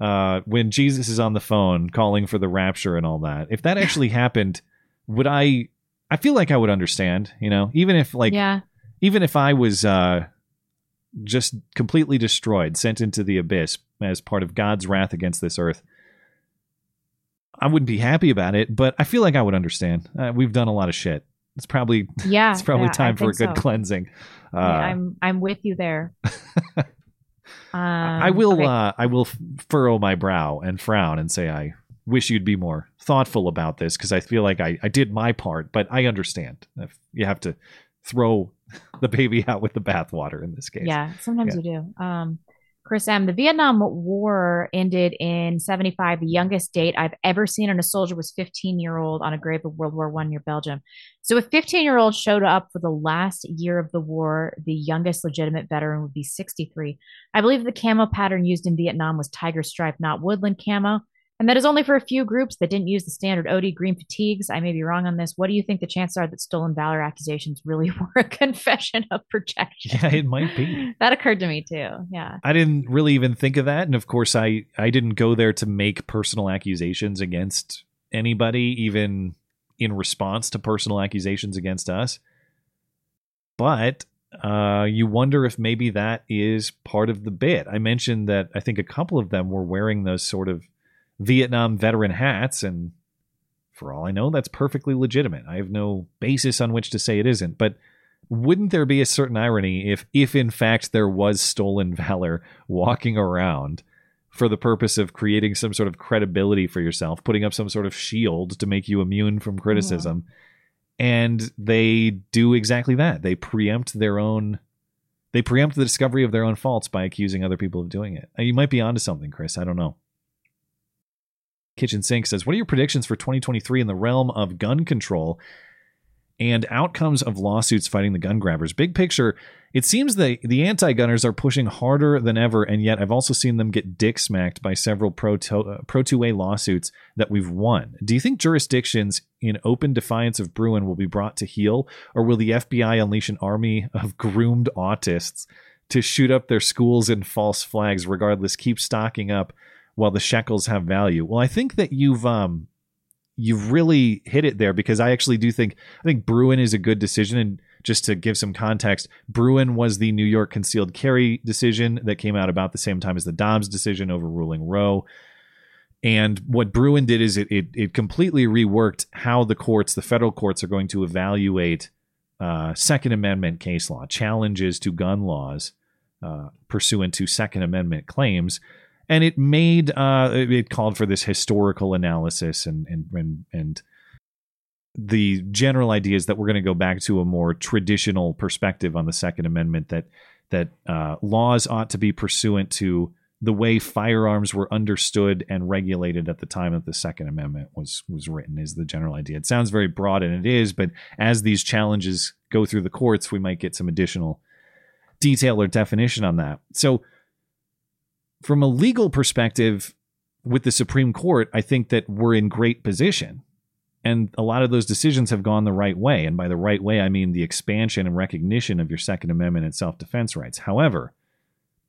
uh, when Jesus is on the phone calling for the rapture and all that, if that *laughs* actually happened, would I I feel like I would understand, you know, even if like yeah. even if I was uh just completely destroyed, sent into the abyss as part of God's wrath against this earth. I wouldn't be happy about it, but I feel like I would understand. Uh, we've done a lot of shit. It's probably Yeah, *laughs* it's probably yeah, I time for a good so. cleansing. Uh, Yeah, I'm I'm with you there. *laughs* um, I will okay. uh, I will furrow my brow and frown and say I wish you'd be more thoughtful about this because I feel like I, I did my part, but I understand if you have to throw *laughs* the baby out with the bathwater in this case. Yeah, sometimes Yeah. you do. Um, Chris M. The Vietnam War ended in 75. The youngest date I've ever seen on a soldier was 15 year old on a grave of World War One near Belgium. So if 15 year old showed up for the last year of the war, the youngest legitimate veteran would be 63. I believe the camo pattern used in Vietnam was tiger stripe, not woodland camo. And that is only for a few groups that didn't use the standard OD green fatigues. I may be wrong on this. What do you think the chances are that stolen valor accusations really *laughs* were a confession of projection? Yeah, it might be. *laughs* That occurred to me too. Yeah. I didn't really even think of that, and of course, I I didn't go there to make personal accusations against anybody, even in response to personal accusations against us. But uh, you wonder if maybe that is part of the bit. I mentioned that I think a couple of them were wearing those sort of Vietnam veteran hats, and for all I know, that's perfectly legitimate. I have no basis on which to say it isn't, but wouldn't there be a certain irony if if in fact there was stolen *laughs* valor walking around for the purpose of creating some sort of credibility for yourself putting up some sort of shield to make you immune from criticism and they do exactly that? They preempt their own they preempt the discovery of their own faults by accusing other people of doing it. You might be onto something chris. I don't know kitchen sink says what are your predictions for 2023 in the realm of gun control and outcomes of lawsuits fighting the gun grabbers. Big picture, it seems that the anti gunners are pushing harder than ever, and yet I've also seen them get dick smacked by several pro uh, pro 2A lawsuits that we've won. Do you think jurisdictions in open defiance of Bruen will be brought to heel, or will the FBI unleash an army of groomed autists to shoot up their schools and false flags regardless, keep stocking up while the shekels have value? Well, I think that you've um you've really hit it there because I actually do think I think Bruen is a good decision. And just to give some context, Bruen was the New York concealed carry decision that came out about the same time as the Dobbs decision overruling Roe. And what Bruen did is it it, it completely reworked how the courts, the federal courts, are going to evaluate uh, Second Amendment case law, challenges to gun laws uh, pursuant to Second Amendment claims and it made uh it called for this historical analysis and and and, and the general idea is that we're going to go back to a more traditional perspective on the second amendment that that uh, laws ought to be pursuant to the way firearms were understood and regulated at the time that the second amendment was was written is the general idea. It sounds very broad and it is but as these challenges go through the courts we might get some additional detail or definition on that. So from a legal perspective with the Supreme Court, I think that we're in great position. And a lot of those decisions have gone the right way. And by the right way, I mean the expansion and recognition of your Second Amendment and self defense rights. However,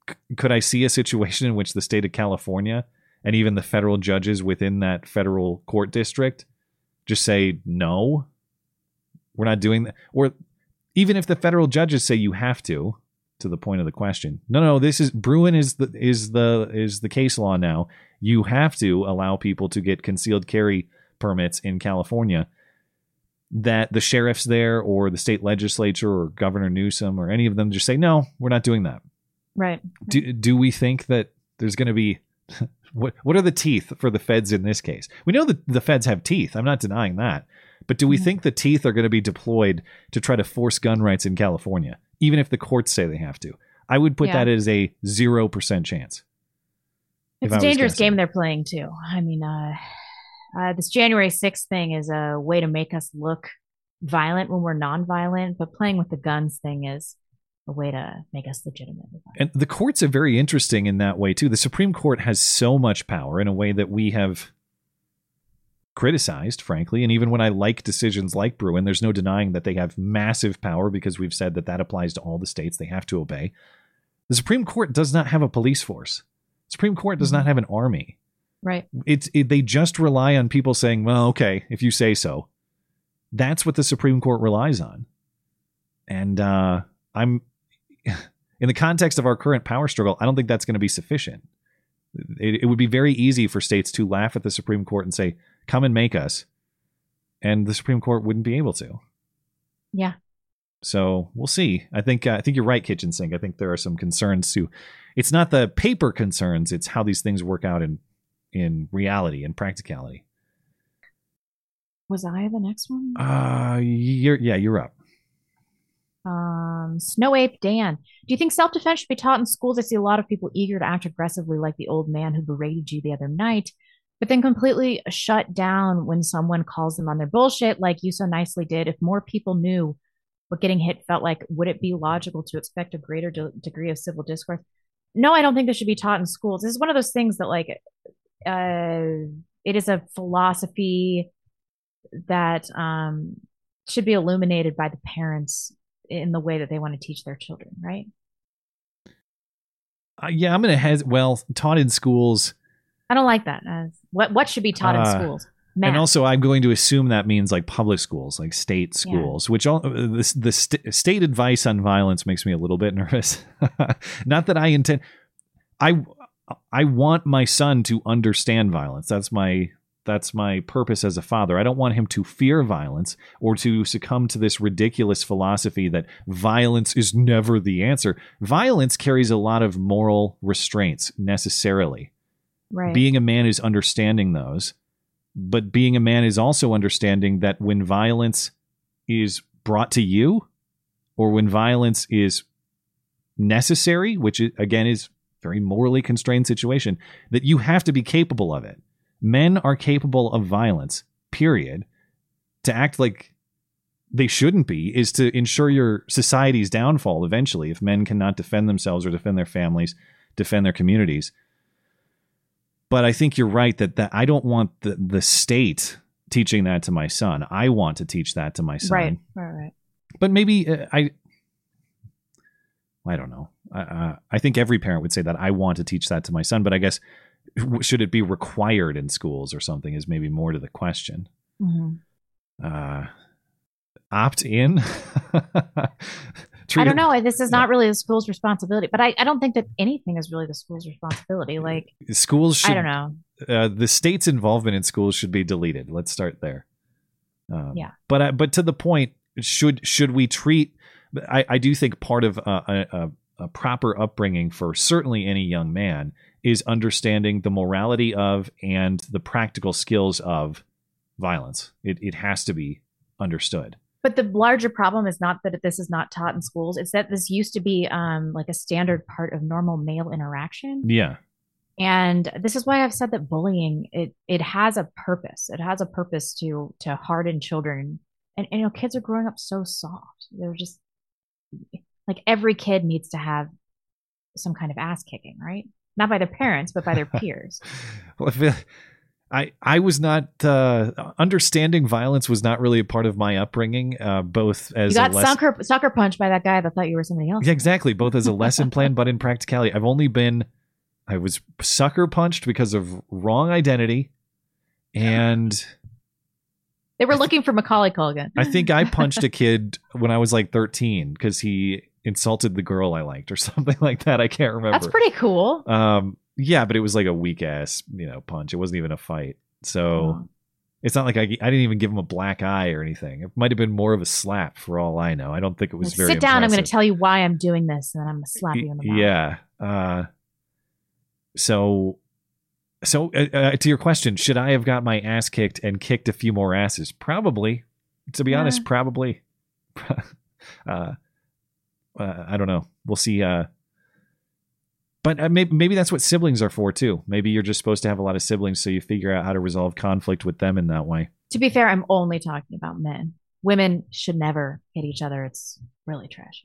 c- could I see a situation in which the state of California and even the federal judges within that federal court district just say, no, we're not doing that? Or even if the federal judges say you have to, to the point of the question. No, no, this is Bruen is the is the is the case law now. You have to allow people to get concealed carry permits in California. That the sheriffs there or the state legislature or Governor Newsom or any of them just say no, we're not doing that. Right. Do do we think that there's going to be *laughs* what what are the teeth for the feds in this case? We know that the feds have teeth. I'm not denying that. But do we mm-hmm. think the teeth are going to be deployed to try to force gun rights in California, even if the courts say they have to? I would put Yeah. that as a 0% chance. It's a dangerous game they're playing too. I mean, uh, uh, this January 6th thing is a way to make us look violent when we're non-violent, but playing with the guns thing is a way to make us legitimately violent. And the courts are very interesting in that way too. The Supreme Court has so much power in a way that we have criticized, frankly. And even when I like decisions like Bruen, there's no denying that they have massive power because we've said that that applies to all the states. They have to obey. The Supreme Court does not have a police force. Supreme Court does not have an army. Right. It's it, they just rely on people saying, "Well, okay, if you say so." That's what the Supreme Court relies on. And uh, I'm *laughs* in the context of our current power struggle, I don't think that's going to be sufficient. It, it would be very easy for states to laugh at the Supreme Court and say, "Come and make us," and the Supreme Court wouldn't be able to. Yeah. So we'll see. I think uh, I think you're right, kitchen sink. I think there are some concerns too. It's not the paper concerns; it's how these things work out in in reality and practicality. Was I the next one? Uh, you're yeah, you're up. Um, Snow Ape Dan, do you think self defense should be taught in schools? I see a lot of people eager to act aggressively, like the old man who berated you the other night, but then completely shut down when someone calls them on their bullshit, like you so nicely did. If more people knew what getting hit felt like, would it be logical to expect a greater de- degree of civil discourse? No, I don't think this should be taught in schools. This is one of those things that, like, uh, it is a philosophy that um, should be illuminated by the parents in the way that they want to teach their children, right? Uh, yeah, I'm gonna has well taught in schools. I don't like that. Uh, what what should be taught Uh, in schools? Math. And also, I'm going to assume that means like public schools, like state Yeah. schools, which all uh, the, the st- state advice on violence makes me a little bit *laughs* nervous. Not that I intend. I I want my son to understand violence. That's my that's my purpose as a father. I don't want him to fear violence or to succumb to this ridiculous philosophy that violence is never the answer. Violence carries a lot of moral restraints necessarily. Right. Being a man is understanding those, but being a man is also understanding that when violence is brought to you or when violence is necessary, which is, again is very morally constrained situation, that you have to be capable of it. Men are capable of violence, period. To act like they shouldn't be is to ensure your society's downfall eventually if men cannot defend themselves or defend their families, defend their communities. But I think you're right that, that I don't want the, the state teaching that to my son. I want to teach that to my son. right, right, right. But maybe uh, I I don't know. Uh, uh, I think every parent would say that I want to teach that to my son, but I guess should it be required in schools or something is maybe more to the question. Mhm. Uh, opt in. *laughs* I don't know. This is not really the school's responsibility, but I, I don't think that anything is really the school's responsibility. Like, Schools should. I don't know. Uh, the state's involvement in schools should be deleted. Let's start there. Um, Yeah. But but to the point, should should we treat? I, I do think part of a, a, a, a proper upbringing for certainly any young man is understanding the morality of and the practical skills of violence. It it has to be understood. But the larger problem is not that this is not taught in schools. It's that this used to be um, like a standard part of normal male interaction. Yeah. And this is why I've said that bullying it it has a purpose. It has a purpose to to harden children. And, and you know, kids are growing up so soft. They're just like every kid needs to have some kind of ass kicking, right? Not by their parents, but by their *laughs* peers. Well, I I was not uh, understanding violence was not really a part of my upbringing. Uh, both as you got less- sucker sucker punched by that guy that thought you were somebody else. Yeah, exactly. Both as a lesson *laughs* plan, but in practicality, I've only been, I was sucker punched because of wrong identity, and They were looking for Macaulay Culkin. I think I punched a *laughs* kid when I was like 13 because he insulted the girl I liked or *laughs* something like that. I can't remember. That's pretty cool. Um, yeah, but it was like a weak ass, you know, punch. It wasn't even a fight. So Oh. it's not like I, I didn't even give him a black eye or anything. It might have been more of a slap for all I know. I don't think it was Like, very. Sit down. I'm going to tell you why I'm doing this, and then I'm going to slap you in the mouth. Yeah. Uh, so, so uh, uh, to your question, should I have got my ass kicked and kicked a few more asses? Probably. To be honest, probably. *laughs* uh, uh, I don't know. We'll see. But uh, maybe maybe that's what siblings are for too. Maybe you're just supposed to have a lot of siblings, so you figure out how to resolve conflict with them in that way. To be fair, I'm only talking about men. Women should never hit each other. It's really trash.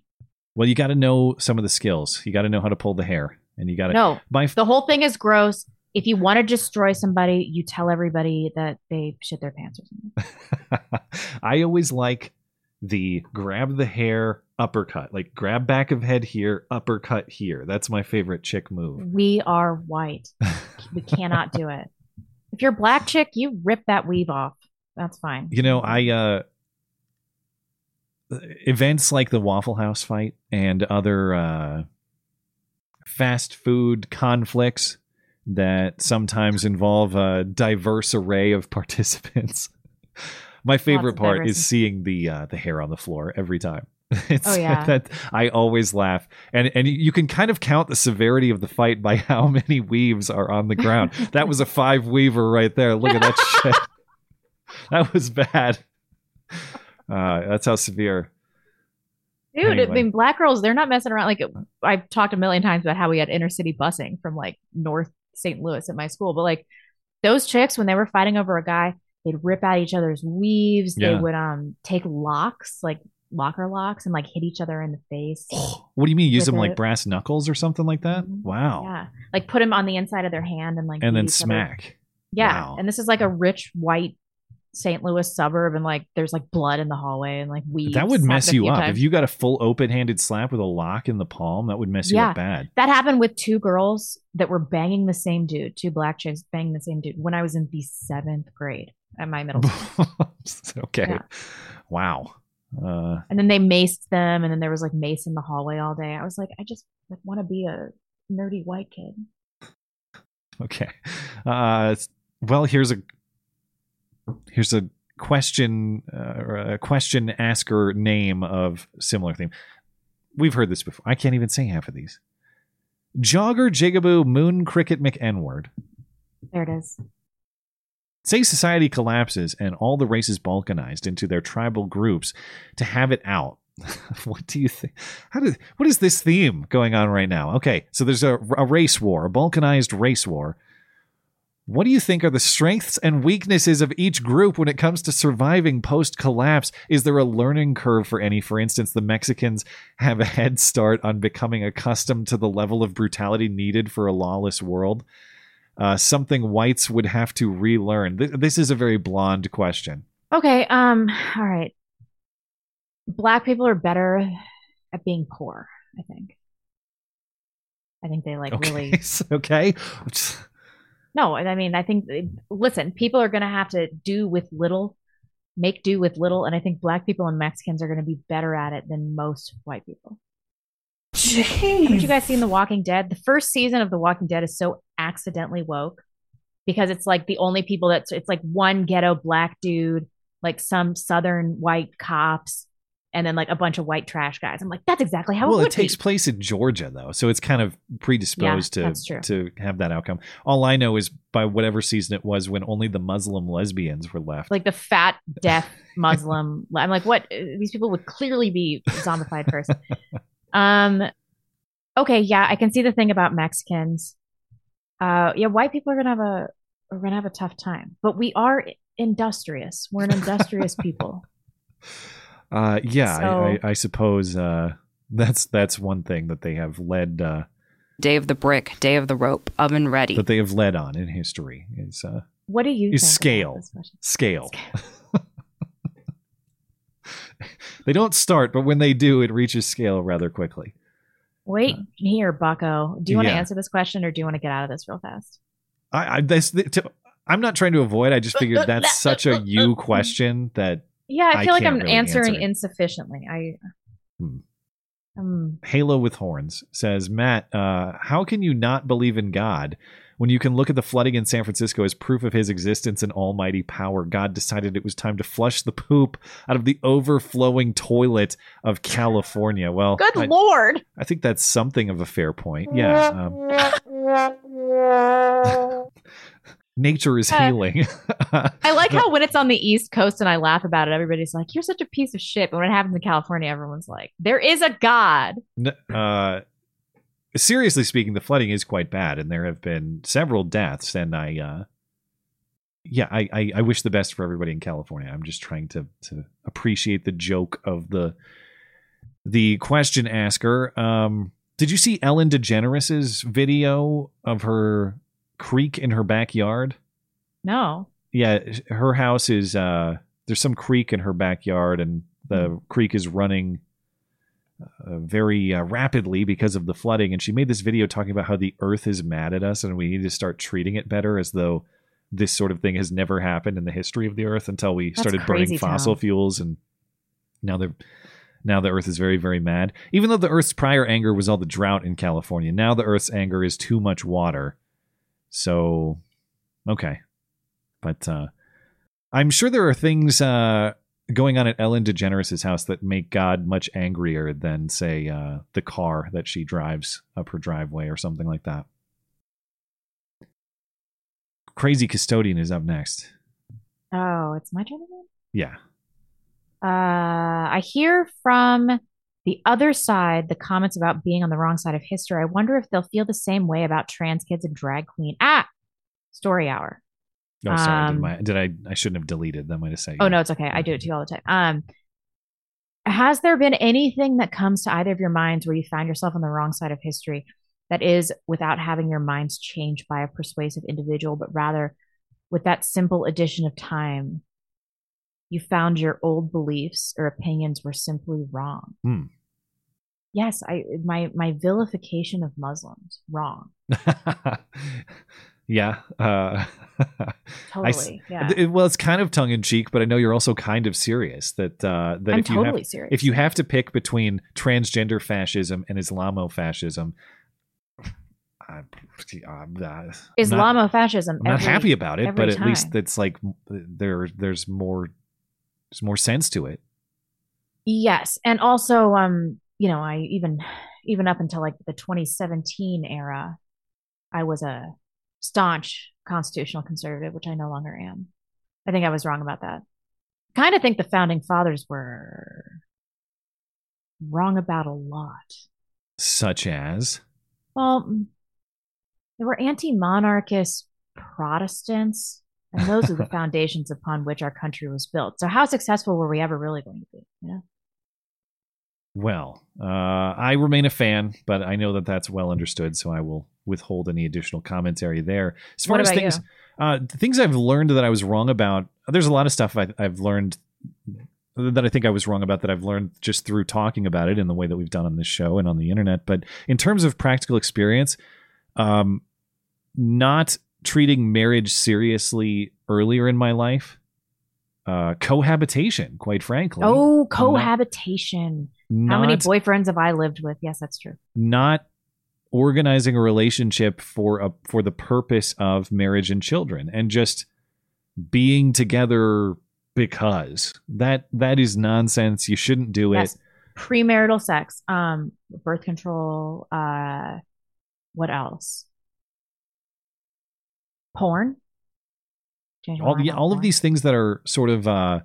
Well, you got to know some of the skills. You got to know how to pull the hair, and you got to. No, my the whole thing is gross. If you want to destroy somebody, you tell everybody that they shit their pants or something. *laughs* I always like the grab the hair uppercut, like grab back of head here, uppercut here. That's my favorite chick move. We are white. we cannot do it. If you're black chick, you rip that weave off. That's fine. You know, I uh events like the Waffle House fight and other uh, fast food conflicts that sometimes involve a diverse array of *laughs* participants. My favorite part is seeing the uh, the hair on the floor every time. *laughs* It's Oh, yeah. that I always laugh, and and you can kind of count the severity of the fight by *laughs* how many weaves are on the ground. that was a five weaver right there. Look at that *laughs* shit. That was bad. Uh, that's how severe. Dude, I mean, black girls, they're not messing around. Like, I've talked a million times about how we had inner city busing from like North St. Louis at my school, but like those chicks, when they were fighting over a guy, they'd rip out each other's weaves. They would um take locks, like locker locks, and like hit each other in the face. What do you mean? Use them like brass knuckles or something like that? Mm-hmm. Wow. Yeah, like put them on the inside of their hand and like And then each other. smack. Yeah, Wow. and this is like a rich white St. Louis suburb, and like there's like blood in the hallway and like weeds. That would mess you up. times. If you got a full open handed slap with a lock in the palm, that would mess you up bad. That happened with two girls that were banging the same dude, two black chicks banging the same dude when I was in the seventh grade at my middle school. *laughs* okay. Yeah. Wow. Uh, and then they maced them, and then there was like mace in the hallway all day. I was like, I just like, want to be a nerdy white kid. okay. Uh, well, here's a here's a question uh, or a question asker name of similar theme. We've heard this before. I can't even say half of these. Jogger, Jigaboo, Moon, Cricket, McN-word. There it is. Say society collapses and all the races balkanized into their tribal groups to have it out. *laughs* what do you think? How did what is this theme going on right now? Okay, so there's a, a race war, a balkanized race war. What do you think are the strengths and weaknesses of each group when it comes to surviving post collapse? Is there a learning curve for any? For instance, the Mexicans have a head start on becoming accustomed to the level of brutality needed for a lawless world. Uh, something whites would have to relearn. Th- this is a very blonde question. Okay. Um. All right. Black people are better at being poor. I think. I think they like Okay, really. okay. *laughs* No, I mean, I think. Listen, people are going to have to do with little, make do with little, and I think black people and Mexicans are going to be better at it than most white people. Haven't you guys seen The Walking Dead? The first season of The Walking Dead is so accidentally woke because it's like the only people that's it's like one ghetto black dude, like some southern white cops, and then like a bunch of white trash guys. I'm like, that's exactly how it works. well, it it takes be. place in Georgia though, so it's kind of predisposed Yeah, to to have that outcome. All I know is by whatever season it was, when only the Muslim lesbians were left. Like the fat, deaf *laughs* Muslim. I'm like, what? These people would clearly be zombified first. Um, okay, yeah, I can see the thing about Mexicans. Uh, yeah, white people are gonna have a are gonna have a tough time, but we are industrious. We're an industrious *laughs* people. Uh, yeah, So- I, I, I suppose uh, that's that's one thing that they have led uh, Day of the brick, day of the rope, oven ready. that they have led on in history is uh, What do you is think scale scale. *laughs* they don't start, but when they do, it reaches scale rather quickly. Wait here, Bucko. Do you want to Yeah. answer this question, or do you want to get out of this real fast? I, I this, to, I'm not trying to avoid. I just figured that's *laughs* such a you question that Yeah, I feel like I'm really answering answer insufficiently. I Hmm. um Halo with Horns says, Matt, uh, how can you not believe in God when you can look at the flooding in San Francisco as proof of his existence and almighty power? God decided it was time to flush the poop out of the overflowing toilet of California. Well, Good I, lord. I think that's something of a fair point. Yeah. Um, *laughs* nature is Uh, healing. I like *laughs* how when it's on the East Coast and I laugh about it, everybody's like, "You're such a piece of shit." But when it happens in California, everyone's like, "There is a God." Uh, seriously speaking, the flooding is quite bad, and there have been several deaths. And I, uh, yeah, I, I, I wish the best for everybody in California. I'm just trying to to appreciate the joke of the the question asker. Um, did you see Ellen DeGeneres's video of her creek in her backyard? No. yeah her house is uh there's some creek in her backyard and the creek is running uh, very uh, rapidly because of the flooding and she made this video talking about how the earth is mad at us and we need to start treating it better as though this sort of thing has never happened in the history of the earth until we That's started burning fossil town. fuels and now they're Now the Earth is very, very mad. Even though the Earth's prior anger was all the drought in California, now the Earth's anger is too much water. So, okay. But uh, I'm sure there are things uh, going on at Ellen DeGeneres' house that make God much angrier than, say, uh, the car that she drives up her driveway or something like that. Crazy Custodian is up next. Oh, it's my turn again? Yeah. Uh, I hear from the other side the comments about being on the wrong side of history. I wonder if they'll feel the same way about trans kids and drag queen. Ah, story hour. Oh, sorry. Um, did, my, did I? I shouldn't have deleted. That might have said. Oh no, it's okay. I do it to you all the time. Um, has there been anything that comes to either of your minds where you find yourself on the wrong side of history that is without having your minds changed by a persuasive individual, but rather with that simple addition of time, you found your old beliefs or opinions were simply wrong? Hmm. Yes, I my my vilification of Muslims wrong. *laughs* yeah. Uh, *laughs* I Totally, yeah. it- well, it's kind of tongue in cheek, but I know you're also kind of serious. That uh, that I'm if you totally have, serious. if you have to pick between transgender fascism and Islamofascism, I'm, I'm not, Islamofascism. I'm not every- happy about it, but at least it's like there there's more there's more sense to it. Yes, and also, um, you know, I even even up until like the 2017 era, I was a staunch constitutional conservative, which I no longer am. I think I was wrong about that. Kind of think the founding fathers were wrong about a lot. Such as Well, mm, they were anti-monarchist Protestants, and those are the *laughs* foundations upon which our country was built. So, how successful were we ever really going to be? You know. Well, uh, I remain a fan, but I know that that's well understood, so I will withhold any additional commentary there. As far as things, uh, things I've learned that I was wrong about, there's a lot of stuff I, I've learned that I think I was wrong about that I've learned just through talking about it in the way that we've done on this show and on the internet. But in terms of practical experience, um, not treating marriage seriously earlier in my life, uh, cohabitation, quite frankly. Oh, Not- cohabitation. How many boyfriends have I lived with? Yes, that's true. not organizing a relationship for a for the purpose of marriage and children and just being together because that that is nonsense you shouldn't do it Premarital sex, um, birth control, uh, what else? Porn. All the all of these things that are sort of uh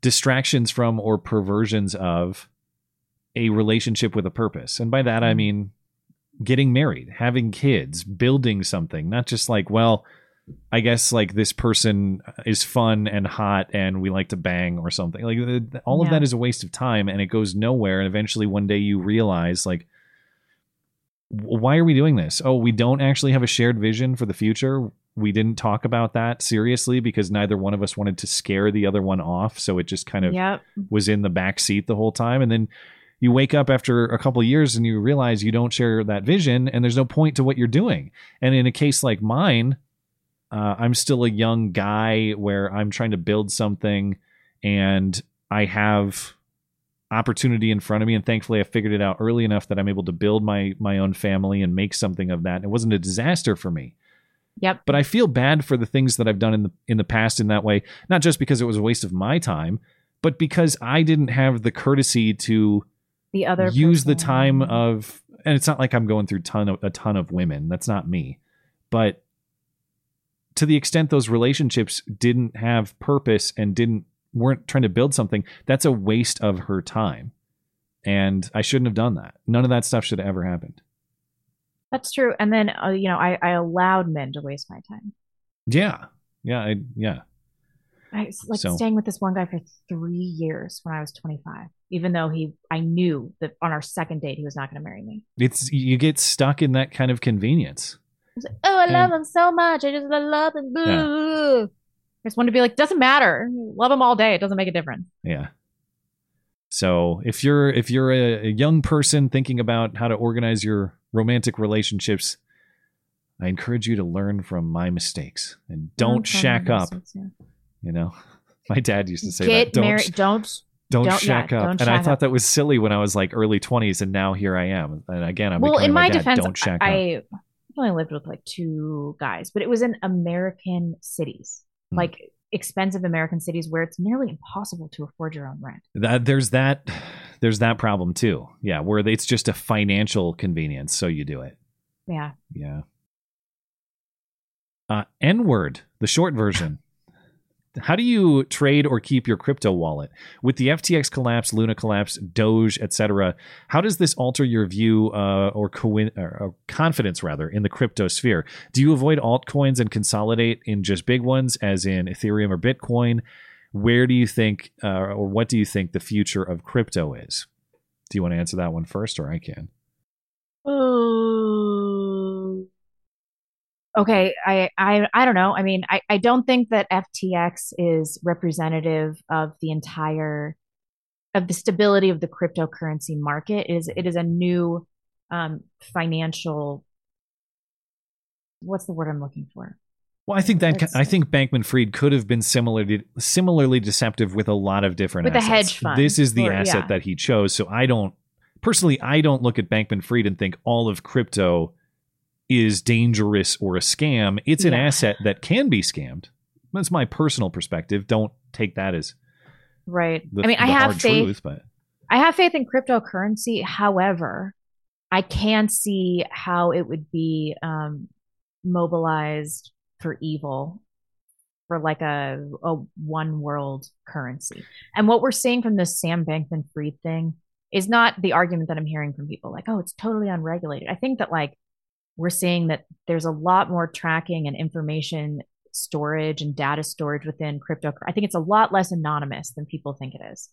distractions from or perversions of a relationship with a purpose and by that i mean getting married having kids building something not just like well i guess like this person is fun and hot and we like to bang or something like all of Yeah. that is a waste of time and it goes nowhere and eventually one day you realize like why are we doing this? Oh, we don't actually have a shared vision for the future. We didn't talk about that seriously because neither one of us wanted to scare the other one off. So it just kind of Yep. was in the back seat the whole time. And then you wake up after a couple of years and you realize you don't share that vision and there's no point to what you're doing. And in a case like mine, uh, I'm still a young guy where I'm trying to build something and I have opportunity in front of me and thankfully I figured it out early enough that I'm able to build my my own family and make something of that. And it wasn't a disaster for me. Yep. But I feel bad for the things that I've done in the in the past in that way, not just because it was a waste of my time, but because I didn't have the courtesy to The other use the time of and it's not like I'm going through ton of a ton of women. That's not me. But to the extent those relationships didn't have purpose and didn't weren't trying to build something, that's a waste of her time. And I shouldn't have done that. None of that stuff should have ever happened. That's true. And then, uh, you know, I, I allowed men to waste my time. Yeah. Yeah, I, yeah. I was like So- staying with this one guy for three years when I was 25, even though he, I knew that on our second date, he was not going to marry me. It's you get stuck in that kind of convenience. I like, oh, I love And- him so much. I just love him. Boo. I just wanted to be like, doesn't matter. Love him all day. It doesn't make a difference. Yeah. So if you're if you're a, a young person thinking about how to organize your romantic relationships, I encourage you to learn from my mistakes and don't shack up. mistakes, yeah. You know, *laughs* my dad used to say Get that. Don't married. Don't Don't, Don't- yeah, shack up. don't and I thought up. that was silly when I was like early 20s, and now here I am. And again, I'm well, in my my dad. defense, don't shack up. I only lived with like two guys, but it was in American cities, Hmm. like expensive American cities where it's nearly impossible to afford your own rent. That there's that there's that problem too. Yeah, where it's just a financial convenience, so you do it. Yeah. Yeah. Uh, N word, the short version. *laughs* How do you trade or keep your crypto wallet with the FTX collapse, Luna collapse, Doge, etc.? How does this alter your view uh, or, or, or confidence rather in the crypto sphere? Do you avoid altcoins and consolidate in just big ones, as in Ethereum or Bitcoin? Where do you think, uh, or what do you think the future of crypto is? Do you want to answer that one first, or I can? Ooh. Okay, I, I I don't know. I mean, I, I don't think that FTX is representative of the entire of the stability of the cryptocurrency market. It is it is a new um financial what's the word I'm looking for? Well, I think that I think Bankman Fried could have been similarly similarly deceptive with a lot of different With a assets. hedge fund, This is the or- asset yeah. that he chose. So I don't personally I don't look at Bankman Fried and think all of crypto is dangerous or a scam. It's an Yeah. asset that can be scammed. That's my personal perspective. Don't take that as Right. the, I mean, I have faith. truth, but I have faith in cryptocurrency. However, I can see how it would be um, mobilized for evil for like a, a one world currency. And what we're seeing from this Sam Bankman Fried thing is not the argument that I'm hearing from people like, oh, it's totally unregulated. I think that like we're seeing that there's a lot more tracking and information storage and data storage within crypto. I think it's a lot less anonymous than people think it is.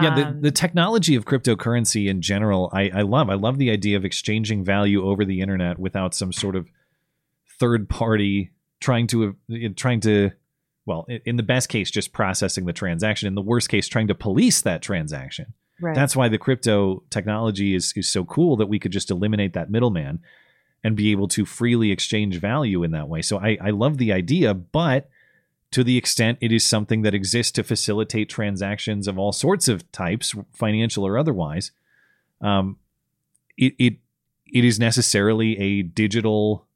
Yeah, the, Um, the technology of cryptocurrency in general, I, I love. I love the idea of exchanging value over the internet without some sort of third party trying to uh, trying to well, in the best case, just processing the transaction. In the worst case, trying to police that transaction. Right. That's why the crypto technology is is so cool that we could just eliminate that middleman and be able to freely exchange value in that way. So I, I love the idea, but to the extent it is something that exists to facilitate transactions of all sorts of types, financial or otherwise, um, it it it is necessarily a digital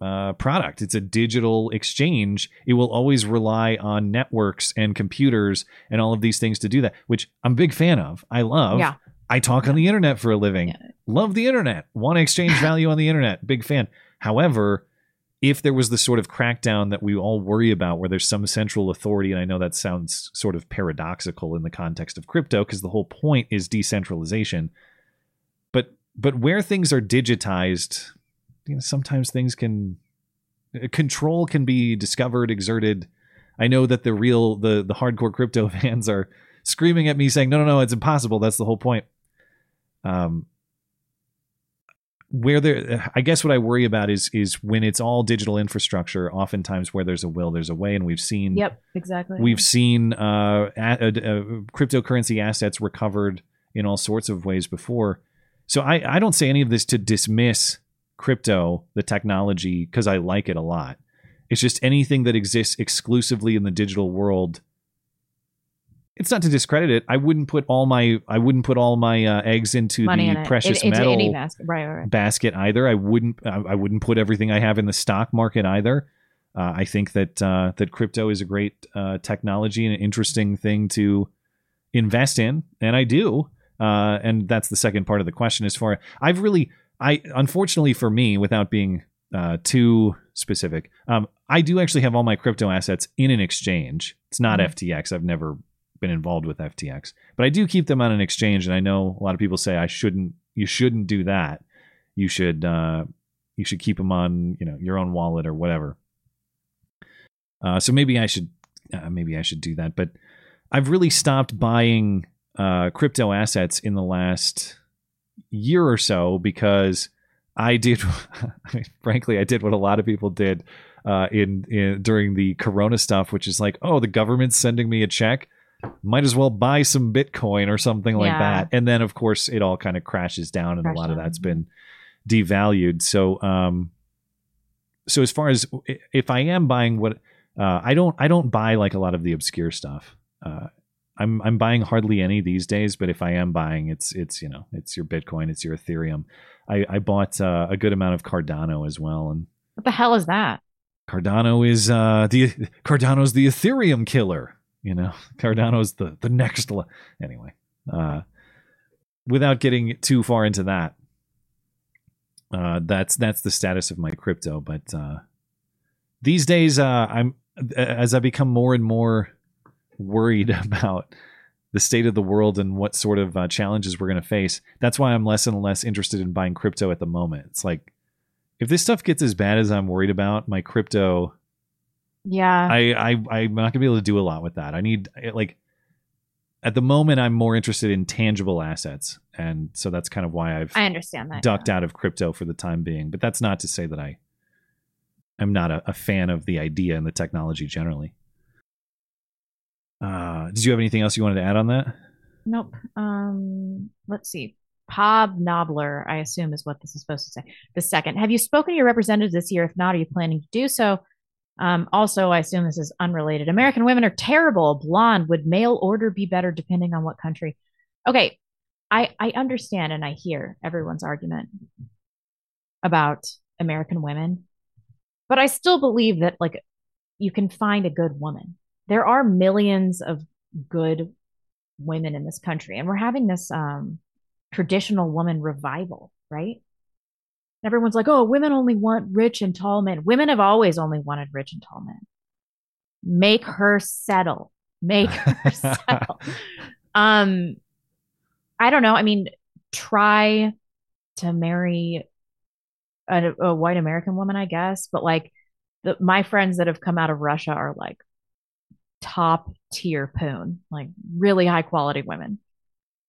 uh, product. It's a digital exchange. It will always rely on networks and computers and all of these things to do that, which I'm a big fan of. I love. Yeah. I talk on the internet for a living. Love the internet. Want to exchange *laughs* value on the internet. Big fan. However, if there was the sort of crackdown that we all worry about where there's some central authority, and I know that sounds sort of paradoxical in the context of crypto because the whole point is decentralization. But but where things are digitized, you know, sometimes things can uh, control can be discovered, exerted. I know that the real the the hardcore crypto *laughs* fans are screaming at me saying, "No, no, no, it's impossible. That's the whole point." Um, where there, I guess what I worry about is is when it's all digital infrastructure. Oftentimes, where there's a will, there's a way, and we've seen Yep, exactly. We've seen uh, a, uh, uh, cryptocurrency assets recovered in all sorts of ways before. So I, I don't say any of this to dismiss crypto, the technology, because I like it a lot. It's just anything that exists exclusively in the digital world. It's not to discredit it. I wouldn't put all my I wouldn't put all my uh, eggs into Money the in precious into metal basket. Right, right, right. basket either. I wouldn't I I wouldn't put everything I have in the stock market either. Uh, I think that uh, that crypto is a great uh, technology and an interesting thing to invest in, and I do. Uh, and that's the second part of the question. As far I've really, I unfortunately for me, without being uh, too specific, um, I do actually have all my crypto assets in an exchange. It's not Mhm. FTX. I've never been involved with FTX, but I do keep them on an exchange. And I know a lot of people say I shouldn't. You shouldn't do that. You should. Uh, you should keep them on you know your own wallet or whatever. Uh, so maybe I should. Uh, maybe I should do that. But I've really stopped buying uh, crypto assets in the last year or so because I did. *laughs* I mean, frankly, I did what a lot of people did uh, in, in during the Corona stuff, which is like, oh, the government's sending me a check. Might as well buy some Bitcoin or something like Yeah. that. And then, of course, it all kind of crashes down, and a Crash lot of that's been devalued. So, um, so as far as if I am buying what uh, I don't, I don't buy like a lot of the obscure stuff. Uh, I'm I'm buying hardly any these days, but if I am buying, it's it's you know it's your Bitcoin, it's your Ethereum. I I bought uh, a good amount of Cardano as well, and What the hell is that? Cardano is uh the Cardano's the Ethereum killer. You know, *laughs* Cardano's the the next. Le- anyway, uh, without getting too far into that, uh, that's that's the status of my crypto. But uh, these days, uh, I'm as I become more and more worried *laughs* about the state of the world and what sort of uh, challenges we're going to face. That's why I'm less and less interested in buying crypto at the moment. It's like if this stuff gets as bad as I'm worried about, my crypto, Yeah. I, I I'm not gonna be able to do a lot with that. I need like at the moment I'm more interested in tangible assets, and so that's kind of why I've I understand that. ducked out of crypto for the time being. But that's not to say that I am not a, a fan of the idea and the technology generally. Uh, did you have anything else you wanted to add on that? Nope. Um, let's see. Pob Nobler, I assume is what this is supposed to say. The second, have you spoken to your representatives this year? If not, are you planning to do so? Um, also, I assume this is unrelated. American women are terrible. Blonde. Would mail order be better depending on what country? Okay, I I understand and I hear everyone's argument about American women, but I still believe that like you can find a good woman. There are millions of good women in this country, and we're having this um traditional woman revival, right? Everyone's like, oh, women only want rich and tall men. Women have always only wanted rich and tall men. Make her settle. Make her *laughs* settle. Um, I don't know. I mean, try to marry a, a white American woman, I guess. But like, the, my friends that have come out of Russia are like top tier poon, like really high quality women.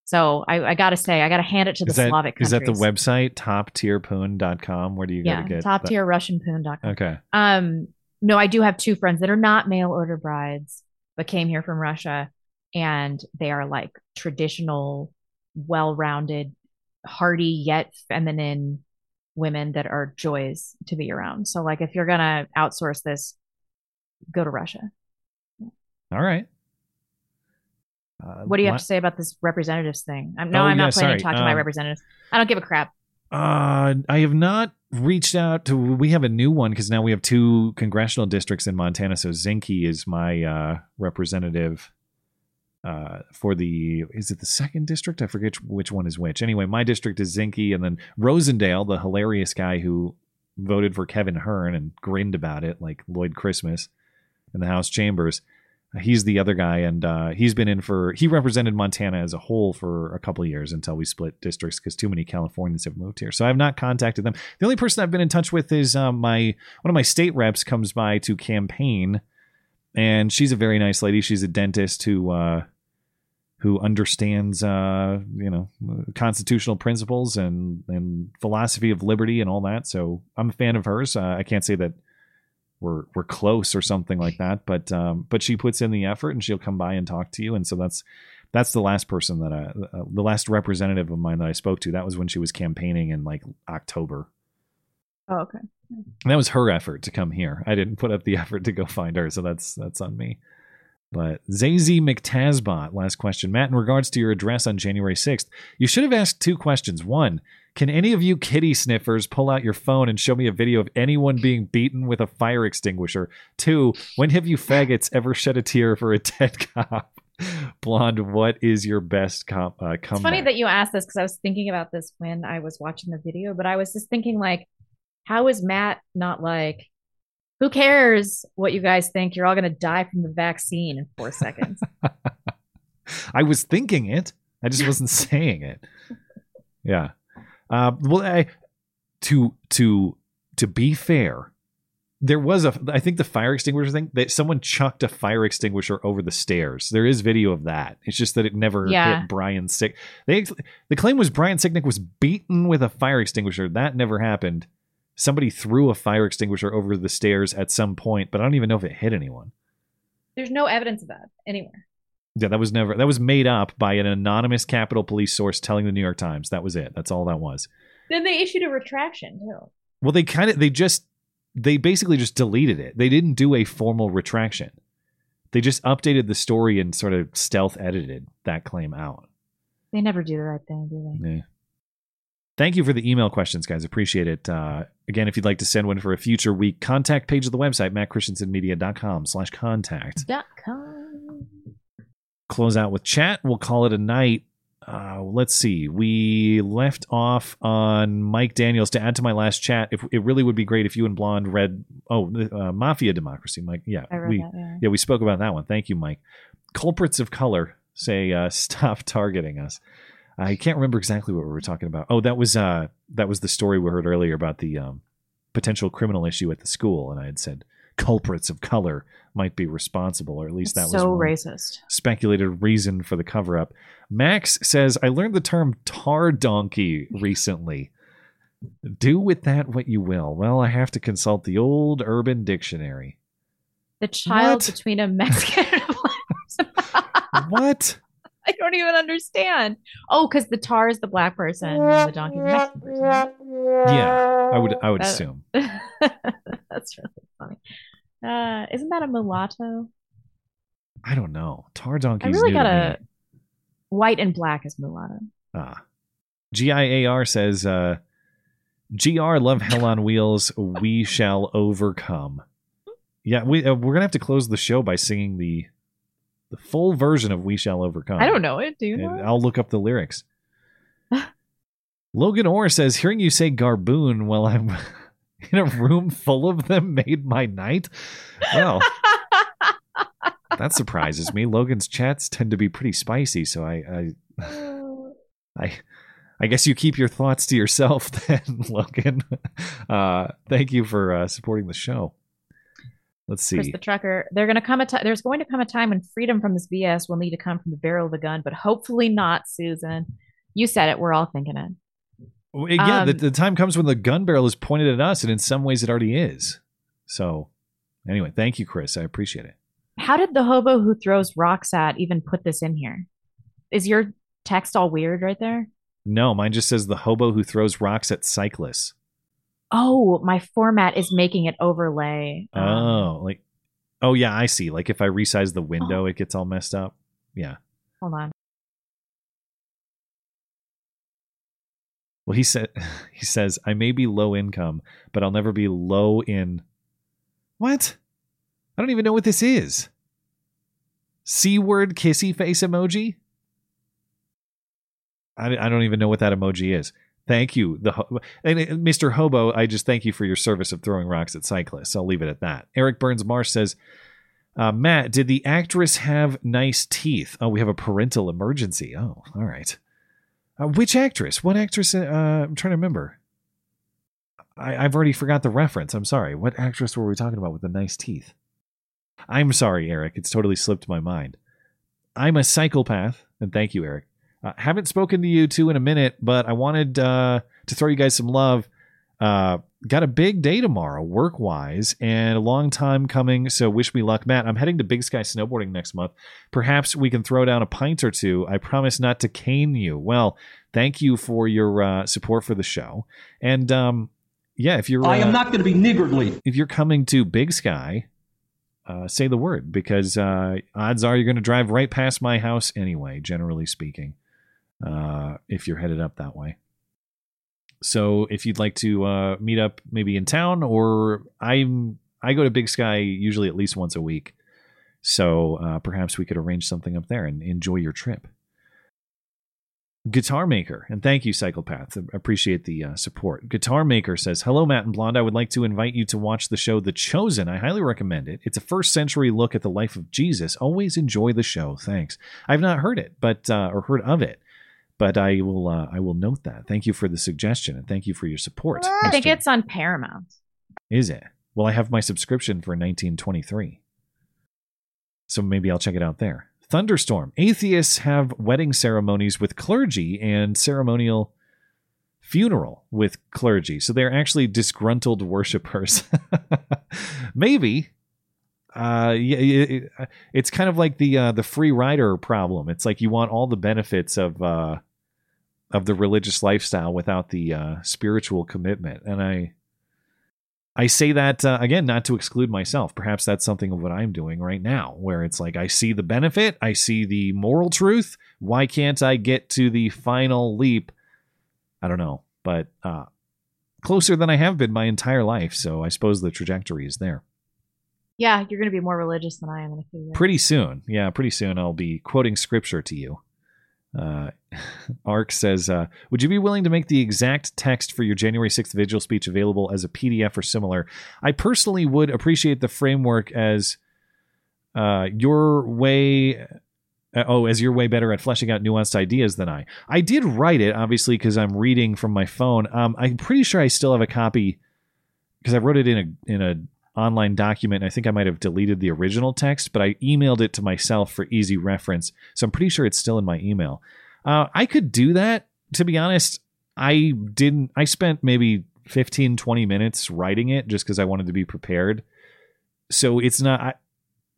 So I, I got to say, I got to hand it to the is that, Slavic is countries. that the website toptierpoon.com? Where do you yeah, go to get top tier Russian poon.com. Okay. Um, no, I do have two friends that are not mail order brides, but came here from Russia, and they are like traditional, well-rounded, hearty yet feminine women that are joys to be around. So, like, if you're gonna outsource this, go to Russia. All right. Uh, What do you have la- to say about this representatives thing? I'm, no, Oh, I'm yeah, not planning to talk to my Um, representatives. I don't give a crap. Uh, I have not reached out to. We have a new one because now we have two congressional districts in Montana. So Zinke is my uh, representative uh, for the. Is it the second district? I forget which one is which. Anyway, my district is Zinke, and then Rosendale, the hilarious guy who voted for Kevin Hern and grinned about it like Lloyd Christmas in the House chambers. He's the other guy, and uh, he's been in for. He represented Montana as a whole for a couple years until we split districts because too many Californians have moved here. So I've not contacted them. The only person I've been in touch with is um, my one of my state reps comes by to campaign, and she's a very nice lady. She's a dentist who uh, who understands uh, you know constitutional principles and and philosophy of liberty and all that. So I'm a fan of hers. Uh, I can't say that we're we're close or something like that, but um, but she puts in the effort and she'll come by and talk to you. And so that's that's the last person that I uh, the last representative of mine that I spoke to. That was when she was campaigning in like October. Oh, okay. And that was her effort to come here. I didn't put up the *laughs* effort to go find her, so that's that's on me. But Zazy McTasbot, last question. Matt, in regards to your address on January 6th, you should have asked two questions. One, can any of you kitty sniffers pull out your phone and show me a video of anyone being beaten with a fire extinguisher? Two, when have you faggots ever shed a tear for a dead *laughs* cop? Blonde, what is your best comp, uh, It's funny that you asked this because I was thinking about this when I was watching the video, but I was just thinking like, how is Matt not like, who cares what you guys think? You're all going to die from the vaccine in four seconds. *laughs* I was thinking it. I just *laughs* wasn't saying it. Yeah. Uh, well, I, to to to be fair, there was a. I think the fire extinguisher thing that someone chucked a fire extinguisher over the stairs. There is video of that. It's just that it never Yeah. hit Brian Sick. They the claim was Brian Sicknick was beaten with a fire extinguisher. That never happened. Somebody threw a fire extinguisher over the stairs at some point, but I don't even know if it hit anyone. There's no evidence of that anywhere. Yeah, that was never that was made up by an anonymous Capitol Police source telling the New York Times. That was it. That's all that was. Then they issued a retraction too. Well, they kind of they just they basically just deleted it. They didn't do a formal retraction. They just updated the story and sort of stealth edited that claim out. They never do the right thing, do they? Yeah. Thank you for the email questions, guys. Appreciate it. Uh, again, if you'd like to send one for a future week, contact page of the website, mattchristiansenmedia.com slash contact. Dot com. Close out with chat. We'll call it a night. Uh, let's see. We left off on Mike Daniels to add to my last chat. If it really would be great if you and Blonde read oh uh, Mafia Democracy, Mike. Yeah, we that, yeah. we spoke about that one. Thank you, Mike. Culprits of color say uh, *laughs* stop targeting us. I can't remember exactly what we were talking about. Oh, that was uh that was the story we heard earlier about the um, potential criminal issue at the school, and I had said culprits of color might be responsible, or at least that was so racist. speculated reason for the cover up. Max says, I learned the term tar donkey recently. Do with that what you will. Well, I have to consult the old urban dictionary. The child What? between a Mexican and a black *laughs* What? I don't even understand. Oh, because the tar is the black person and the donkey is the Mexican person. Yeah, I would I would That- assume. *laughs* That's really funny. Uh, isn't that a mulatto? I don't know. Tar donkey. I really got a white and black is mulatto. Ah. GIAR says, uh, GR love hell on wheels. We shall overcome. Yeah, we uh, we're gonna have to close the show by singing the the full version of "We Shall Overcome." I don't know it. Do you know? I'll look up the lyrics. *laughs* Logan Orr says, "Hearing you say Garboon while I'm *laughs* in a room full of them made my night." Well, *laughs* that surprises me. Logan's chats tend to be pretty spicy, so I, I, I, I guess you keep your thoughts to yourself, then, Logan. Uh, thank you for uh, supporting the show. Let's see. Chris the trucker. They're gonna come a ti- there's going to come a time when freedom from this BS will need to come from the barrel of a gun, but hopefully not, Susan. You said it. We're all thinking it. Well, Yeah, the, Um, the time comes when the gun barrel is pointed at us, and in some ways, it already is. So, anyway, thank you, Chris. I appreciate it. How did the hobo who throws rocks at even put this in here? Is your text all weird right there? No, mine just says the hobo who throws rocks at cyclists. Oh, my format is making it overlay. Um, Oh, like, oh yeah, I see. Like if I resize the window, it gets all messed up. Yeah. hold on. Well, he said *laughs* he says I may be low income, but I'll never be low in. What? I don't even know what this is. C word kissy face emoji. I, I don't even know what that emoji is. Thank you, the and Mr. Hobo. I just thank you for your service of throwing rocks at cyclists. I'll leave it at that. Eric Burns Marsh says, uh, Matt, did the actress have nice teeth? Oh, we have a parental emergency. Oh, all right. Uh, which actress? What actress? Uh, I'm trying to remember. I, I've already forgot the reference. I'm sorry. What actress were we talking about with the nice teeth? I'm sorry, Eric. It's totally slipped my mind. I'm a psychopath, and thank you, Eric. Uh, haven't spoken to you two in a minute, but I wanted uh, to throw you guys some love. Uh, got a big day tomorrow, work wise, and a long time coming. So wish me luck, Matt. I'm heading to Big Sky Snowboarding next month. Perhaps we can throw down a pint or two. I promise not to cane you. Well, thank you for your uh, support for the show, and um, yeah, if you're I am uh, not going to be niggardly. if you're coming to Big Sky, uh, say the word because uh, odds are you're going to drive right past my house anyway. Generally speaking, uh, if you're headed up that way. So if you'd like to uh, meet up, maybe in town, or I'm I go to Big Sky usually at least once a week. So uh, perhaps we could arrange something up there and enjoy your trip. Guitar Maker, and thank you, Psychopath. Appreciate the uh, support. Guitar Maker says, Hello, Matt and Blonde. I would like to invite you to watch the show The Chosen. I highly recommend it. It's a first century look at the life of Jesus. Always enjoy the show. Thanks. I've not heard it, but uh, or heard of it, but I will uh, I will note that. Thank you for the suggestion and thank you for your support. I think it's on Paramount. Is it? Well, I have my subscription for 1923. So maybe I'll check it out there. Thunderstorm. Atheists have wedding ceremonies with clergy and ceremonial funeral with clergy. So they're actually disgruntled worshipers. *laughs* maybe. Uh, yeah, it, it- it's kind of like the uh, the free rider problem. It's like you want all the benefits of uh, of the religious lifestyle without the uh, spiritual commitment. And I I say that uh, again, not to exclude myself. Perhaps that's something of what I'm doing right now, where it's like I see the benefit, I see the moral truth. Why can't I get to the final leap? I don't know, but uh, closer than I have been my entire life. So I suppose the trajectory is there. Yeah, you're going to be more religious than I am in a few years. Pretty soon, yeah, pretty soon I'll be quoting scripture to you. Uh, *laughs* Ark says, uh, "Would you be willing to make the exact text for your January 6th vigil speech available as a PDF or similar? I personally would appreciate the framework as uh, your way." Uh, oh, as you're way better at fleshing out nuanced ideas than I. I did write it, obviously, because I'm reading from my phone. Um, I'm pretty sure I still have a copy because I wrote it in a in a online document. I think I might have deleted the original text, but I emailed it to myself for easy reference. So I'm pretty sure it's still in my email. Uh, I could do that. To be honest, I didn't. I spent maybe 15, 20 minutes writing it just because I wanted to be prepared. So it's not. I,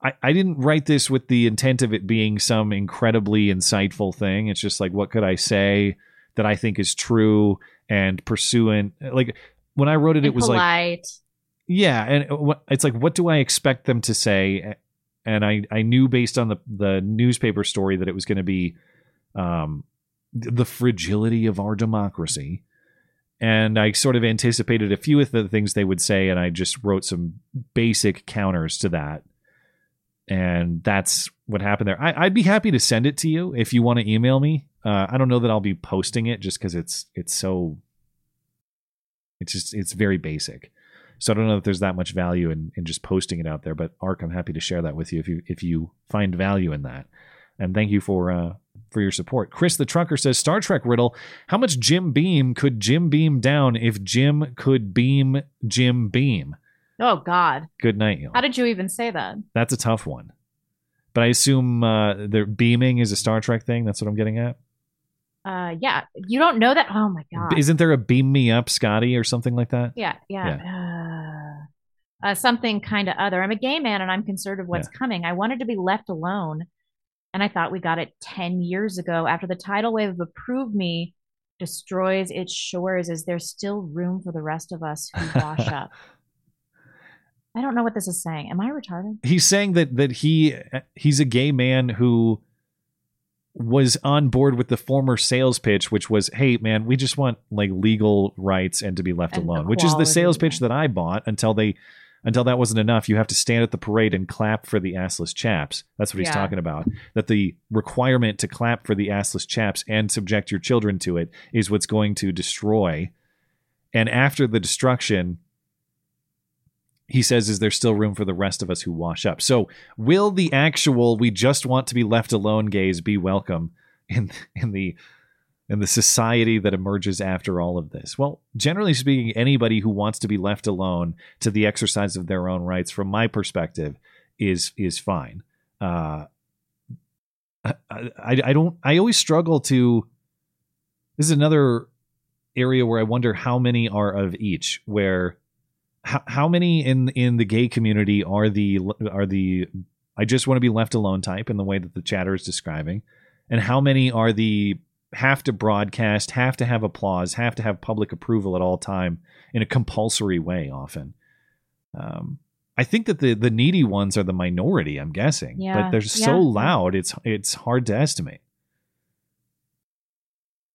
I, I didn't write this with the intent of it being some incredibly insightful thing. It's just like, what could I say that I think is true and pursuant? Like when I wrote it, And it was like polite. Yeah, and it's like, what do I expect them to say? And I, I knew based on the the newspaper story that it was going to be, um, the fragility of our democracy, and I sort of anticipated a few of the things they would say, and I just wrote some basic counters to that, and that's what happened there. I, I'd be happy to send it to you if you want to email me. Uh, I don't know that I'll be posting it just because it's it's so it's just it's very basic. So I don't know if there's that much value in, in just posting it out there. But Ark, I'm happy to share that with you if you if you find value in that. And thank you for uh, for your support. Chris the Trucker says Star Trek riddle: How much Jim Beam could Jim beam down if Jim could beam Jim Beam? Oh God, Good night, y'all. how did you even say that? That's a tough one. But I assume uh, the beaming is a Star Trek thing. That's what I'm getting at. Uh, yeah, you don't know that. Oh my God. Isn't there a beam me up, Scotty, or something like that? Yeah, yeah. Uh, something kind of other. I'm a gay man and I'm concerned of what's coming. I wanted to be left alone, and I thought we got it 10 years ago. After the tidal wave of Approve Me destroys its shores, is there still room for the rest of us who wash *laughs* up? I don't know what this is saying. Am I retarded? he's saying that that he he's a gay man who was on board with the former sales pitch which was hey man we just want like legal rights and to be left And alone which is the sales pitch that i bought until they until that wasn't enough you have to stand at the parade and clap for the assless chaps. That's what he's Yeah. talking about. That the requirement to clap for the assless chaps and subject your children to it is what's going to destroy. And after the destruction he says is there still room for the rest of us who wash up? So will the actual we just want to be left alone gays be welcome in in the in the society that emerges after all of this. Well generally speaking anybody who wants to be left alone to the exercise of their own rights from my perspective is is fine. Uh I, I, I don't i always struggle to this is another area where i wonder how many are of each where how, how many in in the gay community are the are the I just want to be left alone type in the way that the chatter is describing, and how many are the have to broadcast, have to have applause, have to have public approval at all time in a compulsory way. Often, um, I think that the the needy ones are the minority. I'm guessing, Yeah, but they're yeah. so loud. It's it's hard to estimate.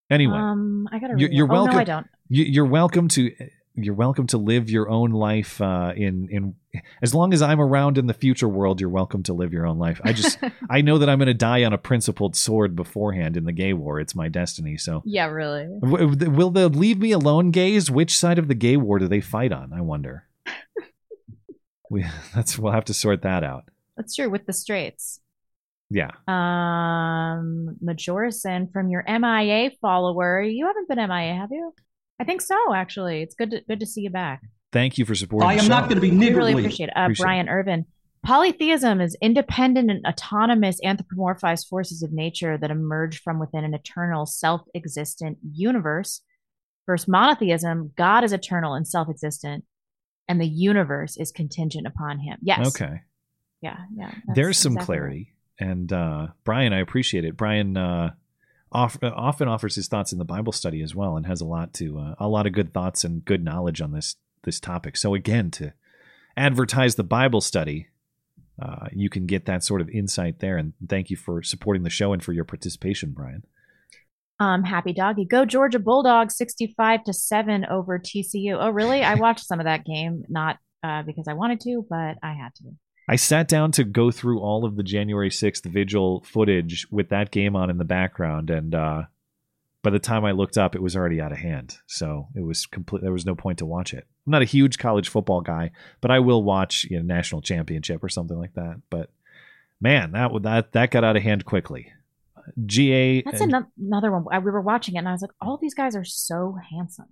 Anyway, Um, I gotta. you're, read you're more. Oh, welcome. no, I don't. You're welcome to. You're welcome to live your own life uh, in in as long as I'm around in the future world. You're welcome to live your own life. I just *laughs* I know that I'm going to die on a principled sword beforehand in the gay war. It's my destiny. So Yeah, really. W- will the leave me alone gays? Which side of the gay war do they fight on? I wonder. *laughs* we *laughs* that's we'll have to sort that out. That's true with the straights. Yeah. Um, Majorison from your MIA follower. You haven't been MIA, have you? I think so. Actually, it's good to good to see you back. Thank you for supporting. I the am not gonna be We really appreciate it. Uh, Appreciate Brian Irvin. Polytheism is independent and autonomous anthropomorphized forces of nature that emerge from within an eternal, self-existent universe. Versus monotheism, God is eternal and self-existent, and the universe is contingent upon Him. Yes. Okay. Yeah. Yeah. There's some exactly right. clarity. And uh, Brian, I appreciate it. Brian uh, uh, often offers his thoughts in the Bible study as well, and has a lot to uh, a lot of good thoughts and good knowledge on this this topic. So again, to advertise the Bible study, uh, you can get that sort of insight there. And thank you for supporting the show and for your participation, Brian. Um, happy doggy. Go Georgia Bulldogs 65 to 7 over TCU. Oh, really? I watched some of that game, not uh, because I wanted to, but I had to. I sat down to go through all of the January 6th vigil footage with that game on in the background. And uh, by the time I looked up, it was already out of hand. So it was complete. There was no point to watch it. I'm not a huge college football guy, but I will watch you know, national championship or something like that. But man, that that that got out of hand quickly. GA. That's and- another one. We were watching it and I was like, all these guys are so handsome.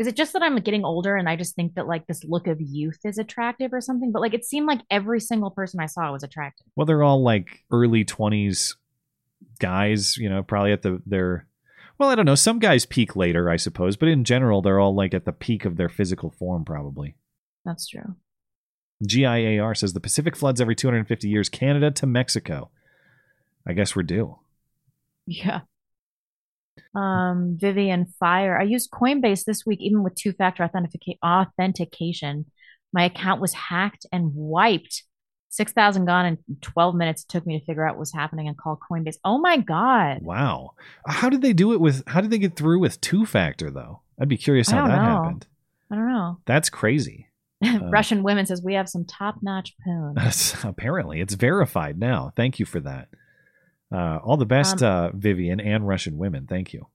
Is it just that I'm getting older and I just think that like this look of youth is attractive or something? But like it seemed like every single person I saw was attractive. well, they're all like early 20s guys, you know, probably at the their well, I don't know. Some guys peak later, I suppose, but in general, they're all like at the peak of their physical form, probably. That's true. GIAR says the Pacific floods every 250 years, Canada to Mexico. I guess we're due. Yeah. Um, Vivian Fire. I used Coinbase this week, even with two factor authentica- authentication. My account was hacked and wiped. 6,000 gone in 12 minutes. It took me to figure out what was happening and call Coinbase. Oh my God. Wow. How did they do it with, how did they get through with two factor, though? I'd be curious how that know. happened. I don't know. That's crazy. *laughs* Uh, Russian women says we have some top notch poon. *laughs* Apparently, it's verified now. Thank you for that. Uh, all the best, Um, uh, Vivian and Russian women. Thank you.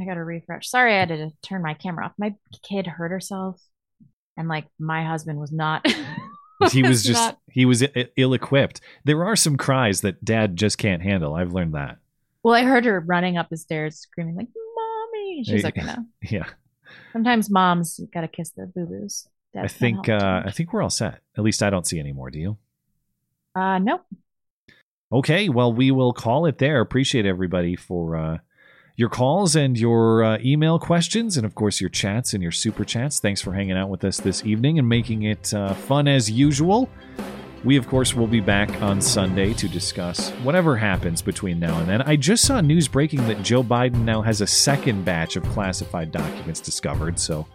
I got to refresh. Sorry, I had to turn my camera off. My kid hurt herself, and like my husband was not. He was *laughs* just not- he was ill equipped. There are some cries that dad just can't handle. I've learned that. well, I heard her running up the stairs screaming like "mommy." She's like, *laughs* now. Yeah. Sometimes moms got to kiss the boo boos. I think uh, I think we're all set. At least I don't see any more. Do you? Uh, nope. Okay, well, we will call it there. Appreciate everybody for uh, your calls and your uh, email questions, and of course, your chats and your super chats. Thanks for hanging out with us this evening and making it uh, fun as usual. We, of course, will be back on Sunday to discuss whatever happens between now and then. I just saw news breaking that Joe Biden now has a second batch of classified documents discovered, so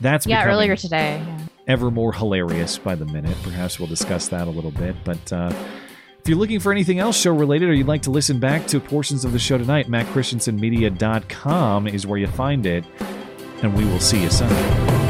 that's yeah, earlier today. Yeah. ever more hilarious by the minute. Perhaps we'll discuss that a little bit. But uh, if you're looking for anything else show related or you'd like to listen back to portions of the show tonight, mattchristiansenmedia.com is where you find it. And we will see you Sunday.